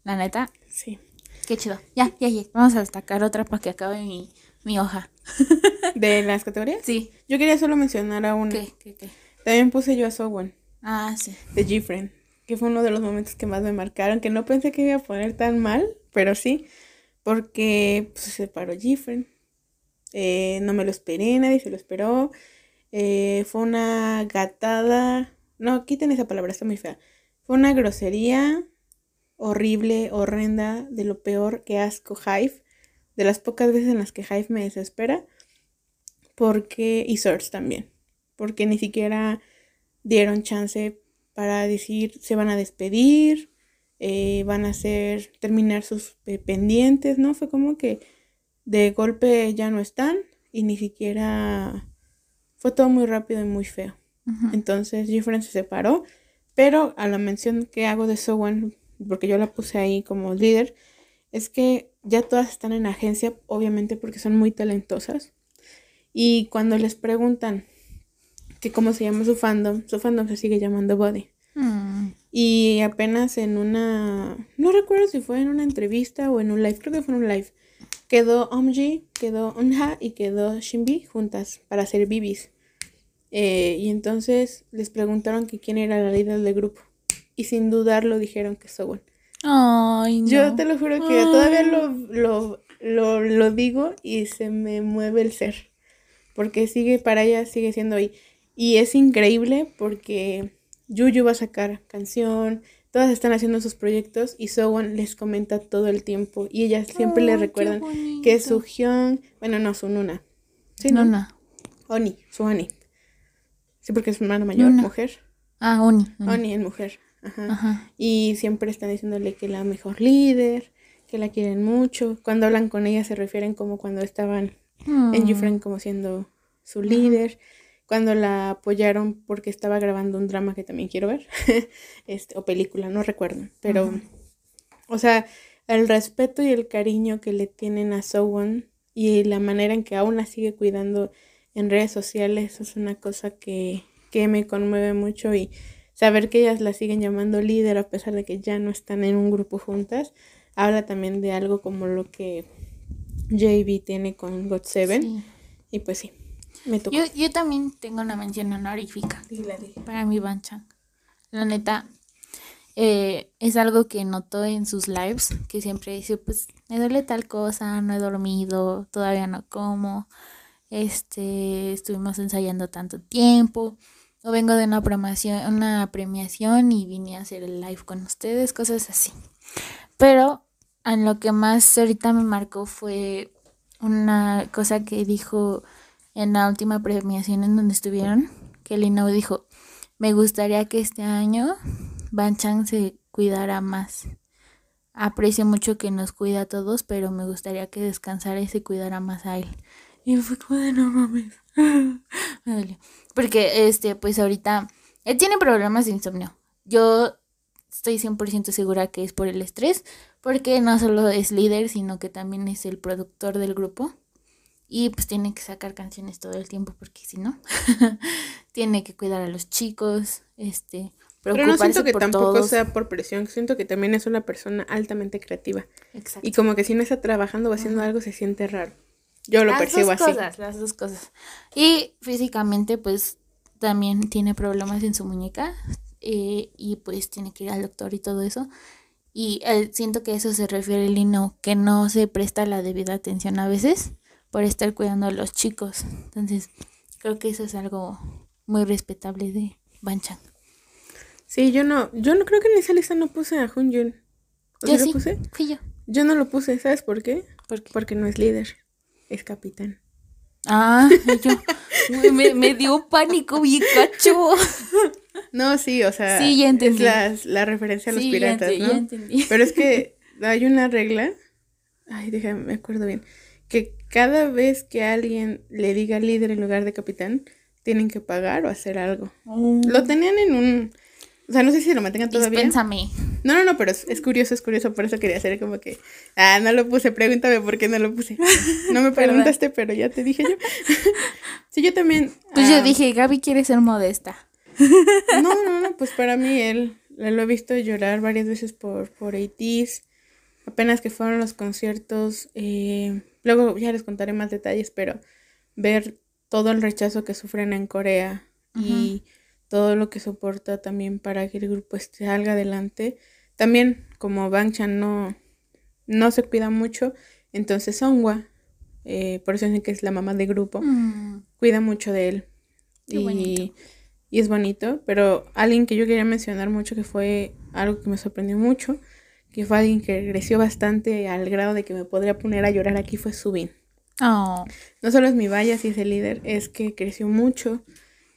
la neta. Sí. Qué chido. Ya, ya, ya. Vamos a destacar otra para que acabe mi, mi hoja. (laughs) ¿De las categorías? Sí. Yo quería solo mencionar a una. ¿Qué, qué, qué? También puse yo a Sowan. Ah, sí. De G-Friend, que fue uno de los momentos que más me marcaron, que no pensé que iba a poner tan mal, pero sí, porque pues, se separó G-Friend eh, no me lo esperé, nadie se lo esperó. Eh, fue una gatada. No, quiten esa palabra, está muy fea. Fue una grosería horrible, horrenda, de lo peor que asco Hive. De las pocas veces en las que Hive me desespera. Porque. Y Source también. Porque ni siquiera dieron chance para decir se van a despedir. Eh, van a hacer. terminar sus pendientes, ¿no? Fue como que de golpe ya no están y ni siquiera fue todo muy rápido y muy feo. Entonces Jeffrey se separó, pero a la mención que hago de Sowan, porque yo la puse ahí como líder, es que ya todas están en agencia, obviamente porque son muy talentosas. Y cuando les preguntan que cómo se llama su fandom, su fandom se sigue llamando Body. Mm. Y apenas en una, no recuerdo si fue en una entrevista o en un live, creo que fue en un live, Quedó Omji, quedó Unha y quedó Shinbi juntas para hacer bibis. Eh, y entonces les preguntaron que quién era la líder del grupo. Y sin dudarlo dijeron que Sowan. Ay, no. Yo te lo juro que todavía lo, lo, lo, lo, digo y se me mueve el ser. Porque sigue, para ella sigue siendo ahí. Y es increíble porque Yuyu va a sacar canción, todas están haciendo sus proyectos y Sowon les comenta todo el tiempo y ellas siempre le recuerdan que su Hyun, bueno, no, su Nuna. Sí, Nuna. Oni, su Oni. Sí, porque es hermana mayor, mujer. Ah, Oni. Oni, en mujer. Ajá. Y siempre están diciéndole que la mejor líder, que la quieren mucho. Cuando hablan con ella se refieren como cuando estaban en mm. YouFriend como siendo su líder cuando la apoyaron porque estaba grabando un drama que también quiero ver, (laughs) este, o película, no recuerdo, pero, o sea, el respeto y el cariño que le tienen a Sowon y la manera en que aún la sigue cuidando en redes sociales, es una cosa que, que me conmueve mucho y saber que ellas la siguen llamando líder a pesar de que ya no están en un grupo juntas, habla también de algo como lo que JB tiene con God7 y pues sí, yo, yo también tengo una mención honorífica para mi Banchan. La neta, eh, es algo que notó en sus lives, que siempre dice, pues me duele tal cosa, no he dormido, todavía no como, este, estuvimos ensayando tanto tiempo, o vengo de una premiación, una premiación y vine a hacer el live con ustedes, cosas así. Pero en lo que más ahorita me marcó fue una cosa que dijo en la última premiación en donde estuvieron, que Lino dijo, me gustaría que este año Banchan se cuidara más. Aprecio mucho que nos cuida a todos, pero me gustaría que descansara y se cuidara más a él. Y fue como de no mames. (laughs) me Porque, este, pues ahorita, él tiene problemas de insomnio. Yo estoy 100% segura que es por el estrés, porque no solo es líder, sino que también es el productor del grupo. Y pues tiene que sacar canciones todo el tiempo porque si no, (laughs) tiene que cuidar a los chicos, este, Pero no siento que tampoco sea por presión, siento que también es una persona altamente creativa. Exacto. Y como que si no está trabajando o haciendo algo se siente raro. Yo lo percibo así. Las dos cosas, las dos cosas. Y físicamente pues también tiene problemas en su muñeca eh, y pues tiene que ir al doctor y todo eso. Y eh, siento que eso se refiere el Lino, que no se presta la debida atención a veces por estar cuidando a los chicos. Entonces, creo que eso es algo muy respetable de Banchan. Sí, yo no, yo no creo que en esa lista no puse a Jun yo lo puse? Fui yo. Yo no lo puse, ¿sabes por qué? Porque no es líder, es capitán. Ah, yo, me, dio pánico bien cacho. (laughs) No, sí, o sea, sí, ya entendí. es la, referencia a los piratas, ¿no? Ya entendí. Pero es que (laughs) hay una regla, ay, déjame, me acuerdo bien, que cada vez que alguien le diga líder en lugar de capitán, tienen que pagar o hacer algo. Oh. Lo tenían en un... O sea, no sé si lo mantengan todavía. Dispénsame. No, no, no, pero es, curioso, es curioso, por eso quería hacer como que, ah, no lo puse, pregúntame por qué no lo puse. No me (laughs) preguntaste, pero ya te dije yo. (laughs) sí, yo también. Pues yo ah, dije, Gaby quiere ser modesta. (laughs) no, no, no, pues para mí él, lo he visto llorar varias veces por, por ATs. Apenas que fueron los conciertos, eh, Luego ya les contaré más detalles, pero ver todo el rechazo que sufren en Corea y todo lo que soporta también para que el grupo salga adelante. También como Bangchan no, no se cuida mucho, entonces Songwa, eh, por eso dicen que es la mamá de grupo, mm. cuida mucho de él. y, y es bonito, pero alguien que yo quería mencionar mucho que fue algo que me sorprendió mucho que fue alguien que creció bastante al grado de que me podría poner a llorar aquí, fue Subin. Oh. No solo es mi valla, si es el líder, es que creció mucho,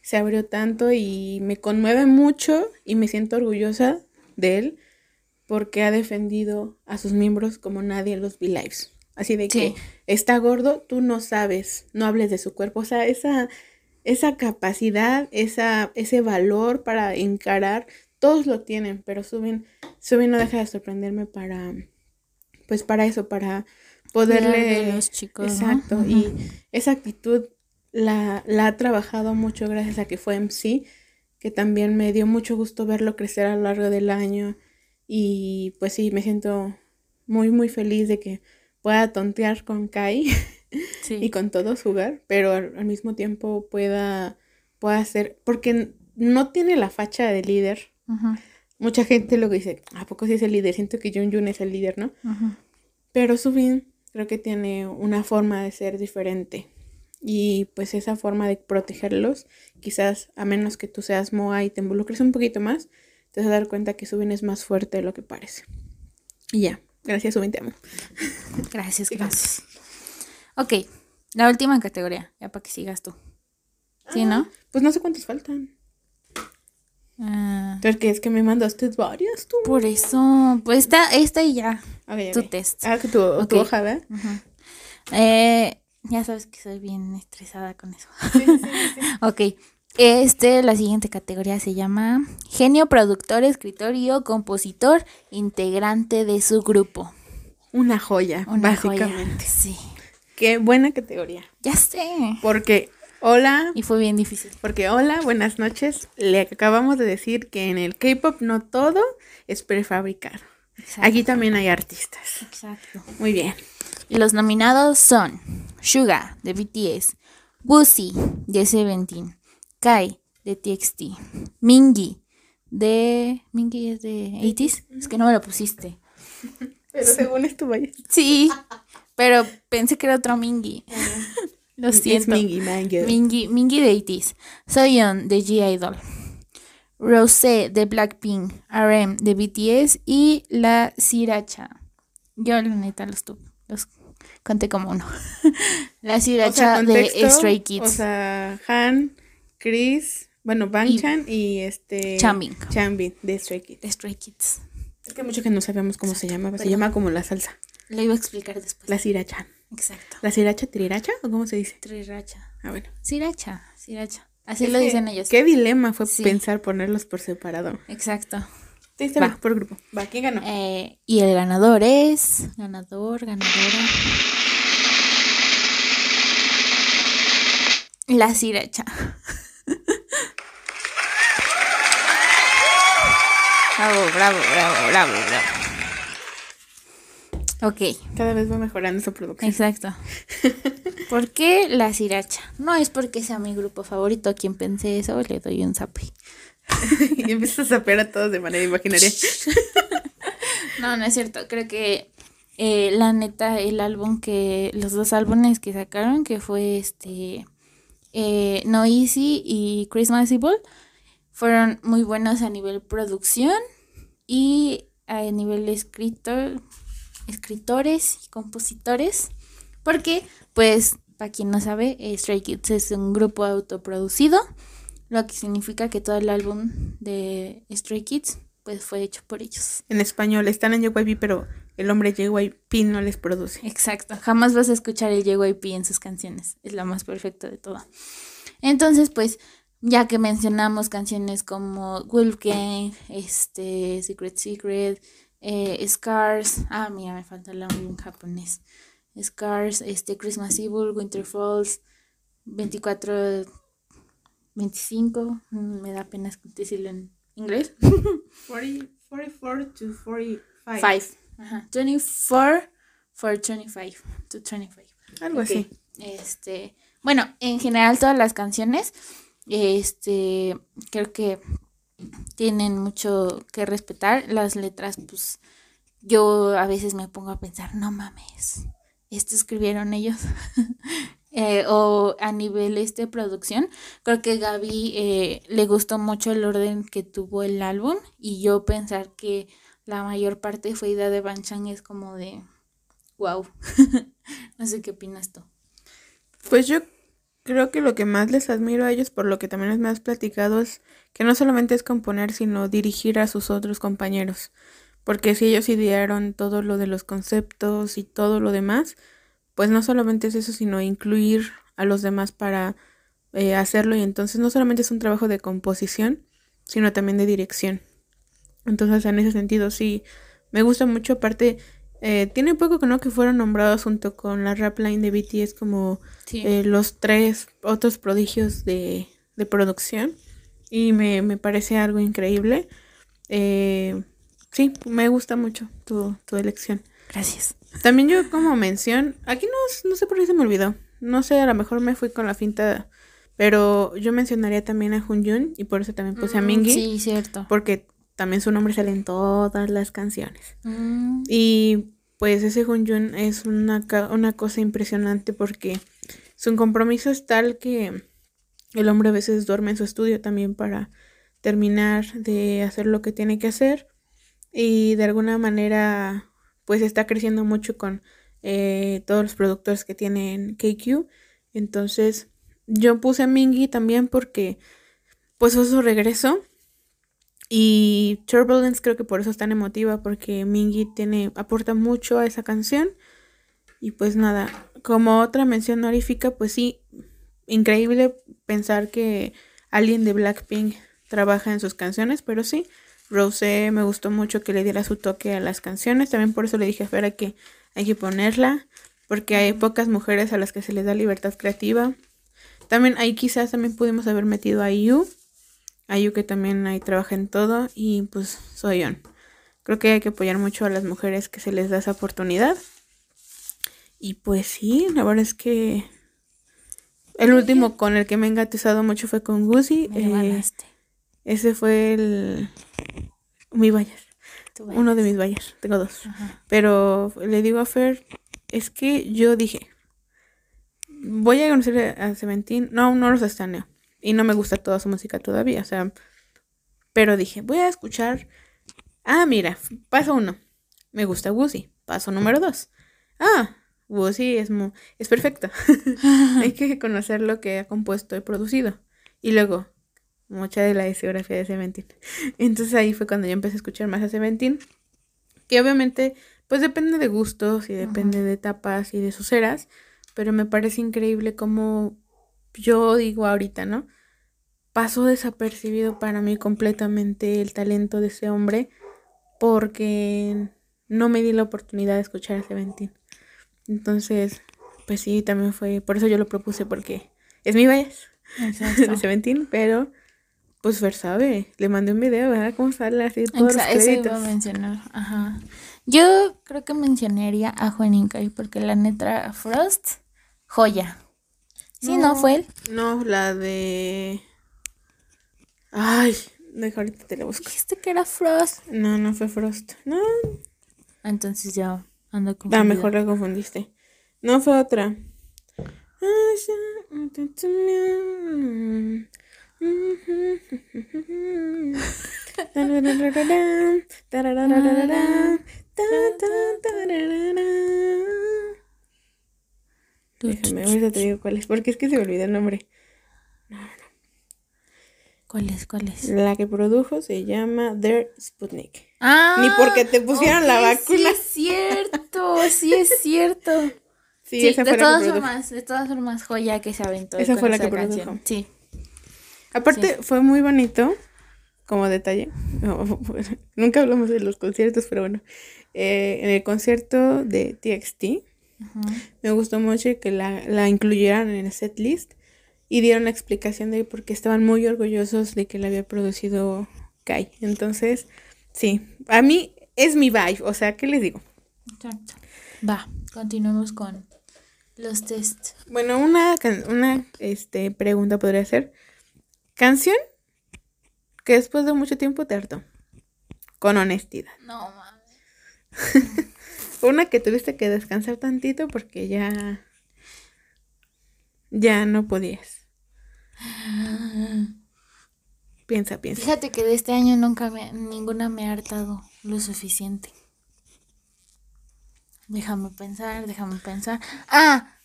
se abrió tanto y me conmueve mucho y me siento orgullosa de él porque ha defendido a sus miembros como nadie en los V-Lives. Así de que está gordo, tú no sabes, no hables de su cuerpo. O sea, esa, esa capacidad, esa, ese valor para encarar todos lo tienen, pero Subin, Subin no deja de sorprenderme para, pues para eso, para poderle... los chicos. Exacto, y esa actitud la, la ha trabajado mucho gracias a que fue MC, que también me dio mucho gusto verlo crecer a lo largo del año y pues sí, me siento muy, muy feliz de que pueda tontear con Kai (laughs) y con todos jugar, pero al, mismo tiempo pueda, pueda ser, porque no tiene la facha de líder, Mucha gente luego dice, ¿a poco sí es el líder? Siento que Jun Jun es el líder, ¿no? Pero Subin creo que tiene una forma de ser diferente. Y pues esa forma de protegerlos, quizás a menos que tú seas Moa y te involucres un poquito más, te vas a dar cuenta que Subin es más fuerte de lo que parece. Y ya, gracias Subin, te amo. (laughs) Gracias, gracias. Ok, la última categoría, ya para que sigas tú. ¿Sí, no? Pues no sé cuántos faltan. Ah, Porque es que me mandaste varias tú. por eso, pues esta, esta y ya. Ok, ok. Tu test. Ah, tu, tu hoja, ¿verdad? Eh, ya sabes que soy bien estresada con eso. (laughs) ok. Este, la siguiente categoría se llama genio, productor, escritor y o compositor integrante de su grupo. Una joya, Una joya. básicamente. Sí. Qué buena categoría. Ya sé. Porque, hola, Y fue bien difícil. porque hola, buenas noches. Le acabamos de decir que en el K-pop no todo es prefabricado. Exacto. Aquí también hay artistas. Exacto. Muy bien. Y los nominados son Suga de BTS, Woozy de Seventeen, Kai de TXT, Mingy de. ¿Mingy es de 80s? Es que no me lo pusiste. (laughs) Pero según esto, vaya. Sí, pero pensé que era otro Mingy. Lo Es siento. Mingy. Mingy, Mingy de 80s, Soyeon de G-Idol, Rosé de Blackpink, RM de BTS y la Siracha. Yo la neta los, los conté como uno. (laughs) la O sea, Siracha de contexto, Stray Kids. O sea, Han, Chris, bueno, Bangchan y, este... Changbin. Changbin de Stray Kids. de Stray Kids. Es que mucho que no sabemos cómo se llama. Se llama como la salsa. Lo iba a explicar después. La sirachan. Exacto. ¿La siracha triracha o cómo se dice? Triracha. Ah, bueno. Siracha, Siracha. Así Es lo dicen ellos. Qué dilema fue Sí. pensar ponerlos por separado. Exacto. Sí, Va. por grupo. Va, ¿quién ganó? Eh, y el ganador es. Ganador, ganadora. La siracha. (laughs) bravo, bravo, bravo, bravo, bravo. Ok, Cada vez va mejorando su producción. exacto. (laughs) ¿Por qué la siracha? No es porque sea mi grupo favorito. A quien pensé eso, le doy un zape. (laughs) y empiezas a sapear a todos de manera imaginaria. (laughs) No, no es cierto. Creo que eh, la neta, el álbum que, los dos álbumes que sacaron, que fue este eh, No Easy y Christmas Evil, fueron muy buenos a nivel producción y a nivel escritor, escritores y compositores. Porque, pues, para quien no sabe, eh, Stray Kids es un grupo autoproducido, lo que significa que todo el álbum de Stray Kids pues fue hecho por ellos. En español, están en JYP, pero el hombre JYP no les produce. Exacto, jamás vas a escuchar el JYP en sus canciones, es lo más perfecto de todo. Entonces, pues, ya que mencionamos canciones como Wolfgang, este, Secret Secret, eh, Scars, ah, mira, me falta el nombre en japonés, Scars, este, Christmas Evil, Winter Falls, 24, 25, mm, me da pena decirlo en inglés. (laughs) 40, 44 to 45. Five. Ajá. 24 for 25 to 25. Algo Ok. así. Este, bueno, en general todas las canciones, este, creo que tienen mucho que respetar. Las letras, pues, yo a veces me pongo a pensar, no mames, esto escribieron ellos. (laughs) Eh, o a nivel este producción, creo que Gaby eh, le gustó mucho el orden que tuvo el álbum y yo pensar que la mayor parte fue idea de Banchan es como de wow. (laughs) no sé qué opinas tú. Pues yo creo que lo que más les admiro a ellos, por lo que también me has platicado, es que no solamente es componer, sino dirigir a sus otros compañeros. Porque si ellos idearon todo lo de los conceptos y todo lo demás, pues no solamente es eso, sino incluir a los demás para eh, hacerlo. Y entonces no solamente es un trabajo de composición, sino también de dirección. Entonces, en ese sentido, sí, me gusta mucho. Aparte, eh, tiene poco que no que fueron nombrados junto con la rap line de BTS como Sí. eh, los tres otros prodigios de, de producción. Y me, me parece algo increíble. Eh, sí, me gusta mucho tu, tu elección. Gracias. También yo como mención, aquí no, no sé por qué se me olvidó. No sé, a lo mejor me fui con la finta, pero yo mencionaría también a Jun y por eso también puse a Mm, Mingy, Sí, cierto. porque también su nombre sale en todas las canciones. Mm, Y pues ese Jun es una, una cosa impresionante porque su compromiso es tal que el hombre a veces duerme en su estudio también para terminar de hacer lo que tiene que hacer y de alguna manera pues está creciendo mucho con eh, todos los productores que tienen KQ. Entonces yo puse a Mingy también porque pues eso regresó. Y Turbulence creo que por eso es tan emotiva porque Mingy tiene, aporta mucho a esa canción. Y pues nada, como otra mención honorífica, pues sí, increíble pensar que alguien de Blackpink trabaja en sus canciones, pero sí, Rose me gustó mucho que le diera su toque a las canciones, también por eso le dije a Fera que hay que ponerla, porque hay pocas mujeres a las que se les da libertad creativa. También ahí quizás también pudimos haber metido a IU, a IU que también ahí trabaja en todo, y pues Soyeon. Creo que hay que apoyar mucho a las mujeres que se les da esa oportunidad. Y pues sí, la verdad es que el último con el que me he engatizado mucho fue con Gucci. Eh, ese fue el mi Bayer. Uno de mis Bayers. Tengo dos. Pero le digo a Fer, es que yo dije, voy a conocer a Seventeen. No, no los estaneo. Y no me gusta toda su música todavía. O sea, pero dije, voy a escuchar. Ah, mira, paso uno. Me gusta Woozy. Paso número dos. Ah, Woozy es, es perfecto. (laughs) Hay que conocer lo que ha compuesto y producido. Y luego, mucha de la discografía de Seventeen. (laughs) Entonces ahí fue cuando yo empecé a escuchar más a Seventeen, que obviamente pues depende de gustos y depende de etapas y de sus eras, pero me parece increíble como yo digo ahorita, ¿no? Pasó desapercibido para mí completamente el talento de ese hombre porque no me di la oportunidad de escuchar a Seventeen. Entonces, pues sí, también fue, por eso yo lo propuse porque es mi vez (laughs) de Seventeen, pero pues Fer sabe, le mandé un video, ¿verdad? Cómo sale así todos los Eso iba a mencionar, ajá. Yo creo que mencionaría a Juan porque la neta Frost, joya. Sí, ¿no, fue él? No, la de... Ay, deja ahorita te la busco. Dijiste que era Frost. No, no fue Frost. No. Entonces ya ando. Ah, mejor la confundiste. No fue otra. Déjame, ahorita te digo cuál es, porque es que se me olvidó el nombre. ¿Cuál es? ¿Cuál es? La que produjo se llama Der Sputnik. Ah, Ni porque te pusieron la vacuna. Sí, es cierto, sí es (laughs) cierto. Sí, esa fue de todas formas, de todas formas, joya que se aventó. Esa fue la que produjo. Sí. Aparte, fue muy bonito, como detalle. (laughs) Nunca hablamos de los conciertos, pero bueno. Eh, en el concierto de TXT, me gustó mucho que la, la incluyeran en el set list y dieron la explicación de por qué estaban muy orgullosos de que la había producido Kai. Entonces, sí, a mí es mi vibe, o sea, ¿qué les digo? Exacto. Va, continuemos con los tests. Bueno, una, una este, pregunta podría ser, Canción que después de mucho tiempo te hartó. Con honestidad. No mames. (laughs) Una que tuviste que descansar tantito porque ya. Ya no podías. piensa, piensa. Fíjate que de este año nunca me, ninguna me ha hartado lo suficiente. Déjame pensar, déjame pensar. Ah,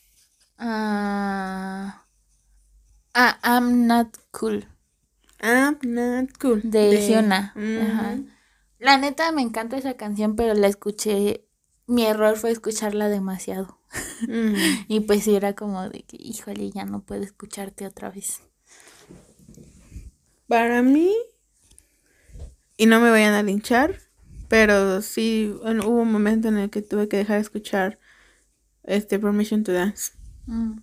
ah, Ah, I'm not cool. I'm not cool. De, de... La neta me encanta esa canción, pero la escuché. Mi error fue escucharla demasiado. (laughs) y pues sí era como de que, híjole, ya no puedo escucharte otra vez. Para mí, y no me vayan a linchar, pero sí hubo un momento en el que tuve que dejar de escuchar este Permission to Dance. Mm.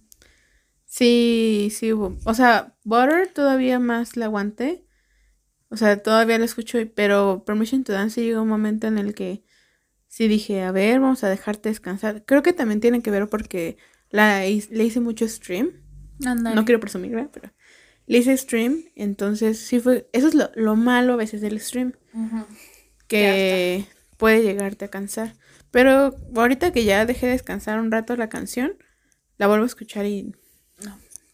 Sí, sí hubo. O sea, Butter todavía más la aguanté. O sea, todavía la escucho, pero Permission to Dance llegó un momento en el que sí dije, a ver, vamos a dejarte descansar. Creo que también tiene que ver porque la, le hice mucho stream. No quiero presumir, ¿verdad? Pero le hice stream, entonces sí fue... Eso es lo, malo a veces del stream. Que puede llegarte a cansar. Pero ahorita que ya dejé de descansar un rato la canción, la vuelvo a escuchar y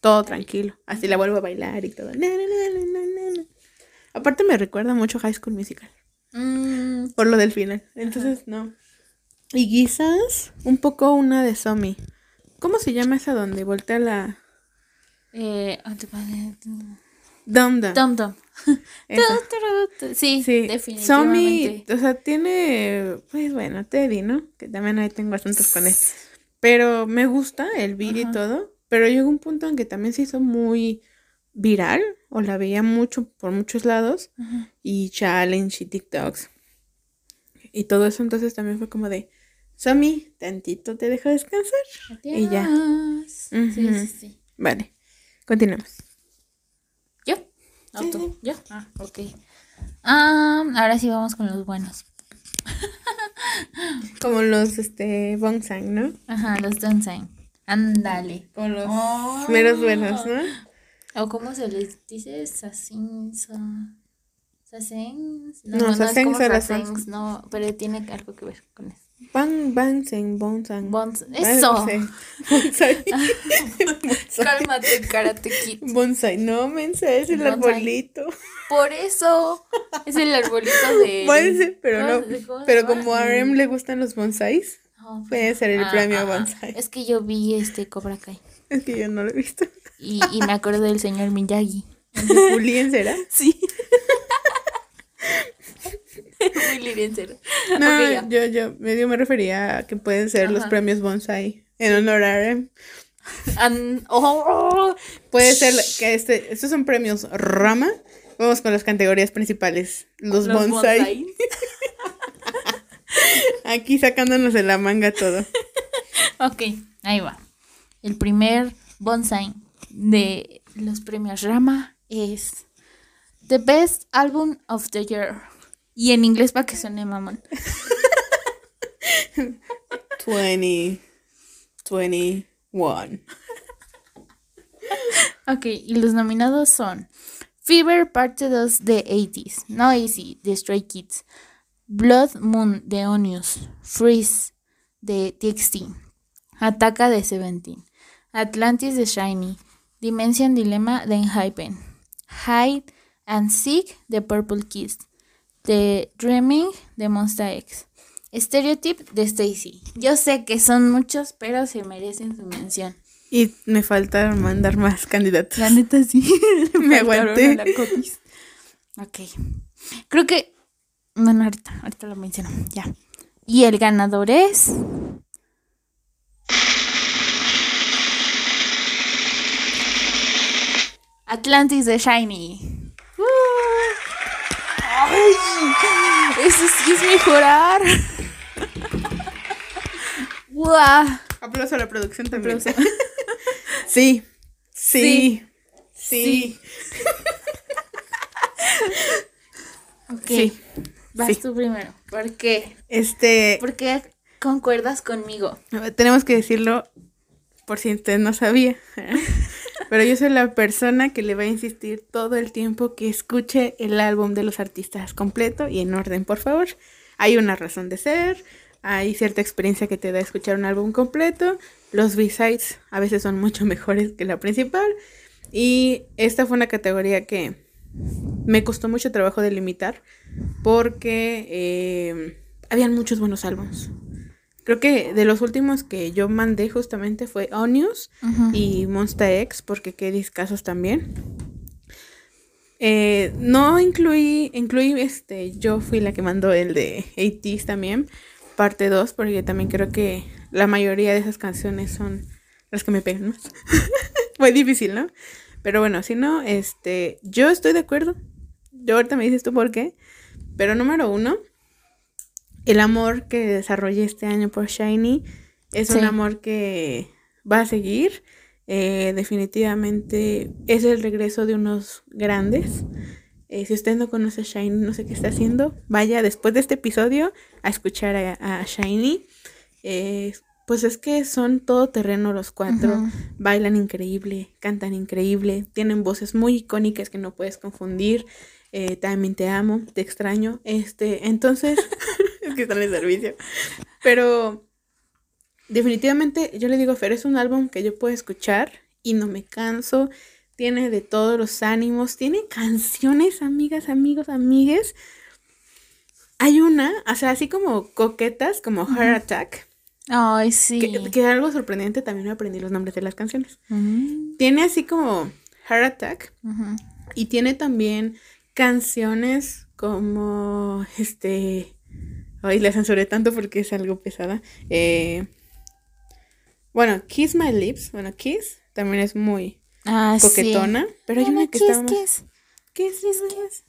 todo tranquilo. Así la vuelvo a bailar y todo. Aparte me recuerda mucho High School Musical. Mm, Por lo del final. Entonces, no. Y quizás un poco una de Somi. ¿Cómo se llama esa donde voltea la... eh. (laughs) Esa. (laughs) Tu, tu, tu. Sí, Sí, definitivamente. Somi, o sea, tiene, pues bueno, Teddy, ¿no? Que también ahí tengo asuntos con él. Pero me gusta el beat y todo. Pero llegó un punto en que también se hizo muy viral, o la veía mucho por muchos lados, Ajá. y challenge y TikToks. Y todo eso, entonces también fue como de, Somi, tantito te dejo descansar. Y ya. Sí, sí, sí. Vale, continuamos. ¿Yo? ¿O Sí, tú? ¿Yo? Ah, ok. Ah, ahora sí vamos con los buenos. (laughs) Como los, este, Bongsang, ¿no? Ajá, los Dancing. Ándale. Como los Oh. meros buenos, ¿no? ¿O cómo se les dice? Sasin, sa... Sasengs. No, sasengs las sasengs, no, pero tiene algo que ver con eso. Bang, bang, seng, bonsang. Bons- Ah, ¡Eso! (laughs) (laughs) no sé. Bonsai. Cálmate, Karate Kid. Bonsai. No, mensa, es el Bonsai. arbolito. Por eso es el arbolito de. (laughs) Puede ser, pero no. ¿Cómo- cómo se Pero como a RM le gustan los bonsais, No, puede ser el ah, premio ah, bonsai. Es que yo vi este Cobra Kai Es que yo no lo he visto. y, y me acuerdo del señor Miyagi. Julien será. (laughs) Sí. Muy lirencero. No, yo, yo medio me refería a que pueden ser los premios bonsai en honor a. An- oh, Puede ser que este, estos son premios Rama. Vamos con las categorías principales. Los, los bonsai. bonsai. (laughs) Aquí sacándonos de la manga todo. (laughs) Ok, ahí va. El primer bonsai de los premios Rama es The Best Album of the Year. Y en inglés para que suene mamón. 20, 21. Ok, y los nominados son Fever Parte 2 de 80s, No Easy de Stray Kids, Blood Moon de Onius, Freeze de TXT, Ataca de Seventeen, Atlantis de Shiny, Dimension Dilemma de Enhypen, Hide and Seek de Purple Kiss, The Dreaming de Monster X, Stereotype de Stacy. Yo sé que son muchos, pero se merecen su mención. Y me falta mandar más candidatos. La neta sí. (laughs) (laughs) Me faltaron aguanté. (laughs) la. Ok. Creo que. Bueno, ahorita, ahorita lo menciono. Ya. Y el ganador es. Atlantis de Shiny. ¡Uh! ¡Ay! Eso sí es mejorar. ¡Guau! Aplauso a la producción también. (laughs) Sí, sí, sí, (laughs) Ok. sí. Vas Sí. tú primero. ¿Por qué? Este, ¿Por qué concuerdas conmigo? tenemos que decirlo por si usted no sabía. (laughs) Pero yo soy la persona que le va a insistir todo el tiempo que escuche el álbum de los artistas completo y en orden, por favor. Hay una razón de ser, hay cierta experiencia que te da escuchar un álbum completo. Los B-sides a veces son mucho (laughs) mejores que la principal. Y esta fue una categoría que me costó mucho trabajo delimitar porque eh, habían muchos buenos álbumes. Creo que de los últimos que yo mandé justamente fue Onius y Monster X, porque qué discasos también. Eh, no incluí, incluí este, yo fui la que mandó el de 80s también, parte 2, porque también creo que la mayoría de esas canciones son las que me pegan más. (laughs) Fue difícil, ¿no? Pero bueno, si no, este, yo estoy de acuerdo. Yo ahorita me dices tú por qué. Pero número uno, el amor que desarrollé este año por Shiny es Sí. un amor que va a seguir. Eh, definitivamente es el regreso de unos grandes. Eh, si usted no conoce a Shiny, no sé qué está haciendo, vaya después de este episodio a escuchar a, a Shiny. Eh, pues es que son todo terreno los cuatro. Bailan increíble, cantan increíble, tienen voces muy icónicas que no puedes confundir. Eh, también te amo, te extraño. Este, entonces, (laughs) es que están en el servicio. Pero definitivamente yo le digo, Fer, es un álbum que yo puedo escuchar y no me canso. tiene de todos los ánimos, tiene canciones, amigas, amigos, amigues. Hay una, o sea, así como coquetas, como Heart Attack. Ay, sí. Que, que algo sorprendente, también me aprendí los nombres de las canciones. Tiene así como Heart Attack y tiene también canciones como este. Ay, la censuré tanto porque es algo pesada. Eh, bueno, Kiss My Lips. Bueno, Kiss también es muy Ah, sí. coquetona. Pero hay una que kiss, está más. kiss. Kiss, kiss.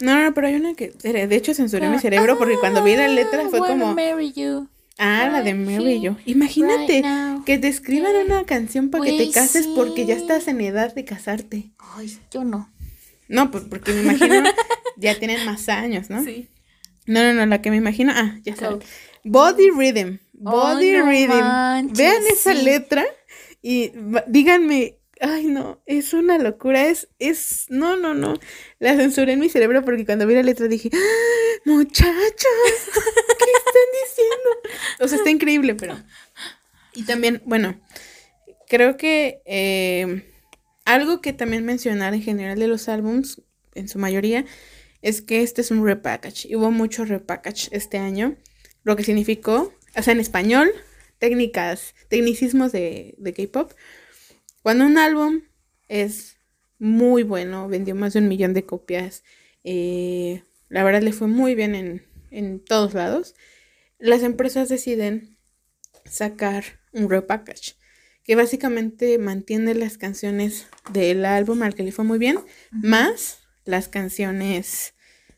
No, no, pero hay una que. De hecho, censuré mi cerebro porque cuando vi la letra fue como. marry you Ah, la de Mary here, yo. Imagínate right que te escriban Yeah. una canción para que te cases porque ya estás en edad de casarte. Ay, yo no. No, pues porque me imagino (laughs) ya tienen más años, ¿no? Sí. No, no, no, la que me imagino, ah, ya Go. sabes. Body Rhythm. Body no Rhythm. manches, Vean esa letra y díganme, ay no, es una locura, es, es, no, no, no. La censuré en mi cerebro porque cuando vi la letra dije, ¡Ah, muchachos, ¿qué están diciendo? O sea, está increíble, pero. Y también, bueno, creo que eh, algo que también mencionar en general de los álbums, en su mayoría, es que este es un repackage. Hubo mucho repackage este año, lo que significó, o sea, en español, técnicas, tecnicismos de, de K-pop. Cuando un álbum es muy bueno, vendió más de un millón de copias, eh, la verdad le fue muy bien en, en todos lados, las empresas deciden sacar un repackage que básicamente mantiene las canciones del álbum al que le fue muy bien, más las canciones,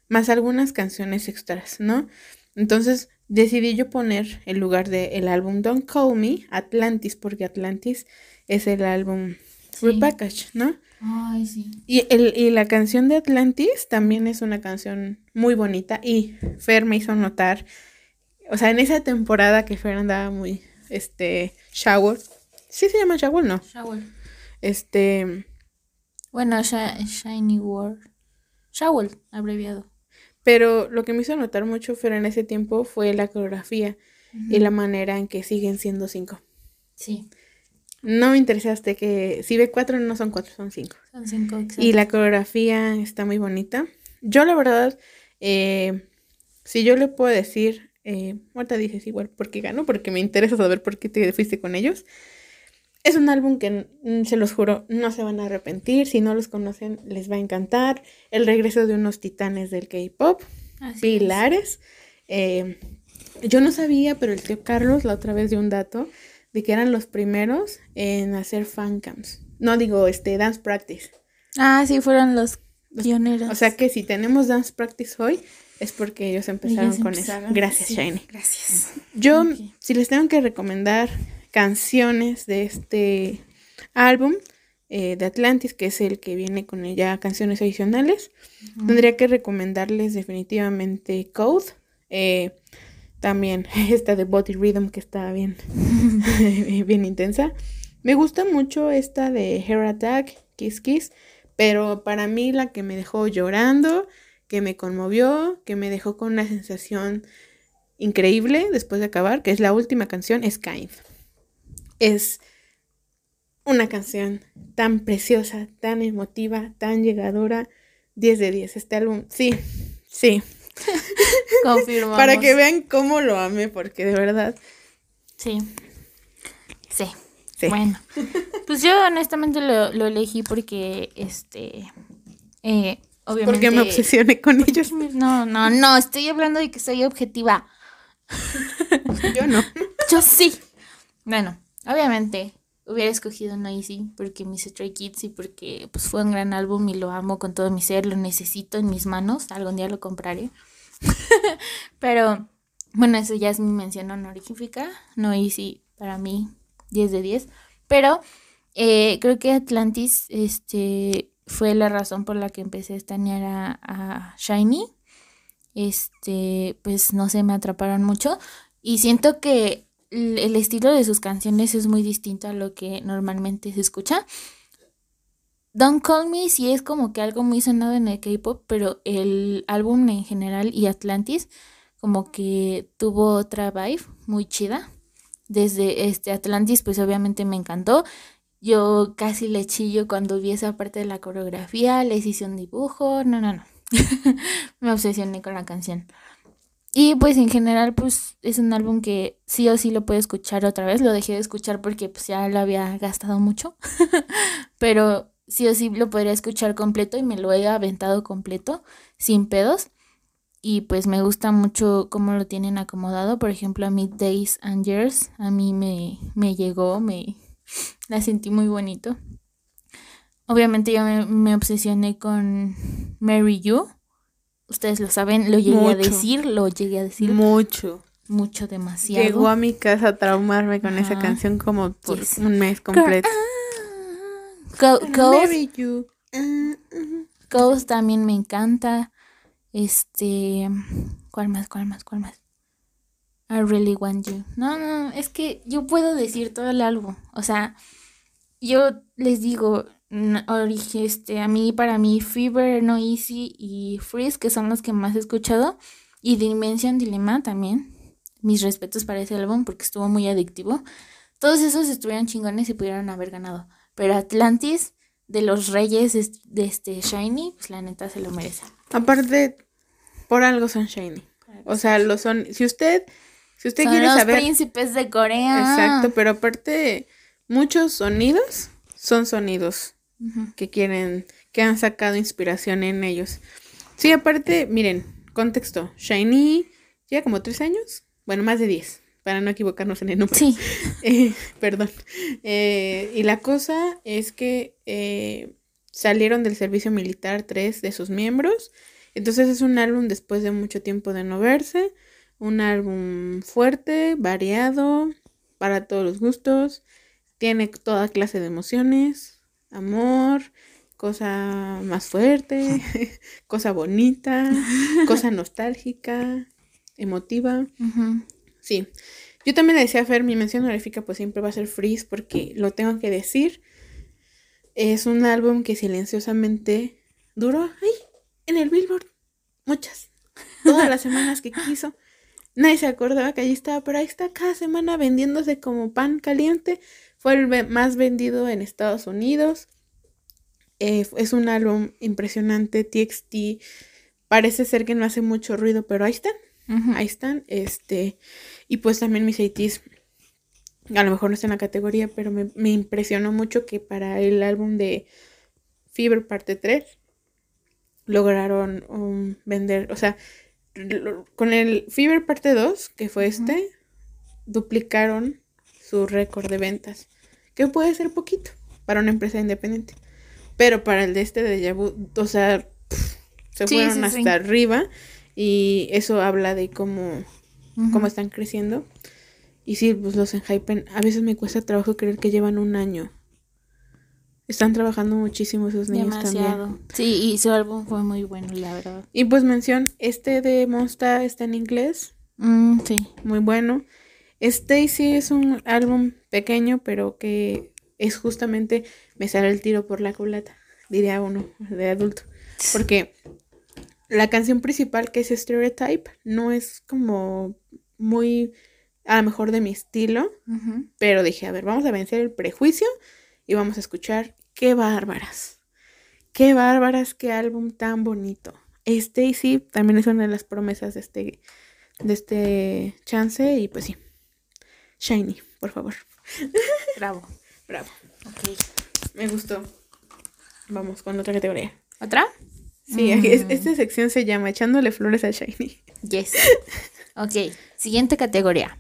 más algunas canciones extras, ¿no? Entonces decidí yo poner en lugar del el álbum Don't Call Me Atlantis, porque Atlantis es el álbum Sí. repackage, ¿no? Ay, sí. Y, el, y la canción de Atlantis también es una canción muy bonita y Fer me hizo notar, o sea, en esa temporada que Fer andaba muy, este, shower, ¿sí se llama shower? No, Shower. este, Bueno, Shi- Shiny World. Shower, abreviado. pero lo que me hizo notar mucho Fer en ese tiempo fue la coreografía y la manera en que siguen siendo cinco. Sí. No me interesaste que si ve cuatro no son cuatro, son cinco. Son cinco exacto. Y la coreografía está muy bonita. Yo la verdad, eh, si yo le puedo decir, eh, ahorita dices igual porque ganó, porque me interesa saber por qué te fuiste con ellos. Es un álbum que, mm, se los juro, no se van a arrepentir. Si no los conocen, les va a encantar. El regreso de unos titanes del K-pop, pilares. Eh, yo no sabía, pero el tío Carlos la otra vez dio un dato de que eran los primeros en hacer fancams. No digo, este, dance practice. Ah, sí, fueron los pioneros. O sea que si tenemos dance practice hoy, es porque ellos empezaron Ellos con empezaron, eso. Gracias, sí. Shiny. Gracias. Yo, Ok. si les tengo que recomendar canciones de este álbum eh, de Atlantis, que es el que viene con ya canciones adicionales, tendría que recomendarles definitivamente Code. eh, también (laughs) esta de Body Rhythm, que está bien, (laughs) (laughs) bien intensa. Me gusta mucho esta de Hair Attack, Kiss Kiss, pero para mí la que me dejó llorando, que me conmovió, que me dejó con una sensación increíble después de acabar, que es la última canción, es Kind. Es una canción tan preciosa, tan emotiva, tan llegadora. 10 de 10 este álbum. Sí, sí. (laughs) Confirmamos. Para que vean cómo lo amé, porque de verdad. Sí. Sí. Sí. Bueno. Pues yo honestamente lo, lo elegí porque, este, eh, obviamente... Porque me obsesioné con ellos. No, no, no, estoy hablando de que soy objetiva. (laughs) Yo no. Yo sí. Bueno, obviamente hubiera escogido Noisy porque mis Stray Kids y porque pues fue un gran álbum y lo amo con todo mi ser, lo necesito en mis manos, algún día lo compraré. (laughs) Pero bueno, eso ya es mi mención honorífica. Noisy para mí 10 de 10, pero eh, creo que Atlantis este fue la razón por la que empecé a estanear a, a Shiny. Este, pues no sé, me atraparon mucho y siento que el estilo de sus canciones es muy distinto a lo que normalmente se escucha. Don't Call Me sí es como que algo muy sonado en el K-pop, pero el álbum en general y Atlantis como que tuvo otra vibe muy chida. Desde este Atlantis pues obviamente me encantó yo casi le chillo cuando vi esa parte de la coreografía, les hice un dibujo, no, no, no. (laughs) Me obsesioné con la canción. Y pues en general pues es un álbum que sí o sí lo puedo escuchar otra vez. Lo dejé de escuchar porque pues ya lo había gastado mucho. (laughs) Pero sí o sí lo podría escuchar completo y me lo he aventado completo sin pedos. Y pues me gusta mucho cómo lo tienen acomodado. Por ejemplo, a mí Days and Years a mí me, me llegó, me (laughs) la sentí muy bonito. Obviamente yo me, me obsesioné con Mary You ustedes lo saben, lo llegué a decir, lo llegué a decir. Mucho. Mucho, demasiado. Llegó a mi casa a traumarme con esa canción como por un mes completo. Ghost también me encanta. Este, ¿cuál más? ¿Cuál más? ¿Cuál más? I really want you. No, no, es que yo puedo decir todo el álbum. O sea, yo les digo, este, a mí, para mí, Fever, No Easy y Freeze, que son los que más he escuchado, y Dimension Dilemma también. Mis respetos para ese álbum porque estuvo muy adictivo. Todos esos estuvieron chingones y pudieron haber ganado. Pero Atlantis, de los reyes de este Shiny, pues la neta se lo merece. Aparte, por algo son Shiny. O sea, lo son. Si usted, si usted quiere los príncipes de Corea. Exacto, pero aparte, muchos sonidos son sonidos que quieren, que han sacado inspiración en ellos. Sí, aparte, miren, contexto, Shiny lleva como tres años, bueno, más de diez, para no equivocarnos en el número. Sí. (laughs) Eh, perdón. Eh, y la cosa es que eh, salieron del servicio militar tres de sus miembros. Entonces es un álbum después de mucho tiempo de no verse. Un álbum fuerte, variado, para todos los gustos. Tiene toda clase de emociones amor, cosa más fuerte, (laughs) cosa bonita, cosa (laughs) nostálgica, emotiva. Sí. Yo también le decía a Fer, mi mención honorífica pues siempre va a ser Freeze porque lo tengo que decir. Es un álbum que silenciosamente duró ahí, en el Billboard, muchas, todas las semanas que quiso. Nadie se acordaba que allí estaba, pero ahí está cada semana vendiéndose como pan caliente. Fue el más vendido en Estados Unidos. Eh, es un álbum impresionante. TXT parece ser que no hace mucho ruido, pero ahí están. Ahí están. Este. Y pues también mis ATs. A lo mejor no está en la categoría, pero me, impresionó mucho que para el álbum de Fever parte 3 lograron um, vender. O sea, con el Fever parte 2, que fue este, duplicaron su récord de ventas que puede ser poquito para una empresa independiente. Pero para el de este de Yabu, o sea, se fueron hasta arriba y eso habla de cómo, cómo están creciendo. Y sí, pues los Enhypen, a veces me cuesta trabajo creer que llevan un año. Están trabajando muchísimo esos niños Demasiado. Sí, y su álbum fue muy bueno, la verdad. Y pues mención, este de Monsta está en inglés. Mm, sí. Muy bueno. Stacy es un álbum pequeño, pero que es justamente me sale el tiro por la culata, diría uno de adulto. Porque la canción principal, que es Stereotype, no es como muy a lo mejor de mi estilo, pero dije, a ver, vamos a vencer el prejuicio y vamos a escuchar qué bárbaras. Qué bárbaras, qué álbum tan bonito. Stacy también es una de las promesas de este, de este chance y pues sí. Shiny, por favor. (laughs) Bravo. Bravo. Ok. Me gustó. Vamos con otra categoría. ¿Otra? Sí, mm. esta sección se llama Echándole flores a Shiny. Yes. (laughs) Ok, siguiente categoría.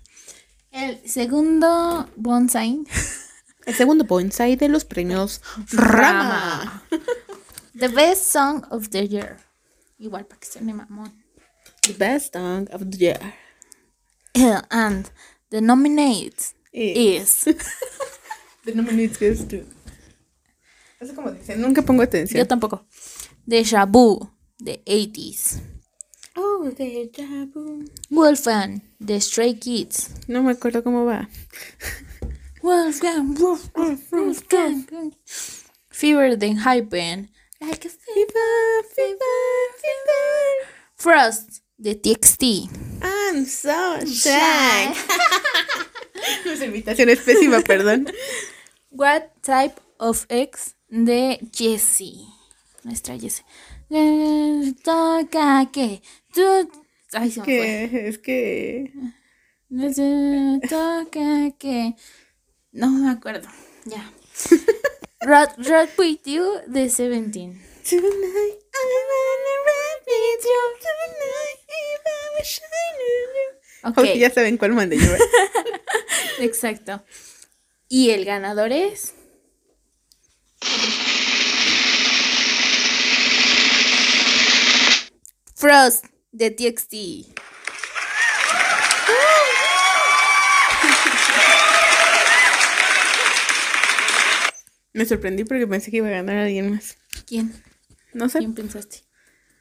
El segundo bonsai. El segundo bonsai de los premios Rama. The best song of the year. Igual para que se me mamón. The best song of the year. (coughs) And The nominate is. the (laughs) nominate is to. Eso como dice, nunca pongo atención. Yo tampoco. Deja Vu, The 80s. Oh, Deja Vu. Wolfgang, The Stray Kids. No me acuerdo cómo va. Wolfgang, (laughs) Wolfgang, Wolfgang. Fever than Hypen. Like a fever, fever, fever. Frost, The TXT. I'm so shy. Nuestra (laughs) invitación es pésima, perdón. What Type of X de Jessie. Nuestra Jessie. Toca que tú. Ay, se me fue. Que es que. Toca que. No me acuerdo. Ya. Rock, rock with you de Seventeen. Tonight, I wanna ride with you. Tonight, if I you. Ok, Ok, ya saben cuál mandé yo. (laughs) exacto. Y el ganador es. Frost de TXT. Me sorprendí porque pensé que iba a ganar alguien más. ¿Quién? No sé. ¿Quién pensaste?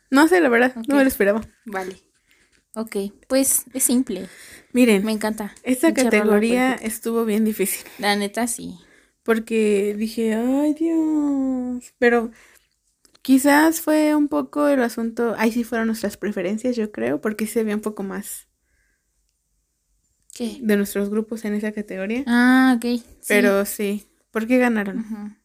No sé, la verdad. No me lo esperaba. Vale. Ok, pues es simple. Miren, Me encanta. esta categoría estuvo bien difícil. La neta sí. Porque dije, ay Dios. Pero quizás fue un poco el asunto. Ahí sí fueron nuestras preferencias, yo creo. Porque sí había un poco más ¿Qué? de nuestros grupos en esa categoría. Ah, ok. sí. Pero sí. ¿Por qué ganaron?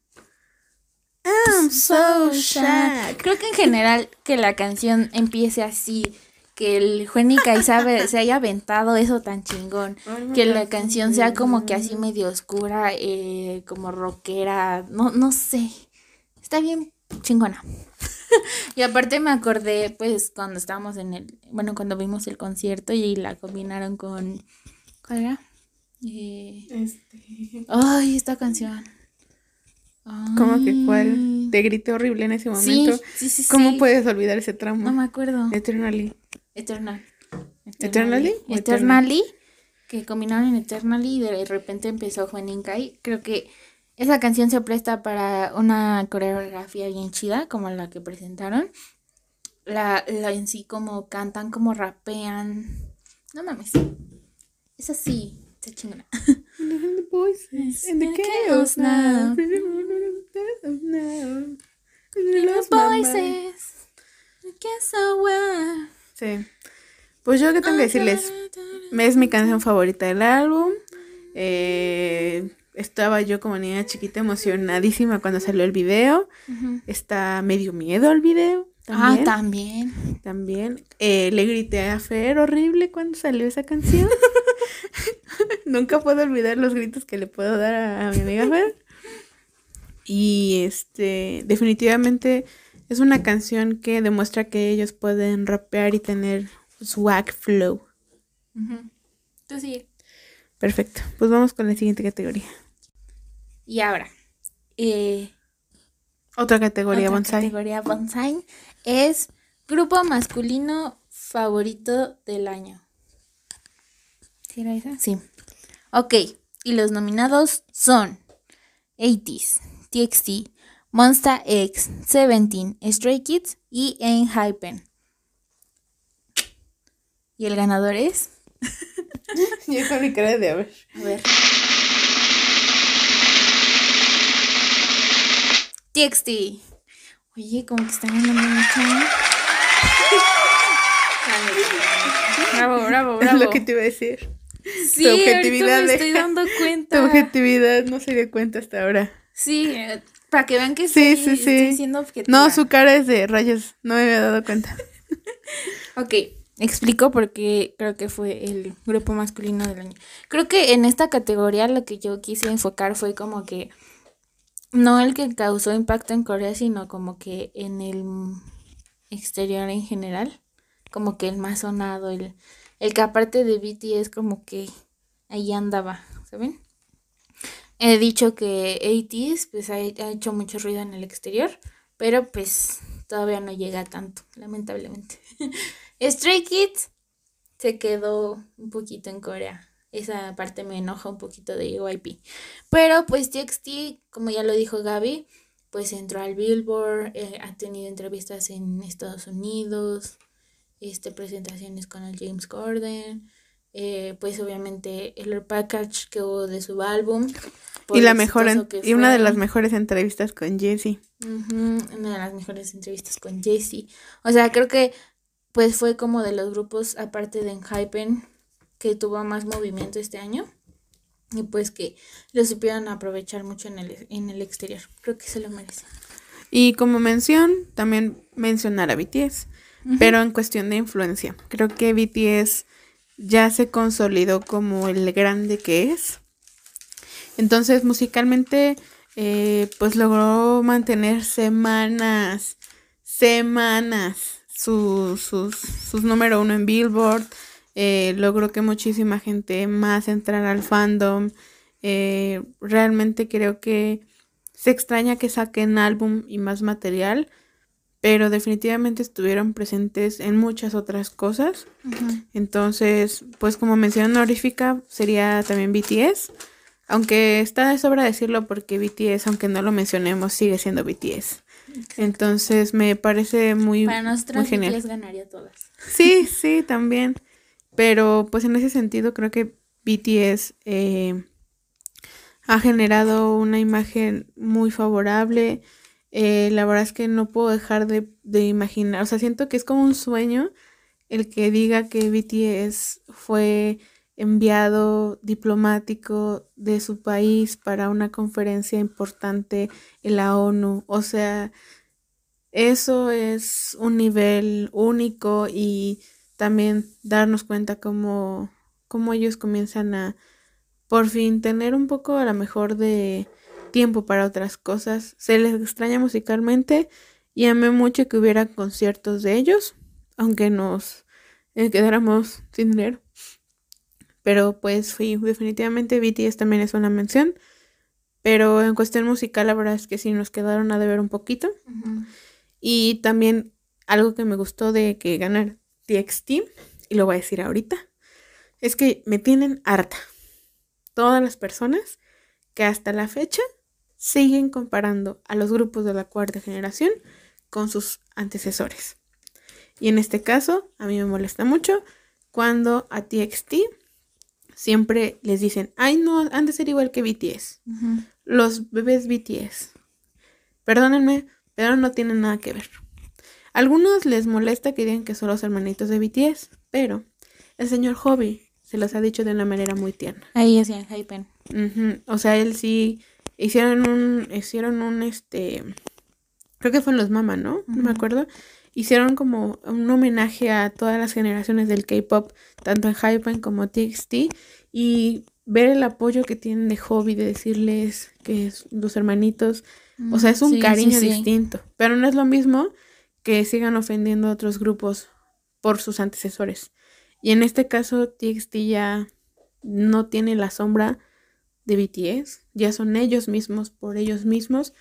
I'm So sad. Creo que en general que la canción empiece así, que el Juenica y sabe, se haya aventado eso tan chingón, que la canción sea como que así medio oscura, eh, como rockera, no, no sé, está bien chingona. (laughs) y aparte me acordé, pues, cuando estábamos en el, bueno, cuando vimos el concierto y la combinaron con, ¿cuál era? Eh, Este, ay, esta canción. ¿Cómo que cuál? Ay. Te grité horrible en ese momento. sí, sí, ¿Cómo sí. puedes olvidar ese tramo? No me acuerdo. Eternally. Eternal. ¿Eternally o Eternally. Que combinaron en Eternally y de repente empezó Juaninkai. Creo que esa canción se presta para una coreografía bien chida, como la que presentaron. La, la en sí como cantan, como rapean. No mames. Es así. Está chingona. (laughs) The voices in the chaos now. now. Los voices. Sí. Pues yo qué tengo que decirles. Es mi canción favorita del álbum. Eh, estaba yo como niña chiquita emocionadísima cuando salió el video. Está medio miedo al video. Ah, También. también. También. Eh, le grité a Fer horrible cuando salió esa canción. (laughs) Nunca puedo olvidar los gritos que le puedo dar a, a mi amiga Fer. Y este, definitivamente es una canción que demuestra que ellos pueden rapear y tener swag flow. Tú sí. Perfecto. Pues vamos con la siguiente categoría. Y ahora, eh, Otra categoría otra bonsai. categoría bonsai es grupo masculino favorito del año. ¿Sí era esa? Sí. Ok, y los nominados son 80s, TXT, Monsta X, Seventeen, Stray Kids y Enhypen. ¿Y el ganador es? (laughs) Yo con mi cara de a ver. A ver. TXT. Oye, como que están ganando mucho. ¿eh? (laughs) Bravo, bravo, Es bravo. lo que te iba a decir. Sí, tu ahorita objetividad me estoy dando Tu cuenta. objetividad no se dio cuenta hasta ahora. Sí, para que vean que Sí, estoy, sí, sí. estoy siendo objetiva. No, su cara es de rayos. No me había dado cuenta. (laughs) Ok, explico porque creo que fue el grupo masculino del año. Creo que en esta categoría lo que yo quise enfocar fue como que no el que causó impacto en Corea, sino como que en el exterior en general, como que el más sonado, el, el que aparte de BTS como que ahí andaba, ¿saben? He dicho que ATEEZ pues ha, ha hecho mucho ruido en el exterior, pero pues todavía no llega tanto, lamentablemente. (laughs) Stray Kids se quedó un poquito en Corea. Esa parte me enoja un poquito de YP. Pero pues TXT, como ya lo dijo Gaby, pues entró al Billboard, eh, ha tenido entrevistas en Estados Unidos, este, presentaciones con el James Corden, eh, pues obviamente el package que hubo de su álbum. Y la mejor en- y una de las mejores entrevistas con Jessie. Ujú, una de las mejores entrevistas con Jessie. O sea, creo que pues fue como de los grupos, aparte de Enhypen, que tuvo más movimiento este año. y pues que lo supieron aprovechar mucho en el, en el exterior. Creo que se lo merece. Y como mención, también mencionar a BTS, pero en cuestión de influencia. Creo que BTS ya se consolidó como el grande que es. Entonces, musicalmente, eh, pues logró mantener semanas, semanas sus, sus, sus número uno en Billboard. Eh, logró que muchísima gente más entrara al fandom. Eh, realmente creo que se extraña que saquen álbum y más material, pero definitivamente estuvieron presentes en muchas otras cosas. Entonces, pues como mención honorífica sería también BTS. Aunque está de sobra decirlo porque BTS, aunque no lo mencionemos, sigue siendo BTS. Entonces me parece muy, Para nosotros muy genial. BTS ganaría todas. Sí, sí, también. Pero pues en ese sentido creo que BTS eh, ha generado una imagen muy favorable. Eh, la verdad es que no puedo dejar de, de imaginar, o sea, siento que es como un sueño el que diga que BTS fue enviado diplomático de su país para una conferencia importante en la ONU. O sea, eso es un nivel único y también darnos cuenta cómo, cómo ellos comienzan a por fin tener un poco a lo mejor de tiempo para otras cosas. Se les extraña musicalmente y amé mucho que hubiera conciertos de ellos, aunque nos eh, quedáramos sin dinero. Pero pues sí, definitivamente BTS también es una mención. Pero en cuestión musical, la verdad es que sí nos quedaron a deber un poquito. Y también algo que me gustó de que ganar TXT, y lo voy a decir ahorita, es que me tienen harta. Todas las personas que hasta la fecha siguen comparando a los grupos de la cuarta generación con sus antecesores. Y en este caso, a mí me molesta mucho cuando a TXT siempre les dicen, ay no, han de ser igual que BTS. Los bebés BTS. Perdónenme, pero no tienen nada que ver. Algunos les molesta que digan que son los hermanitos de BTS, pero el señor Hobby se los ha dicho de una manera muy tierna. Ahí hacían hypen. Ujú, O sea, él sí hicieron un, hicieron un este, creo que fue en los Mama, ¿no? No me acuerdo. Hicieron como un homenaje a todas las generaciones del K-pop, tanto en Hypen como TXT, y ver el apoyo que tienen de Hobby, de decirles que es los hermanitos, o sea, es un Sí, sí, cariño sí. distinto, pero no es lo mismo que sigan ofendiendo a otros grupos por sus antecesores. Y en este caso, TXT ya no tiene la sombra de BTS, ya son ellos mismos por ellos mismos.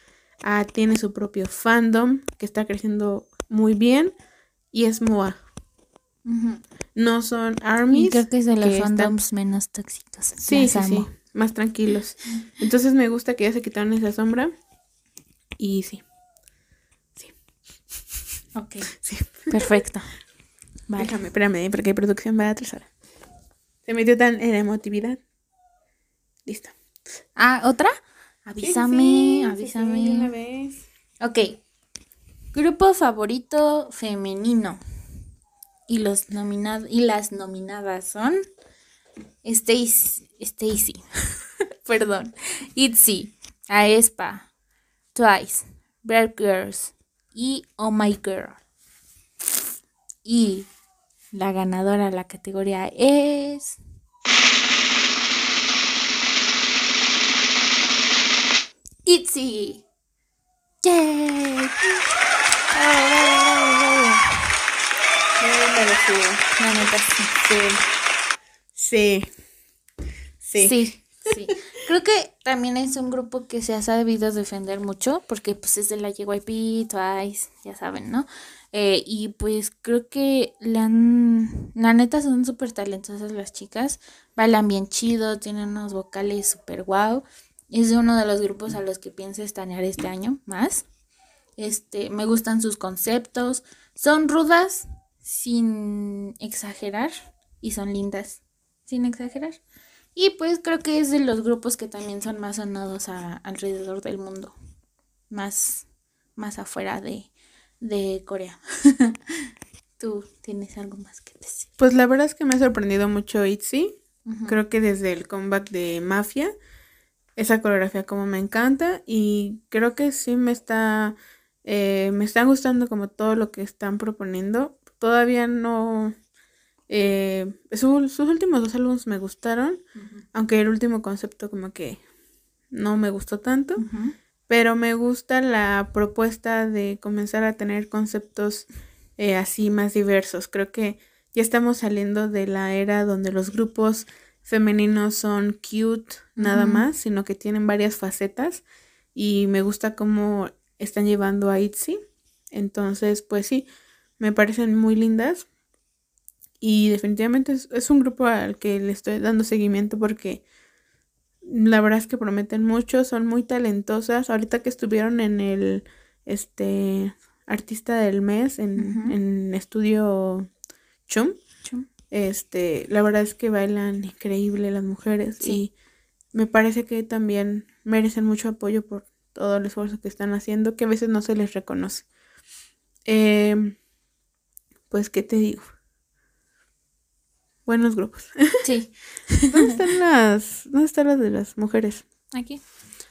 Ah, tiene su propio fandom que está creciendo muy bien y es MOA. No son Y armies. creo que es de los que están- fandoms menos tóxicos. Sí, sí, sí, más tranquilos. Entonces me gusta que ya se quitaron esa sombra y sí, Ok, (laughs) sí. perfecto. (laughs) Vale. Déjame, espérame, porque producción va a atrasar. Se metió tan en emotividad. Listo. Ah, ¿otra? Avísame, avísame. una vez. Ok. Grupo favorito femenino. Y los nominados y las nominadas son Stacy, Stacy. (laughs) Perdón. Itzy, Aespa, Twice, Bad Girls y Oh My Girl. Y la ganadora de la categoría es Itzy. ¡Yay! Sí. Sí. Sí. Creo que también es un grupo que se ha sabido defender mucho porque pues es de la JYP, Twice, ya saben, ¿no? Eh, y pues creo que la, la neta son súper talentosas las chicas, bailan bien chido, tienen unos vocales súper guau. Es de uno de los grupos a los que pienso estanear este año más. Este, me gustan sus conceptos, son rudas sin exagerar y son lindas sin exagerar. Y pues creo que es de los grupos que también son más sonados a- alrededor del mundo. Más, más afuera de, de Corea. (laughs) ¿Tú tienes algo más que decir? Pues la verdad es que me ha sorprendido mucho ITZY. Creo que desde el comeback de Mafia, esa coreografía como me encanta y creo que sí me está, eh, me está gustando como todo lo que están proponiendo. Todavía no, eh, sus últimos dos álbumes me gustaron, aunque el último concepto como que no me gustó tanto, pero me gusta la propuesta de comenzar a tener conceptos eh, así más diversos. Creo que ya estamos saliendo de la era donde los grupos femeninos son cute nada más, sino que tienen varias facetas y me gusta cómo están llevando a ITZY. Entonces, pues sí, me parecen muy lindas y definitivamente es, un grupo al que le estoy dando seguimiento porque la verdad es que prometen mucho, son muy talentosas. Ahorita que estuvieron en el este artista del mes en, en estudio Chum, este, la verdad es que bailan increíble las mujeres y me parece que también merecen mucho apoyo por todo el esfuerzo que están haciendo, que a veces no se les reconoce. Em, pues, ¿qué te digo? Buenos grupos. (laughs) Sí. ¿Dónde están las, dónde están las de las mujeres? Aquí.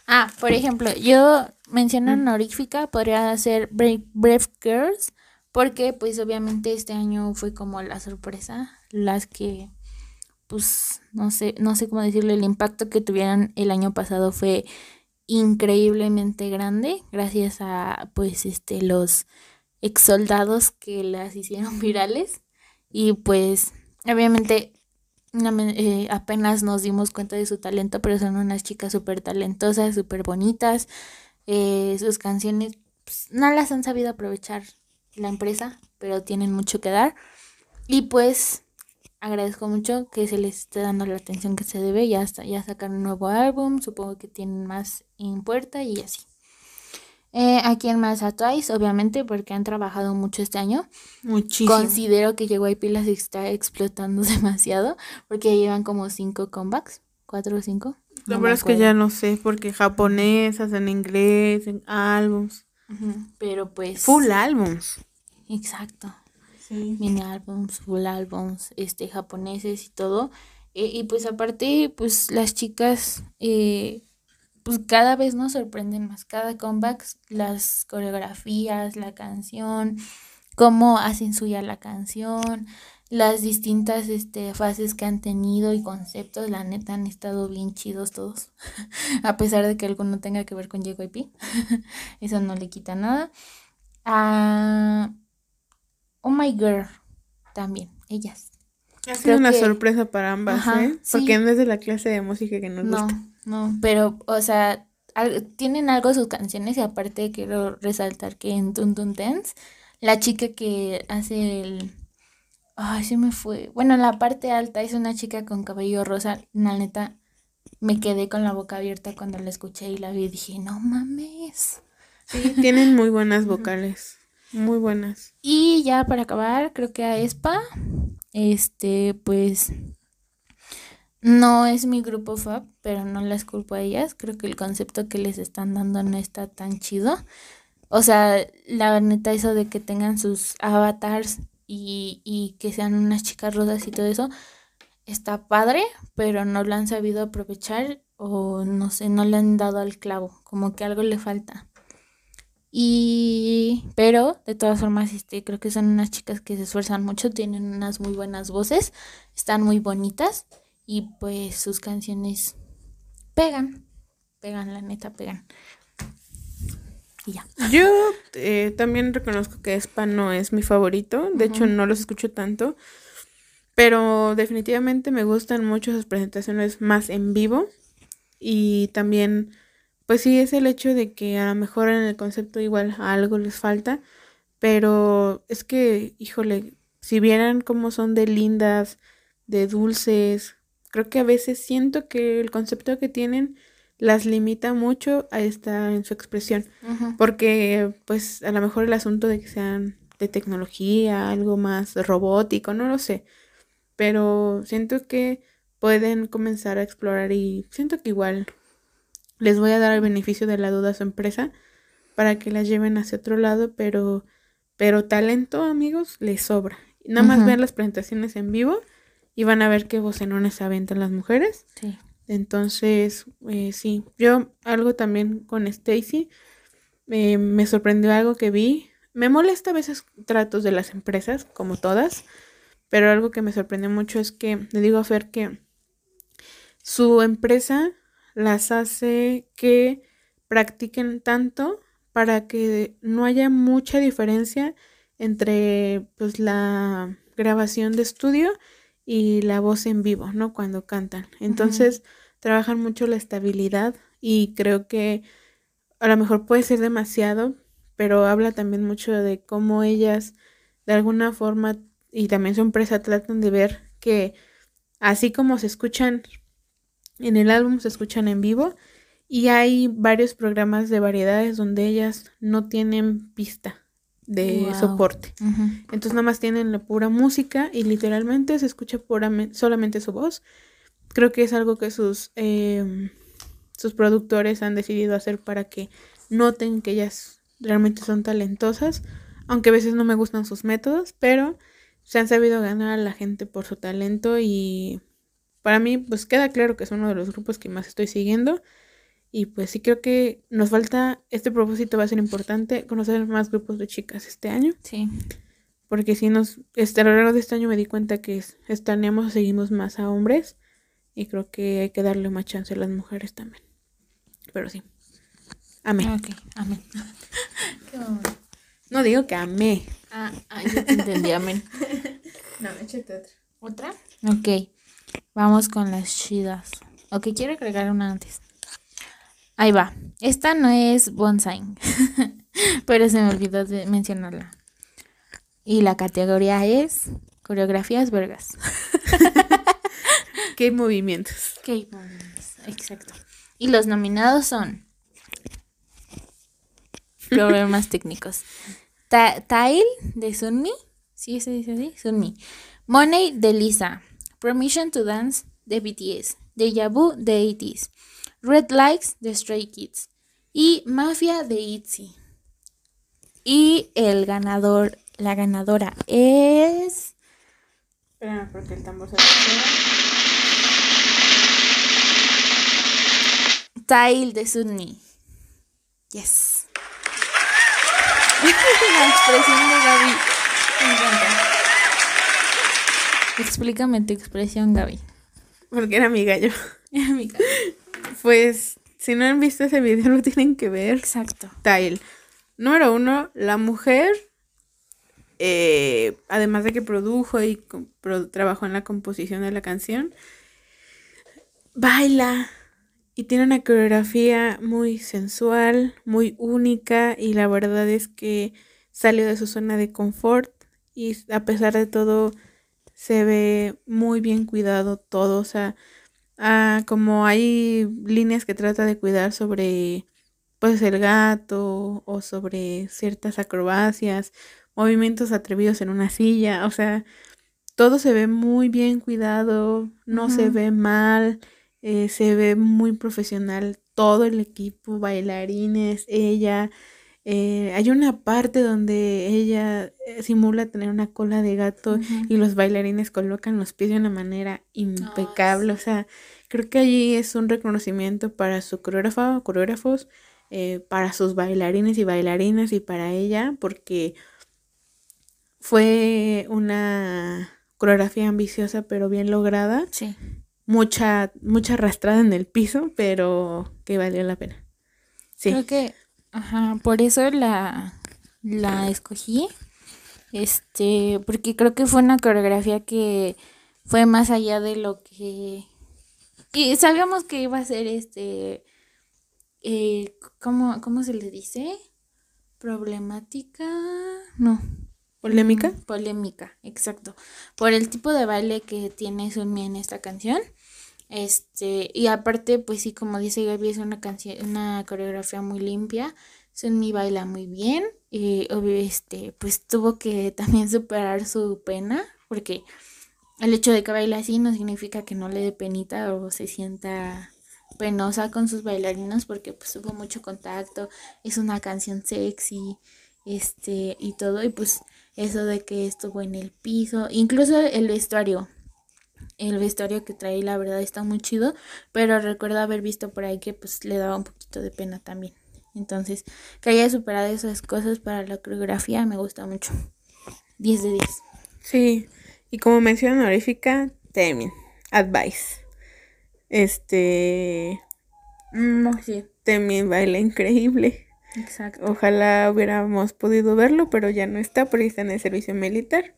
Ah, por ejemplo, yo menciono mm. honorífica, podría ser Brave, Brave Girls, porque pues obviamente este año fue como la sorpresa, las que pues no sé, no sé cómo decirlo, el impacto que tuvieron el año pasado fue increíblemente grande gracias a pues este los ex soldados que las hicieron (laughs) virales y pues obviamente eh, apenas nos dimos cuenta de su talento, pero son unas chicas súper talentosas, súper bonitas. Eh, sus canciones pues, no las han sabido aprovechar la empresa, pero tienen mucho que dar. Y pues agradezco mucho que se les esté dando la atención que se debe. Ya, ya sacaron un nuevo álbum, supongo que tienen más en puerta y así. Eh, aquí en más a Twice, obviamente, porque han trabajado mucho este año. Muchísimo. Considero que llegó Pilas y está explotando (laughs) demasiado, porque llevan como cinco comebacks, cuatro o cinco. La verdad es que ya no sé, porque japonesas, en inglés, en álbums. Pero pues. Full álbums. Exacto. Sí. Mini álbums, full álbums, este, japoneses y todo. Eh, y pues aparte, pues las chicas eh, pues cada vez nos sorprenden más, cada comeback, las coreografías, la canción, cómo hacen suya la canción, las distintas este, fases que han tenido y conceptos, la neta han estado bien chidos todos, (laughs) a pesar de que alguno tenga que ver con JYP, (laughs) eso no le quita nada. Ah, oh My Girl, también, ellas. Ha sido una sorpresa para ambas, ¿eh? Porque no es de la clase de música que nos no, gusta. No, pero, o sea, tienen algo sus canciones y aparte quiero resaltar que en Tun Dance, la chica que hace el... Ay, se me fue. Bueno, la parte alta es una chica con cabello rosa. La neta, me quedé con la boca abierta cuando la escuché y la vi y dije, no mames. Sí, tienen muy buenas vocales. Muy buenas. Y ya para acabar, creo que a Espa, este, pues no es mi grupo fab, pero no las culpo a ellas. Creo que el concepto que les están dando no está tan chido. O sea, la neta, eso de que tengan sus avatars y, y que sean unas chicas rosas y todo eso, está padre, pero no lo han sabido aprovechar o no sé, no le han dado al clavo, como que algo le falta. Y, pero de todas formas, este, creo que son unas chicas que se esfuerzan mucho, tienen unas muy buenas voces, están muy bonitas y pues sus canciones pegan, pegan, la neta, pegan. Y ya. Yo eh, también reconozco que Spa no es mi favorito, de hecho no los escucho tanto, pero definitivamente me gustan mucho sus presentaciones más en vivo y también, pues sí, es el hecho de que a lo mejor en el concepto igual a algo les falta, pero es que, híjole, si vieran cómo son de lindas, de dulces, creo que a veces siento que el concepto que tienen las limita mucho a estar en su expresión. Porque, pues, a lo mejor el asunto de que sean de tecnología, algo más robótico, no lo sé. Pero siento que pueden comenzar a explorar y siento que igual les voy a dar el beneficio de la duda a su empresa para que la lleven hacia otro lado, pero, pero talento, amigos, les sobra. Nada más vean las presentaciones en vivo y van a ver qué vocenones se aventan las mujeres. Sí. Entonces, eh, sí, yo algo también con Stacy, eh, me sorprendió algo que vi. Me molesta a veces tratos de las empresas, como todas, pero algo que me sorprendió mucho es que le digo a Fer que su empresa las hace que practiquen tanto para que no haya mucha diferencia entre pues la grabación de estudio y la voz en vivo, ¿no? Cuando cantan. Entonces, trabajan mucho la estabilidad y creo que a lo mejor puede ser demasiado, pero habla también mucho de cómo ellas de alguna forma y también su empresa tratan de ver que así como se escuchan en el álbum, se escuchan en vivo y hay varios programas de variedades donde ellas no tienen pista de soporte. Entonces nada más tienen la pura música y literalmente se escucha puramente, solamente su voz. Creo que es algo que sus, em, sus productores han decidido hacer para que noten que ellas realmente son talentosas, aunque a veces no me gustan sus métodos, pero se han sabido ganar a la gente por su talento y para mí pues queda claro que es uno de los grupos que más estoy siguiendo y pues sí creo que nos falta, este propósito va a ser importante, conocer más grupos de chicas este año. Sí. Porque si nos, este, a lo largo de este año me di cuenta que estaneamos o seguimos más a hombres y creo que hay que darle más chance a las mujeres también. Pero sí. Amén. Ok, amén. (laughs) no digo que amé. Ah, ah, yo te entendí, amén. (laughs) no, échate otra. ¿Otra? Ok. Vamos con las chidas. Ok, quiero agregar una antes. Ahí va. Esta no es bonsai. (laughs) pero se me olvidó de mencionarla. Y la categoría es coreografías vergas. (laughs) ¿Qué movimientos? ¿Qué movimientos? Exacto. Y los nominados son problemas técnicos. Tile de Sunmi, sí se dice así, Sunmi. Money de Lisa. Permission to Dance de BTS. Deja Vu de 80 Red Lights de Stray Kids. Y Mafia de ITZY. Y el ganador, la ganadora es... Espera, porque el tambor se Style de Sunni. Yes. (laughs) La expresión de Gaby. Me encanta. Explícame tu expresión, Gaby. Porque era mi gallo. Era mi gallo. (laughs) Pues, si no han visto ese video, lo tienen que ver. Exacto. Tile. Número uno, la mujer, eh, además de que produjo y trabajó en la composición de la canción, baila y tiene una coreografía muy sensual, muy única y la verdad es que salió de su zona de confort y a pesar de todo se ve muy bien cuidado todo, o sea, ah, como hay líneas que trata de cuidar sobre pues el gato o sobre ciertas acrobacias, movimientos atrevidos en una silla, o sea, todo se ve muy bien cuidado, no se ve mal eh, se ve muy profesional todo el equipo, bailarines, ella. Eh, hay una parte donde ella eh, simula tener una cola de gato y los bailarines colocan los pies de una manera impecable. O sea, creo que allí es un reconocimiento para su coreógrafa o coreógrafos, para sus bailarines y bailarinas y para ella, porque fue una coreografía ambiciosa pero bien lograda. Sí mucha, mucha arrastrada en el piso, pero que valió la pena. Sí. Creo que, ajá, por eso la, la escogí. Este, porque creo que fue una coreografía que fue más allá de lo que. Y sabíamos que iba a ser este. Eh, ¿cómo, ¿Cómo se le dice? Problemática. No. ¿Polémica? polémica, exacto. Por el tipo de baile que tiene Sunmi en esta canción. Este, y aparte, pues sí, como dice Gaby, es una canción, una coreografía muy limpia. Sunmi baila muy bien. Y este, pues tuvo que (laughs) también superar su pena. Porque el hecho de que baile así no significa que no le dé penita o se sienta penosa con sus bailarinos. Porque pues hubo mucho contacto. Es una canción sexy. Este, y todo. Y pues eso de que estuvo en el piso. Incluso el vestuario el vestuario que trae, la verdad está muy chido, pero recuerdo haber visto por ahí que pues le daba un poquito de pena también. Entonces, que haya superado esas cosas para la coreografía me gusta mucho. 10 de 10. Sí, y como mención honorífica, Temin, Advice. Este. No, sí. Temin baila increíble. Exacto. Ojalá hubiéramos podido verlo, pero ya no está porque está en el servicio militar.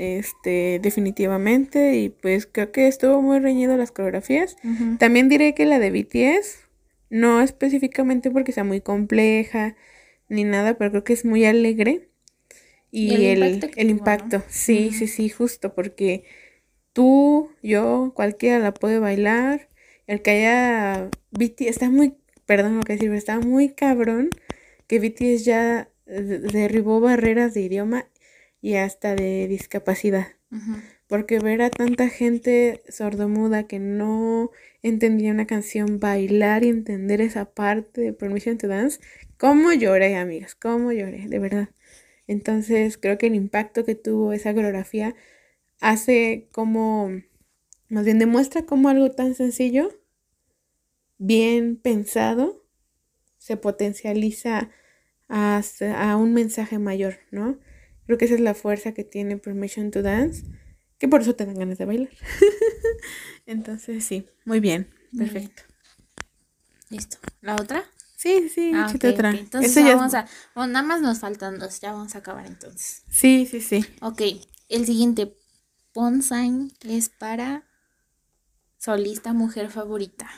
Este, definitivamente. Y pues creo que estuvo muy reñido las coreografías. También diré que la de BTS, no específicamente porque sea muy compleja ni nada, pero creo que es muy alegre. Y, Y el el, impacto que el tuvo, impacto, ¿no? sí, sí, sí, justo porque tú, yo, cualquiera la puede bailar. El que haya BTS, está muy, perdón lo que decir, pero está muy cabrón que BTS ya derribó barreras de idioma y hasta de discapacidad. Porque ver a tanta gente sordomuda que no entendía una canción bailar y entender esa parte de Permission to Dance, cómo lloré, amigas, cómo lloré, de verdad. Entonces creo que el impacto que tuvo esa coreografía hace como, más bien demuestra cómo algo tan sencillo, bien pensado, se potencializa a, a un mensaje mayor, ¿no? Creo que esa es la fuerza que tiene Permission to Dance, que por eso te dan ganas de bailar. (laughs) Entonces, sí, muy bien, perfecto. Listo. ¿La otra? Sí, sí, Ah, échate ok, otra. Entonces Eso ya es- vamos a... Bueno, nada más nos faltan dos. Ya vamos a acabar entonces. Sí, sí, sí. Ok. El siguiente. Ponsign es para solista mujer favorita.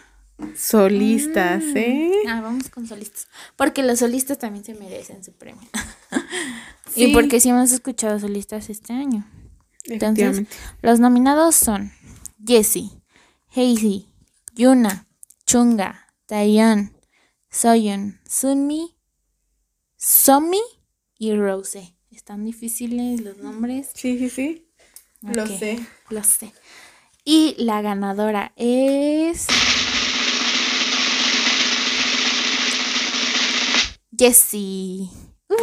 Solistas, Mm. ¿eh? Ah, vamos con solistas. Porque los solistas también se merecen su premio. (laughs) Sí. Y porque sí hemos escuchado solistas este año. Entonces, los nominados son Jessie, Hazy, Yuna, Chunga, Taeyeon, Soyeon, Sunmi, Somi y Rose. Están difíciles los nombres. Sí, sí, sí. Lo sé. Lo sé. Y la ganadora es. Jessie. Uh.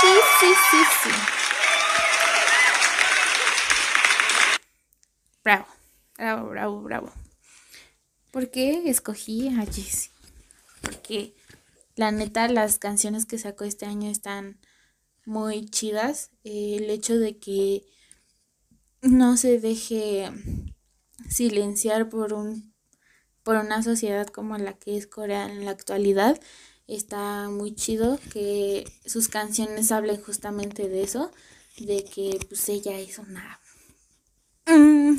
Sí, sí, sí, sí. Bravo, bravo, bravo, bravo. ¿Por qué escogí a Jessie? Porque la neta las canciones que sacó este año están muy chidas. El hecho de que no se deje silenciar por un por una sociedad como la que es Corea en la actualidad está muy chido que sus canciones hablen justamente de eso de que pues ella es una mm,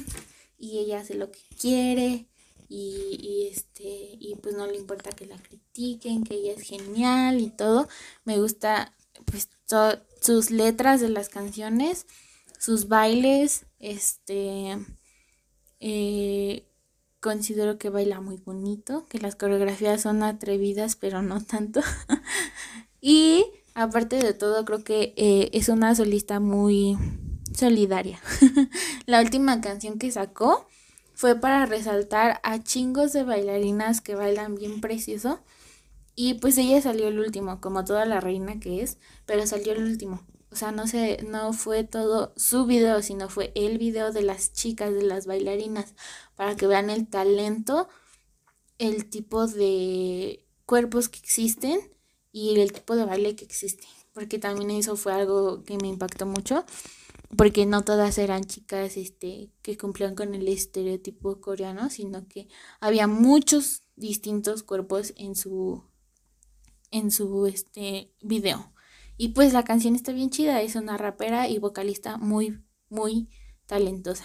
y ella hace lo que quiere y, y, este y pues no le importa que la critiquen que ella es genial y todo. Me gusta pues to- sus letras de las canciones sus bailes este eh, considero que baila muy bonito que las coreografías son atrevidas pero no tanto (laughs) y aparte de todo creo que eh, es una solista muy solidaria (laughs) la última canción que sacó fue para resaltar a chingos de bailarinas que bailan bien precioso. Y pues ella salió el último, como toda la reina que es, pero salió el último. O sea, no sé, no fue todo su video, sino fue el video de las chicas, de las bailarinas, para que vean el talento, el tipo de cuerpos que existen y el tipo de baile que existe. Porque también eso fue algo que me impactó mucho porque no todas eran chicas este que cumplían con el estereotipo coreano, sino que había muchos distintos cuerpos en su en su este video. Y pues la canción está bien chida, es una rapera y vocalista muy muy talentosa.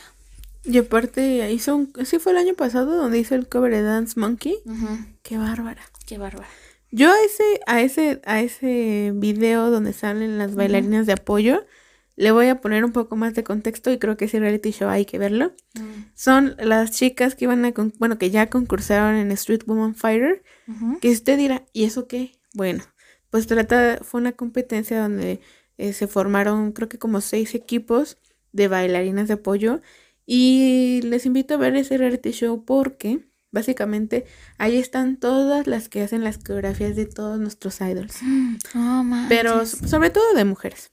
Y aparte hizo un, sí fue el año pasado donde hizo el cover de Dance Monkey. Qué bárbara. Qué bárbara. Yo a ese, a ese, a ese video donde salen las bailarinas de apoyo, le voy a poner un poco más de contexto y creo que ese reality show hay que verlo. Mm, Son las chicas que iban a, bueno, que ya concursaron en Street Woman Fighter, que usted dirá, ¿y eso qué? Bueno, pues trata, fue una competencia donde eh, se formaron creo que como seis equipos de bailarinas de apoyo y les invito a ver ese reality show porque básicamente ahí están todas las que hacen las coreografías de todos nuestros idols, No pero manches. so- sobre todo de mujeres.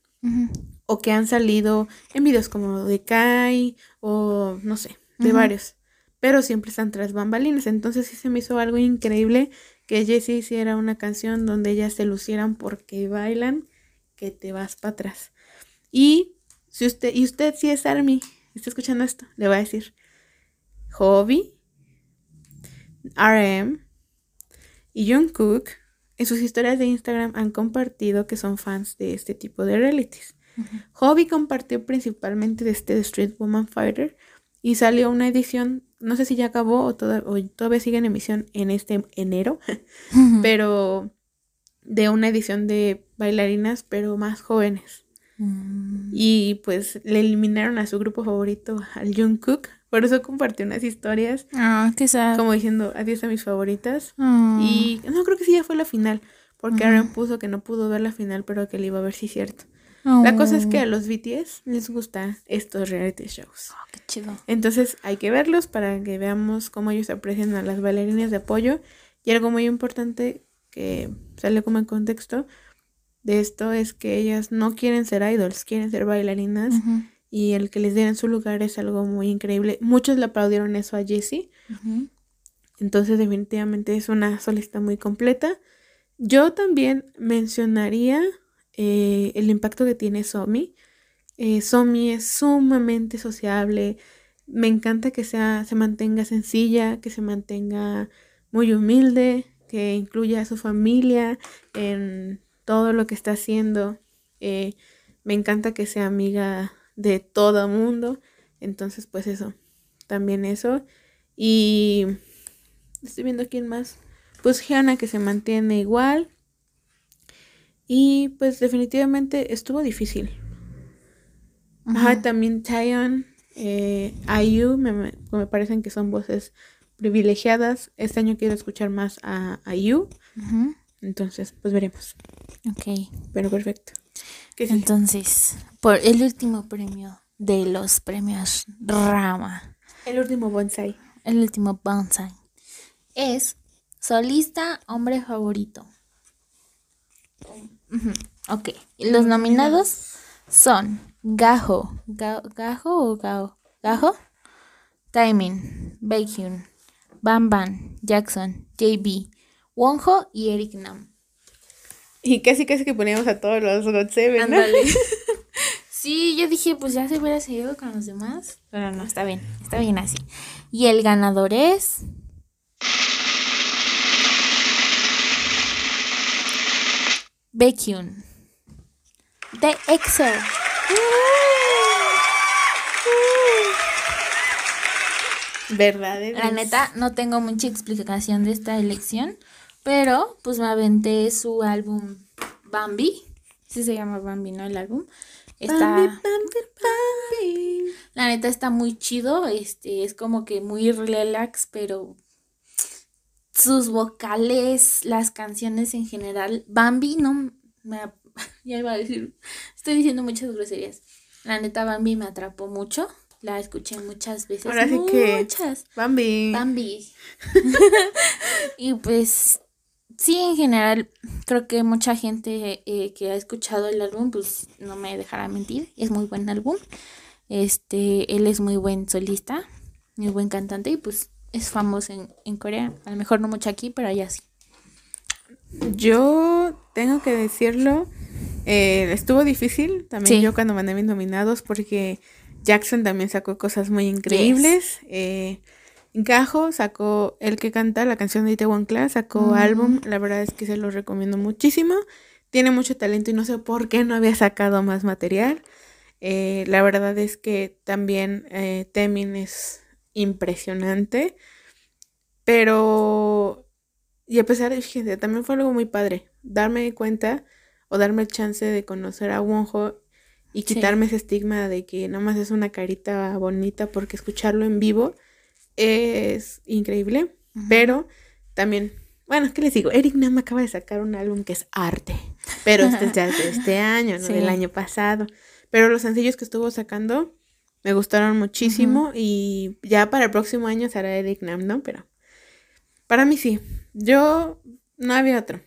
O que han salido en videos como de Kai o no sé, de varios. Pero siempre están tras bambalinas. Entonces sí se me hizo algo increíble que Jessie hiciera una canción donde ellas se lucieran porque bailan, que te vas para atrás. Y si usted, y usted si es Army, está escuchando esto, le voy a decir, Hobby, RM y Jungkook en sus historias de Instagram han compartido que son fans de este tipo de realities. Hobby compartió principalmente de este Street Woman Fighter y salió una edición, no sé si ya acabó o, todavía sigue en emisión en este enero, (laughs) pero de una edición de bailarinas, pero más jóvenes. Mm. Y pues le eliminaron a su grupo favorito, al Jungkook. Por eso compartió unas historias. Ah, qué Como diciendo adiós a mis favoritas. Ah. Y no, creo que sí ya fue la final. Porque Aaron puso que no pudo ver la final, pero que le iba a ver si es cierto. La cosa es que a los BTS les gustan estos reality shows. Oh, qué chido. Entonces hay que verlos para que veamos cómo ellos aprecian a las bailarinas de apoyo. Y algo muy importante que sale como en contexto de esto es que ellas no quieren ser idols, quieren ser bailarinas. Y el que les den su lugar es algo muy increíble. Muchos le aplaudieron eso a Jessie. Entonces definitivamente es una solista muy completa. Yo también mencionaría eh, el impacto que tiene Somi. Eh, Somi es sumamente sociable. Me encanta que sea, se mantenga sencilla, que se mantenga muy humilde, que incluya a su familia en todo lo que está haciendo. Eh, me encanta que sea amiga de todo mundo. Entonces, pues eso, también eso. Y estoy viendo quién más. Pues Gianna que se mantiene igual. Y pues definitivamente estuvo difícil. Ajá, también Taeyeon, eh, IU, me, me, parecen que son voces privilegiadas. Este año quiero escuchar más a, IU. Entonces, pues veremos. Ok. Pero perfecto. Entonces, por el último premio de los premios Rama. El último bonsai. El último bonsai. Es solista hombre favorito. Ok. Los nominados son Gajo. ¿Gajo o Gao? Gajo. Timing. Baekhyun. Bam Bam. Jackson. JB. Wonho y Eric Nam. Y casi casi que poníamos a todos los God Seven, (laughs) sí, yo dije, pues ya se hubiera seguido con los demás. Pero no, está bien. Está bien así. Y el ganador es... Baekhyun de EXO. ¿Verdad? La neta, no tengo mucha explicación de esta elección, pero pues me aventé su álbum Bambi. Sí se llama Bambi, ¿no? El álbum. Está... Bambi, Bambi, La neta está muy chido, este, es como que muy relax, pero sus vocales, las canciones en general. Bambi no me. (laughs) Ya iba a decir. Estoy diciendo muchas groserías. La neta, Bambi me atrapó mucho. La escuché muchas veces. Ahora sí muchas. Bambi. Bambi. (laughs) y pues. Sí, en general, creo que mucha gente eh, que ha escuchado el álbum, pues no me dejará mentir. Es muy buen álbum. Este, él es muy buen solista, muy buen cantante y pues es famoso en, en Corea. A lo mejor no mucho aquí, pero allá sí. Yo tengo que decirlo, eh, estuvo difícil también yo cuando mandé mis nominados porque Jackson también sacó cosas muy increíbles. Eh, Gajo sacó el que canta la canción de Itaewon Class, sacó álbum, la verdad es que se lo recomiendo muchísimo. Tiene mucho talento y no sé por qué no había sacado más material. Eh, la verdad es que también eh, Temin es impresionante. Pero, y a pesar de, fíjense, también fue algo muy padre, darme cuenta o darme el chance de conocer a Wonho y quitarme ese estigma de que nada más es una carita bonita porque escucharlo en vivo es increíble, pero también, bueno, ¿qué les digo? Eric Nam acaba de sacar un álbum que es arte, pero este es de (laughs) este año, no del año pasado, pero los sencillos que estuvo sacando me gustaron muchísimo y ya para el próximo año será Eric Nam, ¿no? Pero para mí sí, yo no había otro.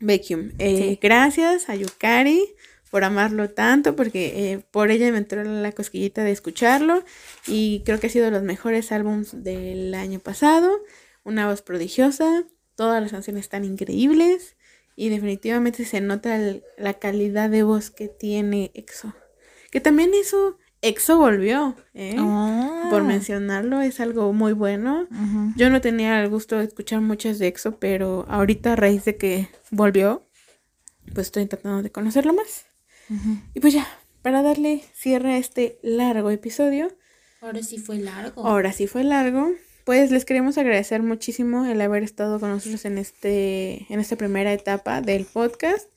Vacuum. Eh, gracias a Yukari por amarlo tanto, porque eh, por ella me entró la cosquillita de escucharlo y creo que ha sido de los mejores álbumes del año pasado. Una voz prodigiosa, todas las canciones están increíbles y definitivamente se nota la calidad de voz que tiene EXO. Que también eso, EXO volvió, ¿eh? Por ah. mencionarlo, es algo muy bueno. Yo no tenía el gusto de escuchar muchas de EXO, pero ahorita a raíz de que volvió, pues estoy tratando de conocerlo más. Y pues ya, para darle cierre a este largo episodio. Ahora sí fue largo. Ahora sí fue largo. Pues les queremos agradecer muchísimo el haber estado con nosotros en este, en esta primera etapa del podcast.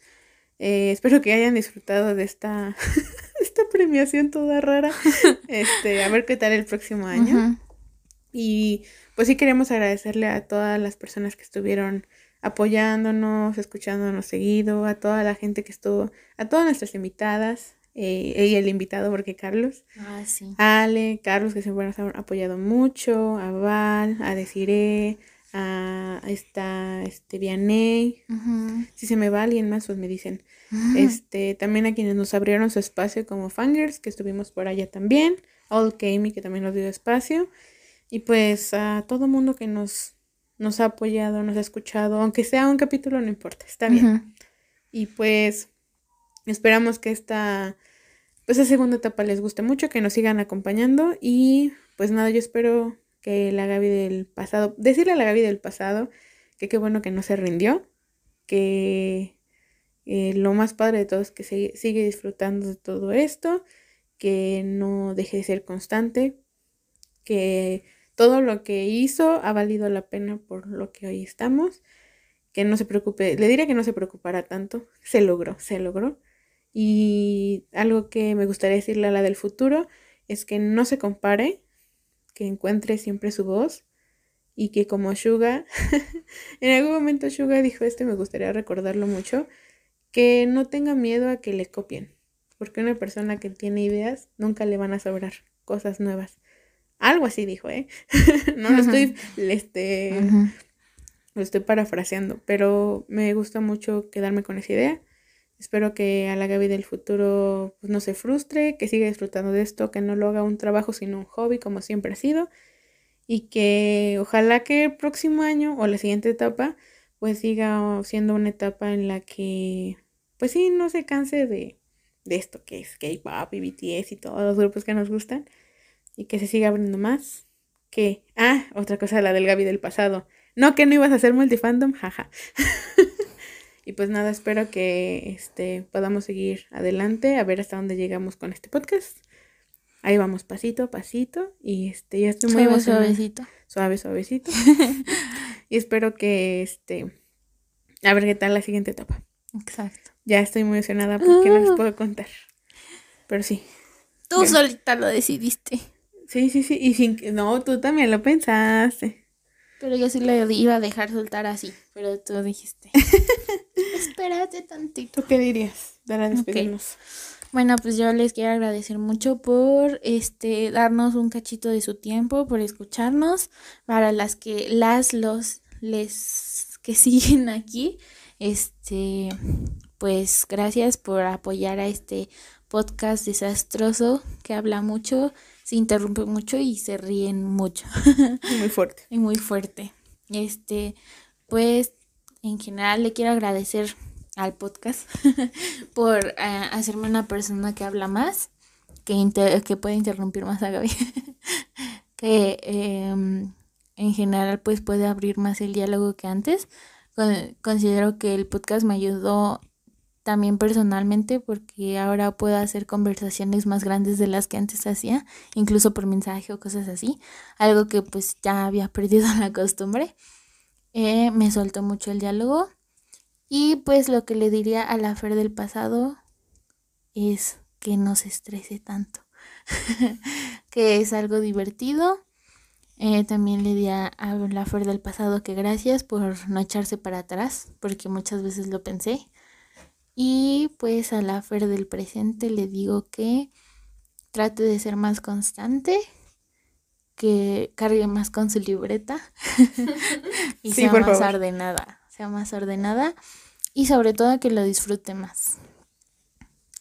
Eh, espero que hayan disfrutado de esta, (laughs) esta premiación toda rara. (laughs) Este, a ver qué tal el próximo año. Y pues sí queremos agradecerle a todas las personas que estuvieron apoyándonos, escuchándonos seguido, a toda la gente que estuvo, a todas nuestras invitadas, eh, y el invitado, porque Carlos, ah, sí. Ale, Carlos, que siempre nos han apoyado mucho, a Val, a Desiree, a esta, este, Vianey, si se me va alguien más, pues me dicen, este, también a quienes nos abrieron su espacio como fangers, que estuvimos por allá también, All Kami, que también nos dio espacio, y pues a todo mundo que nos nos ha apoyado, nos ha escuchado, aunque sea un capítulo, no importa, está bien. Y pues esperamos que esta, pues esa segunda etapa les guste mucho, que nos sigan acompañando. Y pues nada, yo espero que la Gaby del pasado, decirle a la Gaby del pasado que qué bueno que no se rindió, que eh, lo más padre de todo es que se, sigue disfrutando de todo esto, que no deje de ser constante, que todo lo que hizo ha valido la pena por lo que hoy estamos. Que no se preocupe, le diré que no se preocupara tanto. (laughs) Se logró, se logró. Y algo que me gustaría decirle a la del futuro es que no se compare, que encuentre siempre su voz y que como Suga, (laughs) en algún momento Suga dijo este, me gustaría recordarlo mucho, que no tenga miedo a que le copien, porque una persona que tiene ideas nunca le van a sobrar cosas nuevas. Algo así dijo, ¿eh? (laughs) no lo estoy, este, lo estoy parafraseando, pero me gusta mucho quedarme con esa idea. Espero que a la Gaby del futuro pues, no se frustre, que siga disfrutando de esto, que no lo haga un trabajo sino un hobby como siempre ha sido y que ojalá que el próximo año o la siguiente etapa pues siga siendo una etapa en la que pues sí no se canse de, de esto que es K-pop y BTS y todos los grupos que nos gustan y que se siga abriendo más. Que, ah, otra cosa, la del Gaby del pasado. No, que no ibas a hacer multifandom, jaja. (laughs) y pues nada, espero que este, podamos seguir adelante, a ver hasta dónde llegamos con este podcast. Ahí vamos pasito a pasito y este ya estoy muy suave suavecito. Suave suavecito. (laughs) y espero que este a ver qué tal la siguiente etapa. Exacto. Ya estoy muy emocionada porque no les ah. puedo contar. Pero sí. Tú solita lo decidiste. Sí, sí, sí. Y sin que. No, tú también lo pensaste. Pero yo sí lo iba a dejar soltar así. Pero tú dijiste. (laughs) Espérate tantito. ¿Tú qué dirías? Para despedirnos. Bueno, pues yo les quiero agradecer mucho por este darnos un cachito de su tiempo, por escucharnos. Para las que las los les que (laughs) siguen aquí, este pues gracias por apoyar a este podcast desastroso que habla mucho se interrumpe mucho y se ríen mucho. (laughs) muy fuerte. y muy fuerte. Este, pues, en general le quiero agradecer al podcast (laughs) por eh, hacerme una persona que habla más, que, que puede interrumpir más a Gaby, (laughs) que em, en general pues puede abrir más el diálogo que antes. considero que el podcast me ayudó también personalmente porque ahora puedo hacer conversaciones más grandes de las que antes hacía, incluso por mensaje o cosas así, algo que pues ya había (laughs) perdido la costumbre. Eh, me soltó mucho el diálogo y pues lo que le diría a la Fer del pasado es que no se estrese tanto, (laughs) que es algo divertido. Eh, también le diría a la Fer del pasado que gracias por no echarse para atrás, porque muchas veces lo pensé y pues a la Fer del presente le digo que trate de ser más constante, que cargue más con su libreta (laughs) y sea más ordenada, sea más ordenada y sobre todo que lo disfrute más.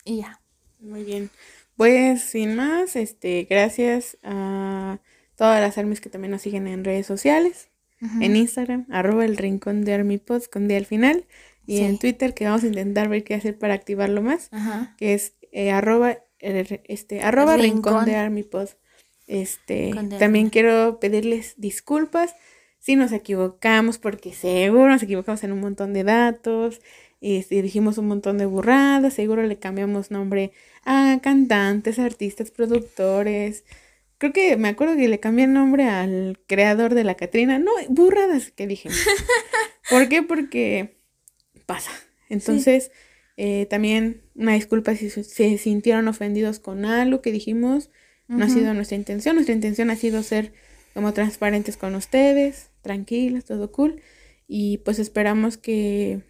Y ya. Muy bien. Pues sin más, este, gracias a todas las armies que también nos siguen en redes sociales, en Instagram, arroba el rincón de Armipod con D al final, y en Twitter que vamos a intentar ver qué hacer para activarlo más, que es eh, arroba, este, arroba rincón. de Armipod. Este, también quiero pedirles disculpas si nos equivocamos, porque seguro nos equivocamos en un montón de datos, este, dijimos un montón de burradas, seguro le cambiamos nombre a cantantes, artistas, productores. Creo que me acuerdo que le cambié el nombre al creador de la Catrina. No, burradas que dije. (laughs) ¿Por qué? Porque pasa. Entonces, eh, también una disculpa si se sintieron ofendidos con algo que dijimos. No ha sido nuestra intención. Nuestra intención ha sido ser como transparentes con ustedes, tranquilos, todo cool. Y pues esperamos que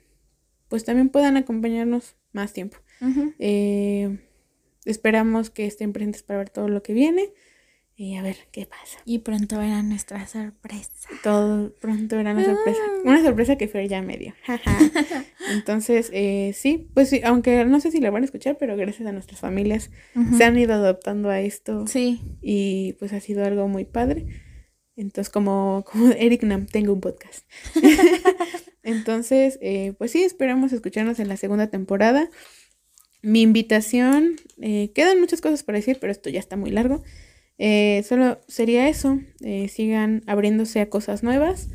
pues también puedan acompañarnos más tiempo. Eh, esperamos que estén presentes para ver todo lo que viene y a ver qué pasa. Y pronto verán nuestra sorpresa. Todo pronto verán la sorpresa. Ah. Una sorpresa que fue ya medio. (laughs) Entonces, eh, sí, pues sí, aunque no sé si la van a escuchar, pero gracias a nuestras familias se han ido adoptando a esto. Sí. Y pues ha sido algo muy padre. Entonces, como, como (laughs) Eric Nam, tengo un podcast. (laughs) Entonces, eh, pues sí, esperamos escucharnos en la segunda temporada. Mi invitación, eh, quedan muchas cosas para decir, pero esto ya está muy largo. Eh, solo sería eso, sigan abriéndose a cosas nuevas.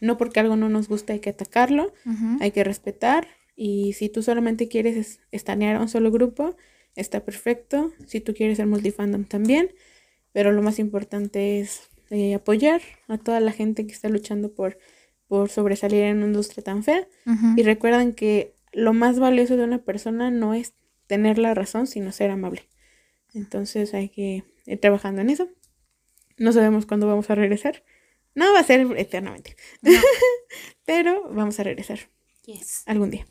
no porque algo no nos gusta hay que atacarlo, hay que respetar. Y si tú solamente quieres estanear a un solo grupo, está perfecto. Si tú quieres ser multifandom también. Pero lo más importante es apoyar a toda la gente que está luchando por por sobresalir en una industria tan fea. Y recuerden que lo más valioso de una persona no es tener la razón, sino ser amable. Entonces hay que ir trabajando en eso. No sabemos cuándo vamos a regresar. No va a ser eternamente. (laughs) Pero vamos a regresar. Yes. Algún día.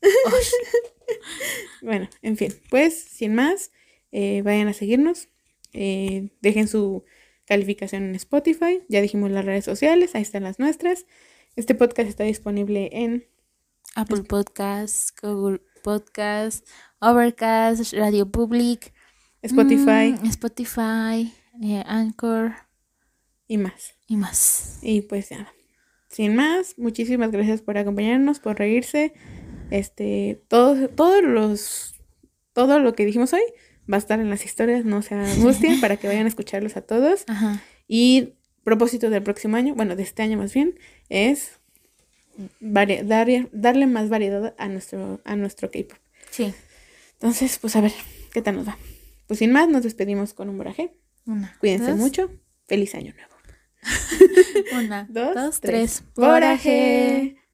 (laughs) bueno, en fin. Pues, sin más, eh, vayan a seguirnos. Eh, dejen su calificación en Spotify. Ya dijimos las redes sociales. Ahí están las nuestras. Este podcast está disponible en Apple Podcasts, Google Podcasts, Overcast, Radio Public, Spotify, mm, Spotify, eh, Anchor y más. Y más. Y pues ya. Sin más, muchísimas gracias por acompañarnos, por reírse. Este, todos, todos los, todo lo que dijimos hoy va a estar en las historias, no se angustien para que vayan a (laughs) escucharlos a todos. Ajá. Y propósito del próximo año, bueno, de este año más bien, es darle más variedad a nuestro, a nuestro K-pop. Sí. Entonces, pues a ver, ¿qué tal nos va? Pues sin más, nos despedimos con un boraje. Una. Cuídense mucho. Feliz año nuevo. (laughs) Una, (laughs) dos, tres. Boraje.